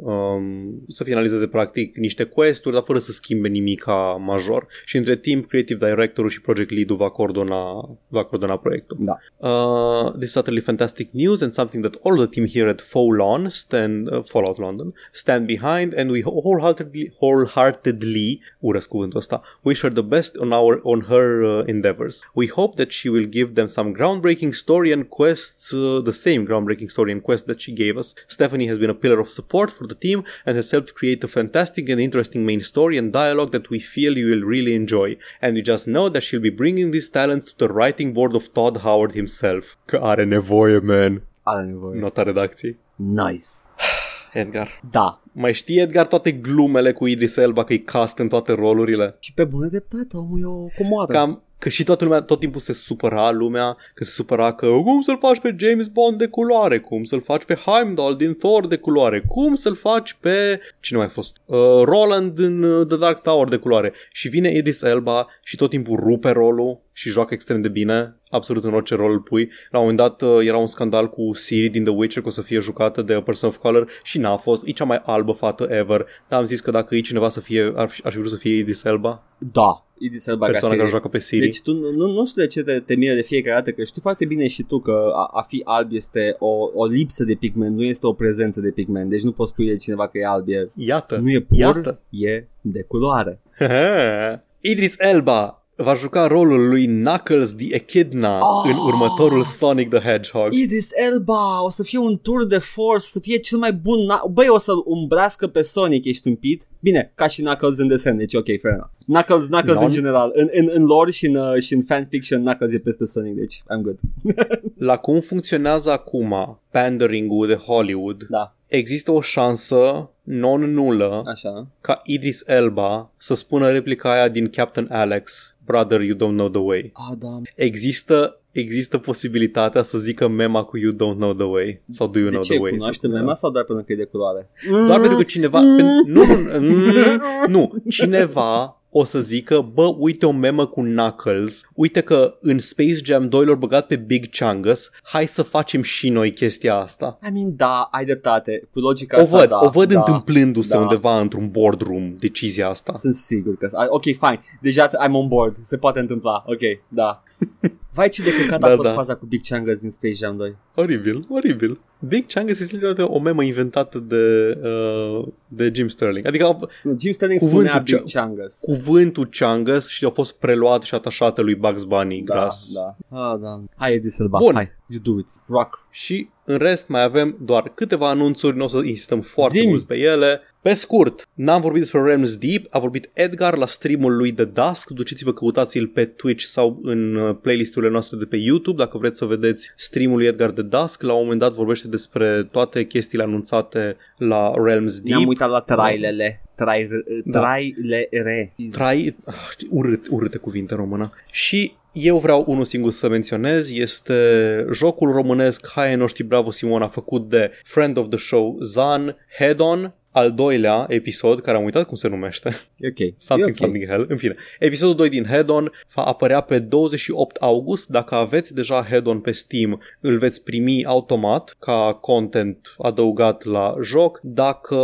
Speaker 2: um, să finalizeze practic niște quest-uri, dar fără să schimbe nimica major. Și între timp, creative directorul și project lead-ul va coordona, va coordona proiectul.
Speaker 1: Da.
Speaker 2: Uh, this is utterly fantastic news and something that all the team here at Fallout stand, uh, Fallout London stand behind and we wholeheartedly, wholeheartedly urăsc cuvântul ăsta, wish her the best on, our, on her uh, endeavors. We hope that she will give them some groundbreaking story and quests, uh, the same groundbreaking story and quest that she gave us. Stephanie has been a pillar of support for the team and has helped create a fantastic and interesting main story and dialogue that we feel you will really enjoy. And we just know that she'll be bringing these talents to the writing board of Todd Howard himself. Că are nevoie, man.
Speaker 1: Are nevoie.
Speaker 2: Nota redacției.
Speaker 1: Nice.
Speaker 2: Edgar.
Speaker 1: Da.
Speaker 2: Mai știi, Edgar, toate glumele cu Idris Elba că e cast în toate rolurile?
Speaker 1: Și pe bună dreptate, omul e o comoară.
Speaker 2: Cam că și toată lumea tot timpul se supăra lumea, că se supăra că cum să-l faci pe James Bond de culoare, cum să-l faci pe Heimdall din Thor de culoare, cum să-l faci pe cine mai a fost? Uh, Roland în uh, The Dark Tower de culoare. Și vine Idris Elba și tot timpul rupe rolul și joacă extrem de bine, absolut în orice rol îl pui. La un moment dat uh, era un scandal cu Siri din The Witcher că o să fie jucată de a person of color și n-a fost. E cea mai albă fată ever. Dar am zis că dacă e cineva să fie, ar fi, ar fi vrut să fie Idris Elba,
Speaker 1: Da. Idris Elba ca
Speaker 2: persoana
Speaker 1: serie.
Speaker 2: care joacă pe Siri.
Speaker 1: Deci tu nu, nu știu de ce te, te miră de fiecare dată, că știi foarte bine și tu că a, a fi alb este o, o lipsă de pigment, nu este o prezență de pigment. Deci nu poți spune de cineva că e alb, e,
Speaker 2: Iată.
Speaker 1: nu e pur,
Speaker 2: Iată.
Speaker 1: e de culoare.
Speaker 2: Idris Elba va juca rolul lui Knuckles the Echidna
Speaker 1: Oh!
Speaker 2: în următorul Sonic the Hedgehog.
Speaker 1: Idris Elba, o să fie un tur de force, să fie cel mai bun, na- băi, o să umbrească pe Sonic, ești tâmpit? Bine, ca și Knuckles în desen, deci ok, fair enough. Knuckles, Knuckles
Speaker 2: Non-
Speaker 1: în general, în, în, în lore și în, uh, și în fanfiction, Knuckles e peste Sonic, deci I'm good.
Speaker 2: La cum funcționează acum pandering-ul de Hollywood,
Speaker 1: Da,
Speaker 2: există o șansă non-nulă
Speaker 1: așa.
Speaker 2: ca Idris Elba să spună replica aia din Captain Alex, Brother, you don't know the way.
Speaker 1: Ah, da.
Speaker 2: Există există posibilitatea să zică mema cu You don't know the way sau Do you
Speaker 1: De
Speaker 2: know
Speaker 1: ce,
Speaker 2: the way.
Speaker 1: cunoaște
Speaker 2: sau-
Speaker 1: mema sau doar pentru că e de culoare?
Speaker 2: Doar pentru că cineva... pen- Nu, nu, nu, nu, cineva o să zică, bă, uite o memă cu Knuckles, uite că în Space Jam 2 l-au băgat pe Big Chungus, hai să facem și noi chestia asta.
Speaker 1: I mean, da, ai dreptate. Cu logica
Speaker 2: O
Speaker 1: asta,
Speaker 2: văd,
Speaker 1: da,
Speaker 2: o văd
Speaker 1: da.
Speaker 2: întâmplându-se
Speaker 1: da.
Speaker 2: undeva într-un boardroom decizia asta.
Speaker 1: Sunt sigur că... a, Ok, fine. Deja I'm on board. Se poate întâmpla. Ok, da. Vai ce de căcat
Speaker 2: Da,
Speaker 1: a fost
Speaker 2: da.
Speaker 1: faza cu Big Chungus din Space Jam 2.
Speaker 2: Oribil, oribil. Big Chungus este literalmente o memă inventată de, uh, de Jim Sterling. Adică
Speaker 1: Nu, Jim Sterling
Speaker 2: Cuvântul
Speaker 1: spunea Big
Speaker 2: Ch-
Speaker 1: Chungus.
Speaker 2: cuvântul Chungus și a fost preluat și atașată lui Bugs Bunny
Speaker 1: Da,
Speaker 2: gras.
Speaker 1: da. Ah, da. Hai, Eddie Selba.
Speaker 2: Bun.
Speaker 1: Hai, just do it. Rock.
Speaker 2: Și în rest mai avem doar câteva anunțuri, nu o să insistăm foarte
Speaker 1: Zi-mi.
Speaker 2: mult pe ele. Pe scurt, n-am vorbit despre Realms Deep, a vorbit Edgar la streamul lui The Dusk, duceți-vă căutați-l pe Twitch sau în uh, playlisturile noastre de pe YouTube, dacă vreți să vedeți streamul lui Edgar The Dusk, la un moment dat vorbește despre toate chestiile anunțate la Realms
Speaker 1: Ne-am
Speaker 2: Deep.
Speaker 1: uitat la trailele. Trai,
Speaker 2: Da.
Speaker 1: trailere.
Speaker 2: Trai, ah, urât, urâte cuvinte în română. Și eu vreau unul singur să menționez, este jocul românesc Hai noștri Bravo Simon a făcut de friend of the show Zan Head On al doilea episod, care am uitat cum se numește,
Speaker 1: E ok.
Speaker 2: Something,
Speaker 1: e ok.
Speaker 2: something hell. În fine, episodul 2 din Head-On va apărea pe 28 august. Dacă aveți deja Head-On pe Steam, îl veți primi automat ca content adăugat la joc. Dacă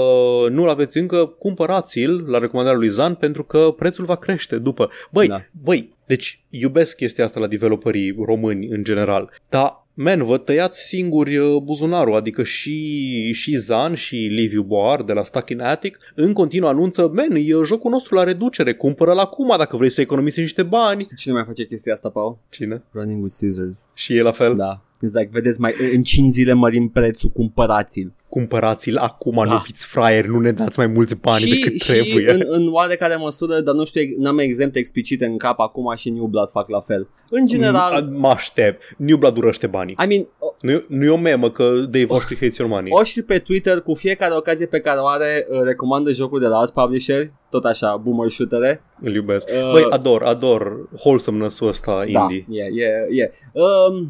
Speaker 2: nu-l aveți încă, cumpărați-l la recomandarea lui Zan pentru că prețul va crește după. Băi,
Speaker 1: Da.
Speaker 2: da. băi, deci iubesc chestia asta la developerii români în general, dar Man, vă tăiați singuri uh, buzunarul, adică și, și Zan și Liviu Boar de la Stuck in Attic în continuu anunță, man, e jocul nostru la reducere, cumpără-l acum dacă vrei să economisești niște bani.
Speaker 1: Știi cine mai face chestia asta, Paul?
Speaker 2: Cine?
Speaker 1: Running with Scissors.
Speaker 2: Și e la fel?
Speaker 1: Da. Exact, vedeți, mai, în 5 zile mărim prețul, cumpărați-l.
Speaker 2: Cumpărați-l acum,
Speaker 1: Da.
Speaker 2: nu fiți fraieri, nu ne dați mai mulți bani decât
Speaker 1: și
Speaker 2: trebuie.
Speaker 1: în, în oarecare măsură, dar nu știu, n-am exemple explicite în cap acum și New Blood fac la fel. În general,
Speaker 2: M- Mă aștept. New Blood urăște banii.
Speaker 1: I mean, o,
Speaker 2: Nu, e- nu e o memă că Dave Voștri hates your money.
Speaker 1: o și pe Twitter cu fiecare ocazie pe care o are uh, recomandă jocuri de la alți publisheri, tot așa, boomer shootere.
Speaker 2: Îl iubesc.
Speaker 1: Uh,
Speaker 2: Băi, ador, ador wholesomeness-ul ăsta
Speaker 1: Da,
Speaker 2: indie.
Speaker 1: e, e, e. Um,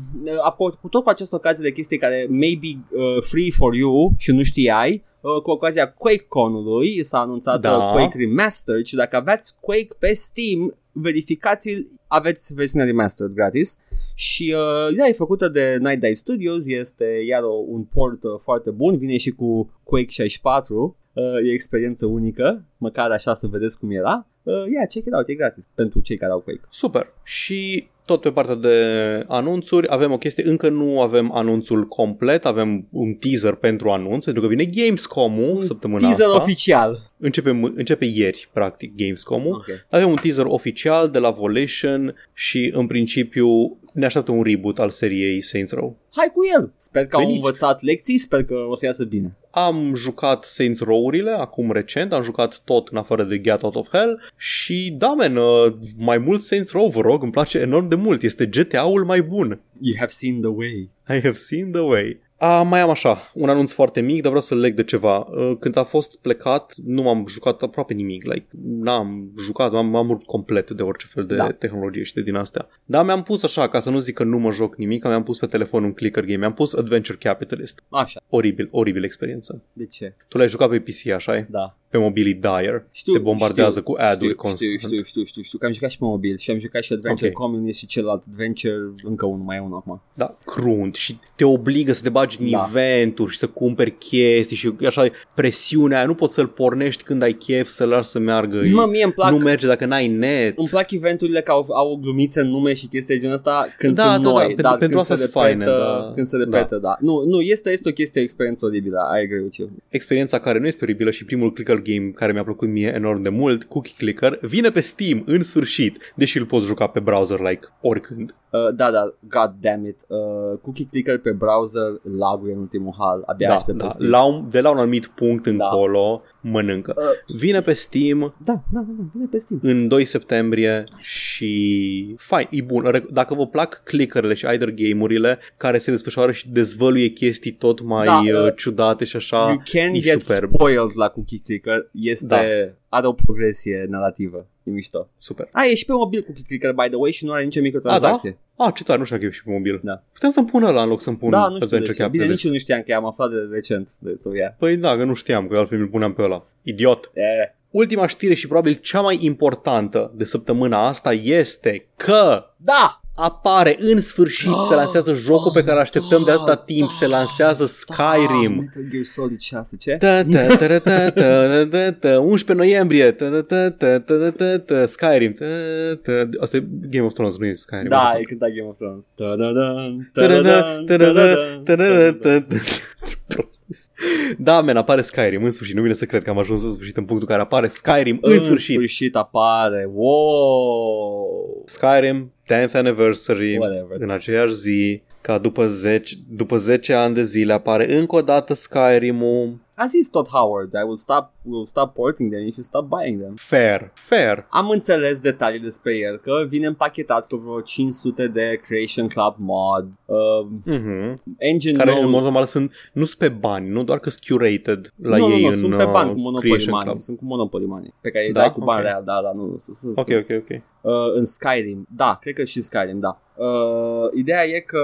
Speaker 1: apo- cu tot cu această ocazie de chestii care may be uh, free for you și nu știai, uh, cu ocazia QuakeCon-ului s-a anunțat
Speaker 2: Da.
Speaker 1: uh, Quake Remastered și dacă aveți Quake pe Steam, verificați-l, aveți versiunea Remastered gratis. Și uh, da, e făcută de Night Dive Studios, este iar o, un port uh, foarte bun, vine și cu Quake 64, uh, e o experiență unică, măcar așa să vedeți cum era. Uh, yeah, check it out, e gratis pentru cei care au Quake.
Speaker 2: Super. Și tot pe partea de anunțuri avem o chestie, încă nu avem anunțul complet, avem un teaser pentru anunț, pentru că vine Gamescom-ul
Speaker 1: Un
Speaker 2: săptămâna
Speaker 1: Teaser
Speaker 2: asta.
Speaker 1: oficial.
Speaker 2: Începe, m- începe ieri, practic, Gamescom-ul.
Speaker 1: Ok.
Speaker 2: Avem un teaser oficial de la Volition și, în principiu, ne așteaptă un reboot al seriei Saints Row.
Speaker 1: Hai cu el. Sper că au
Speaker 2: Veniți.
Speaker 1: învățat lecții, sper că o să iasă bine.
Speaker 2: Am jucat Saints Row-urile acum recent, am jucat tot în afară de Get Out of Hell și da, man, uh, mai mult Saints Row, vă rog, îmi place enorm de mult, este GTA-ul mai bun.
Speaker 1: You have seen the way.
Speaker 2: I have seen the way. A, mai am așa, un anunț foarte mic, dar vreau să leg de ceva. Uh, Când a fost plecat, nu m-am jucat aproape nimic, like, n-am jucat, m-am, m-am urât complet de orice fel de
Speaker 1: Da.
Speaker 2: da. tehnologie și de din astea. Dar mi-am pus așa, ca să nu zic că nu mă joc nimic, mi-am pus pe telefon un clicker game, mi-am pus Adventure Capitalist.
Speaker 1: Așa.
Speaker 2: Oribil, oribil experiență.
Speaker 1: De ce?
Speaker 2: Tu l-ai jucat pe PC, așa e?
Speaker 1: Da.
Speaker 2: Pe mobil e dire.
Speaker 1: Știu,
Speaker 2: Te bombardează
Speaker 1: știu,
Speaker 2: cu ad-uri
Speaker 1: știu,
Speaker 2: constant.
Speaker 1: Știu, știu, știu, știu, știu, că am jucat și pe mobil și am jucat și Adventure
Speaker 2: Ok.
Speaker 1: Communist și celălalt Adventure, încă unul, mai e unul acum.
Speaker 2: Da, crunt și te obligă să te bagi în
Speaker 1: Da.
Speaker 2: eventuri și să cumperi chestii și așa presiunea aia, nu poți să-l pornești când ai chef să-l lași să meargă.
Speaker 1: Mă, mie îmi plac,
Speaker 2: nu merge dacă n-ai net.
Speaker 1: îmi plac eventurile că au, au glumițe în nume și chestii de genul ăsta când
Speaker 2: Da,
Speaker 1: sunt
Speaker 2: da, da,
Speaker 1: noi,
Speaker 2: pentru-
Speaker 1: dar
Speaker 2: pentru
Speaker 1: când
Speaker 2: asta
Speaker 1: se
Speaker 2: sunt
Speaker 1: repetă,
Speaker 2: faine, da.
Speaker 1: când se repetă, da. Nu, nu, este, este o chestie, o experiență oribilă, I agree with you.
Speaker 2: Experiența care nu este oribilă și primul clicker game care mi-a plăcut mie enorm de mult, Cookie Clicker, vine pe Steam în sfârșit, deși îl poți juca pe browser like oricând.
Speaker 1: Uh, da, da, god damn it. Uh, cookie clicker pe browser laguie în ultimul hal, abia
Speaker 2: Da,
Speaker 1: aștept
Speaker 2: da.
Speaker 1: pe Steam.
Speaker 2: La un, de la un anumit punct
Speaker 1: Da.
Speaker 2: încolo mănâncă.
Speaker 1: Uh,
Speaker 2: Vine pe Steam
Speaker 1: da, da, da, da, vine pe Steam.
Speaker 2: în 2 septembrie și fain, e bun. Re- Dacă vă plac clickerele și either game-urile care se desfășoară și dezvăluie chestii tot mai
Speaker 1: Da,
Speaker 2: da,
Speaker 1: uh,
Speaker 2: ciudate și așa,
Speaker 1: you can
Speaker 2: e
Speaker 1: get
Speaker 2: superb.
Speaker 1: spoiled la cookie clicker. Este,
Speaker 2: Da.
Speaker 1: Are o progresie narrativă. E mișto.
Speaker 2: super.
Speaker 1: A, e și pe mobil cookie clicker, by the way, și nu are nicio microtransacție.
Speaker 2: Ah, ce tare, nu știu că e și pe mobil.
Speaker 1: Da.
Speaker 2: Putem să-mi pun ăla în loc să-mi pun
Speaker 1: Da, nu știu de
Speaker 2: Adventure
Speaker 1: ce. Bine,
Speaker 2: Capitalist.
Speaker 1: nici eu nu știam că am aflat de recent. De, so, yeah.
Speaker 2: Păi da, că nu știam, că altfel mi-l puneam pe ăla. Idiot.
Speaker 1: Yeah.
Speaker 2: Ultima știre și probabil cea mai importantă de săptămâna asta este că
Speaker 1: Da!
Speaker 2: Apare în sfârșit, se lansează jocul pe care așteptăm de atâta
Speaker 1: Da,
Speaker 2: timp,
Speaker 1: da,
Speaker 2: se lansează
Speaker 1: Da,
Speaker 2: Skyrim.
Speaker 1: Metal Gear Solid 6, ce?
Speaker 2: Ta, ta, ta, ta, ta, ta, ta, ta, 11 noiembrie ta, ta, ta, ta, ta, ta, ta, Skyrim ta, ta. Asta e Game of Thrones, nu e Skyrim
Speaker 1: Da,
Speaker 2: așa.
Speaker 1: e cântat Game of Thrones. Ta-da-dan,
Speaker 2: Ta-da-da,
Speaker 1: ta-da-dan,
Speaker 2: ta-da-da,
Speaker 1: ta-da-dan,
Speaker 2: ta-da-da, ta-da-da. Prost. Da, men, apare Skyrim în sfârșit. Nu vine să cred că am ajuns în sfârșit în punctul în care apare Skyrim în sfârșit.
Speaker 1: În sfârșit apare. Wow!
Speaker 2: Skyrim 10th anniversary
Speaker 1: Whatever.
Speaker 2: în aceeași zi ca după 10, după 10 ani de zile apare încă o dată Skyrim-ul
Speaker 1: A zis tot Howard, I will stop, will stop porting them if you stop buying them.
Speaker 2: fair, fair.
Speaker 1: Am înțeles detalii despre el, că vine împachetat cu vreo 500 de Creation Club mod, uh,
Speaker 2: Mhm.
Speaker 1: engine
Speaker 2: Care
Speaker 1: nou.
Speaker 2: în mod normal sunt, nu sunt pe bani, nu doar că sunt curated la
Speaker 1: nu,
Speaker 2: ei
Speaker 1: nu, nu,
Speaker 2: în
Speaker 1: sunt pe bani cu
Speaker 2: uh,
Speaker 1: Monopoly
Speaker 2: Creation
Speaker 1: Money,
Speaker 2: Club.
Speaker 1: sunt cu Monopoly Money, pe care îi
Speaker 2: Da?
Speaker 1: dai cu bani
Speaker 2: Ok.
Speaker 1: real, da, da, nu, nu, sunt, sunt,
Speaker 2: Ok, ok, ok.
Speaker 1: Uh, în Skyrim, da, cred că și Skyrim, da. Uh, ideea e că,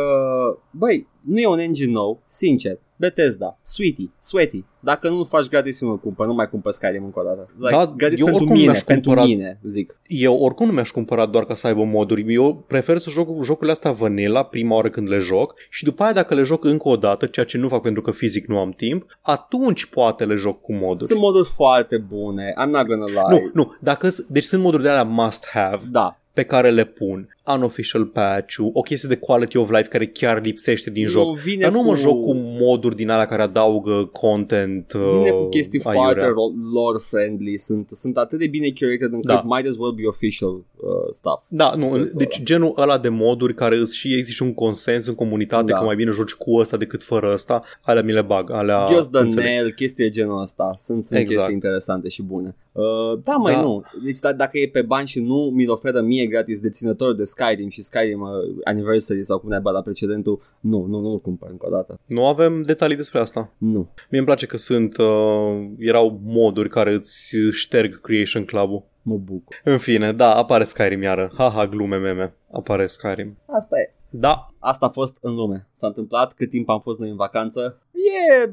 Speaker 1: băi, nu e un engine nou, sincer. Bethesda, Sweetie, Sweaty. Dacă nu faci gratis, nu cumpăr, nu mai cumpăr Skyrim încă o dată. Like,
Speaker 2: Da,
Speaker 1: gratis
Speaker 2: eu
Speaker 1: pentru
Speaker 2: oricum
Speaker 1: mine,
Speaker 2: mi-aș
Speaker 1: pentru
Speaker 2: cumpăra-
Speaker 1: mine, zic.
Speaker 2: Eu oricum nu mi-aș cumpăra doar ca să aibă moduri. Eu prefer să joc jocurile astea vanilla prima oară când le joc și după aia dacă le joc încă o dată, ceea ce nu fac pentru că fizic nu am timp, atunci poate le joc cu moduri.
Speaker 1: Sunt moduri foarte bune, I'm not gonna lie.
Speaker 2: Nu, nu, dacă, deci sunt moduri de alea must have
Speaker 1: Da,
Speaker 2: pe care le pun. Unofficial patch o chestie de quality of life care chiar lipsește din joc.
Speaker 1: nu vine
Speaker 2: Dar nu
Speaker 1: cu...
Speaker 2: mă joc cu moduri din alea care adaugă content
Speaker 1: Vine
Speaker 2: uh,
Speaker 1: cu chestii
Speaker 2: aiurea.
Speaker 1: foarte ro- lore friendly, sunt, sunt atât de bine curated încât
Speaker 2: Da.
Speaker 1: might as well be official uh, stuff.
Speaker 2: Da, nu,
Speaker 1: sensul
Speaker 2: deci
Speaker 1: ăla.
Speaker 2: genul ăla de moduri care îți și există și un consens în comunitate
Speaker 1: Da.
Speaker 2: că mai bine joci cu ăsta decât fără ăsta, alea mi le bag, alea
Speaker 1: Just the
Speaker 2: înțeleg.
Speaker 1: nail, chestii de genul ăsta. Sunt, sunt
Speaker 2: Exact.
Speaker 1: chestii interesante și bune. Uh, da, mai
Speaker 2: Da.
Speaker 1: nu. Deci da, dacă e pe bani și nu mi-l oferă mie gratis deținător de Skyrim și Skyrim uh, Anniversary sau cum ne la precedentul, nu, nu, nu-l cumpăr încă o dată.
Speaker 2: Nu avem detalii despre asta.
Speaker 1: Nu.
Speaker 2: Mie îmi place că sunt, uh, erau moduri care îți șterg Creation Club-ul.
Speaker 1: Mă bucur.
Speaker 2: În fine, da, apare Skyrim iară. Haha, glume meme. Apare Skyrim.
Speaker 1: Asta e.
Speaker 2: Da,
Speaker 1: Asta a fost în lume. S-a întâmplat cât timp am fost noi în vacanță. E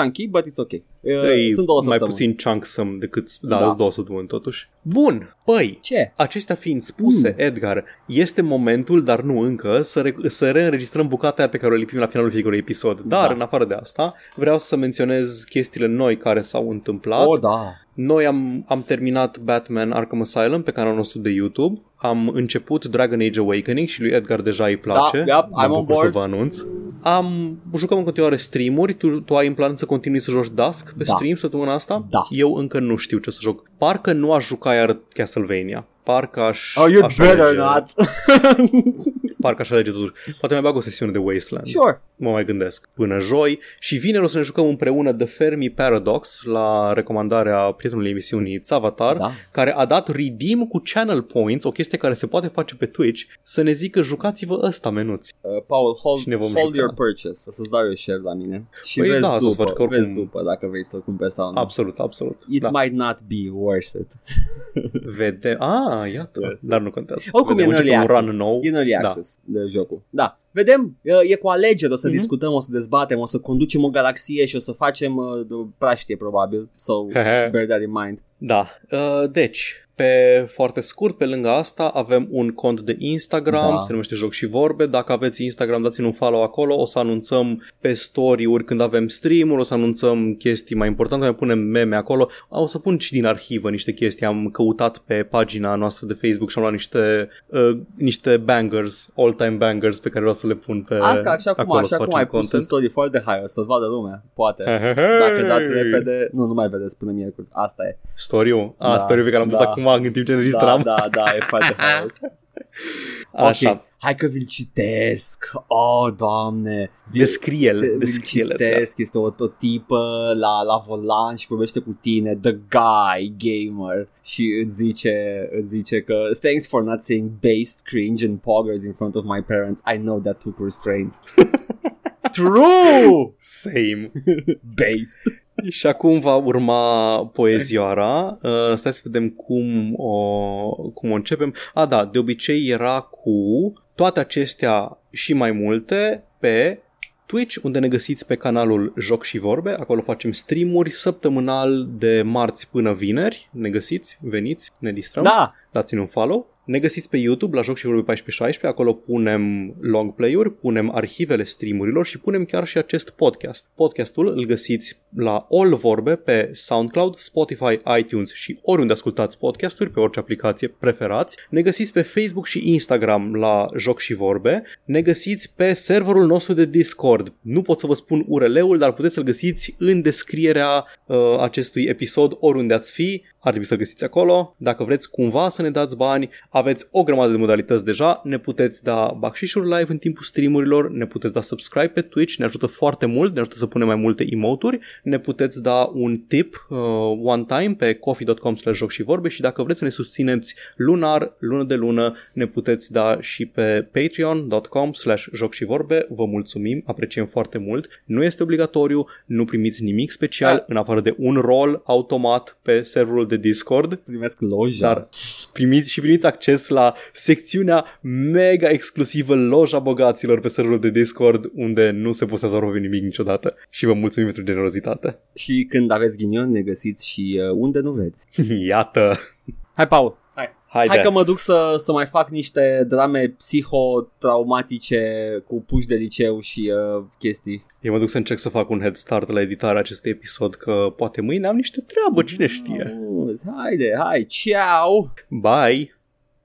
Speaker 1: chunky, but it's ok. Uh,
Speaker 2: e
Speaker 1: sunt două
Speaker 2: mai
Speaker 1: săptămâni.
Speaker 2: puțin chunksome decât, da,
Speaker 1: Da.
Speaker 2: da. două săptămâni totuși. Bun, păi,
Speaker 1: Ce?
Speaker 2: Acestea fiind spuse,
Speaker 1: Mm.
Speaker 2: mm. Edgar, este momentul, dar nu încă, să, re- să reînregistrăm bucata aia pe care o lipim la finalul fiecărui episod. Dar,
Speaker 1: Da.
Speaker 2: în afară de asta, vreau să menționez chestiile noi care s-au întâmplat.
Speaker 1: Oh, da.
Speaker 2: Noi am, am terminat Batman Arkham Asylum pe canalul nostru de YouTube. Am început Dragon Age Awakening și lui Edgar deja îi place.
Speaker 1: Da, yep,
Speaker 2: Mă
Speaker 1: I'm on
Speaker 2: bucur să
Speaker 1: board.
Speaker 2: vă anunț. Am jucăm în continuare streamuri. Tu, tu ai în plan să continui să joci Dusk pe
Speaker 1: Da.
Speaker 2: stream săptămâna asta?
Speaker 1: Da.
Speaker 2: Eu încă nu știu ce să joc. Parcă nu aș juca iar Castlevania. Parcă aș,
Speaker 1: Oh, you
Speaker 2: aș
Speaker 1: better
Speaker 2: alege,
Speaker 1: not.
Speaker 2: Parcă aș alege totuși. Poate mai bag o sesiune de Wasteland.
Speaker 1: sure.
Speaker 2: Mă mai gândesc. Până joi. Și vineri o să ne jucăm împreună The Fermi Paradox la recomandarea prietenului emisiunii Tsavatar
Speaker 1: Da.
Speaker 2: care a dat redeem cu channel points, o chestie care se poate face pe Twitch, să ne zică jucați-vă ăsta menuți.
Speaker 1: Uh, Paul, hold,
Speaker 2: Și ne vom
Speaker 1: hold
Speaker 2: juca.
Speaker 1: your purchase. O să-ți dau eu share la mine. Și
Speaker 2: Păi
Speaker 1: vezi,
Speaker 2: da, să-ți
Speaker 1: după,
Speaker 2: faci că oricum-
Speaker 1: vezi după dacă vrei să-l cumperi sau nu.
Speaker 2: Absolut, absolut.
Speaker 1: It
Speaker 2: da.
Speaker 1: might not be worth it.
Speaker 2: Vede. Ah, iată.
Speaker 1: Yes,
Speaker 2: Dar
Speaker 1: yes.
Speaker 2: nu contează.
Speaker 1: Oricum
Speaker 2: Vedem,
Speaker 1: e în early
Speaker 2: începe un
Speaker 1: access.
Speaker 2: run nou.
Speaker 1: E în early
Speaker 2: Da.
Speaker 1: access de jocul. Da. Vedem, e, e cu alegeri, o să
Speaker 2: Mhm.
Speaker 1: discutăm, o să dezbatem, o să conducem o galaxie și o să facem uh, de- praștie probabil. So, bear that in mind.
Speaker 2: Da. Uh, deci, pe foarte scurt, pe lângă asta, avem un cont de Instagram,
Speaker 1: Da.
Speaker 2: se numește Joc și Vorbe. Dacă aveți Instagram, dați-ne un follow acolo. O să anunțăm pe story-uri când avem stream-uri, o să anunțăm chestii mai importante, mai punem meme acolo. O să pun și din arhivă niște chestii. Am căutat pe pagina noastră de Facebook și am luat niște, uh, niște bangers, all-time bangers pe care vreau să le pun pe
Speaker 1: Asta, așa cum,
Speaker 2: acolo
Speaker 1: așa
Speaker 2: să
Speaker 1: cum ai
Speaker 2: facem
Speaker 1: pus în
Speaker 2: content.
Speaker 1: story foarte high, o să-l vadă lumea, poate. Dacă dați repede, nu, nu mai vedeți până miercuri. Asta e.
Speaker 2: Story-ul? Ah,
Speaker 1: Da,
Speaker 2: story-ul pe care am pus
Speaker 1: da.
Speaker 2: acum în timp ce
Speaker 1: Da,
Speaker 2: înregistram.
Speaker 1: da, da, e foarte haos.
Speaker 2: Așa.
Speaker 1: Ok, hai că vi-l citesc. Oh, doamne. Vi-
Speaker 2: Descrie-l,
Speaker 1: Te-
Speaker 2: descrie-l.
Speaker 1: îl citesc, este o, o tipă la, la volan și vorbește cu tine, the guy gamer și îți zice, îți zice că thanks for not saying based cringe and poggers in front of my parents, I know that took restraint. True!
Speaker 2: Same.
Speaker 1: Based.
Speaker 2: Și acum va urma poezioara. Uh, stai să vedem cum o, cum o începem. A, da, de obicei era cu toate acestea și mai multe pe Twitch, unde ne găsiți pe canalul Joc și Vorbe. Acolo facem streamuri săptămânal de marți până vineri. Ne găsiți, veniți, ne distrăm.
Speaker 1: Da,
Speaker 2: dați-ne un follow. Ne găsiți pe YouTube la Joc și Vorbe 1416, acolo punem long play-uri, punem arhivele streamurilor și punem chiar și acest podcast. Podcastul îl găsiți la All Vorbe pe SoundCloud, Spotify, iTunes și oriunde ascultați podcasturi, pe orice aplicație preferați. Ne găsiți pe Facebook și Instagram la Joc și Vorbe. Ne găsiți pe serverul nostru de Discord. Nu pot să vă spun URL-ul, dar puteți să-l găsiți în descrierea uh, acestui episod oriunde ați fi. Ar trebui să-l găsiți acolo. Dacă vreți cumva să ne dați bani, aveți o grămadă de modalități deja. Ne puteți da bacșișuri live în timpul streamurilor, ne puteți da subscribe pe Twitch, ne ajută foarte mult, ne ajută să punem mai multe emoturi, ne puteți da un tip uh, one time pe coffee.com slash joc și vorbe și dacă vreți să ne susțineți lunar, lună de lună, ne puteți da și pe patreon.com slash joc și vorbe. Vă mulțumim, apreciem foarte mult. Nu este obligatoriu, nu primiți nimic special
Speaker 1: Da.
Speaker 2: în afară de un rol automat pe serverul de de Discord,
Speaker 1: Primesc loja.
Speaker 2: dar primiți și primiți acces la secțiunea mega exclusivă Loja Bogaților pe serverul de Discord, unde nu se postează aproape nimic niciodată. Și vă mulțumim pentru generozitate.
Speaker 1: Și când aveți ghinion ne găsiți și uh, unde nu vreți.
Speaker 2: Iată!
Speaker 1: Hai, Paul. Hai.
Speaker 2: Haide!
Speaker 1: Hai că mă duc să, să mai fac niște drame psihotraumatice cu puși de liceu și uh, chestii.
Speaker 2: Eu mă duc să încerc să fac un head start la editarea acestui episod, că poate mâine am niște treabă, cine știe.
Speaker 1: Auzi, Haide, hai, ciao!
Speaker 2: Bye!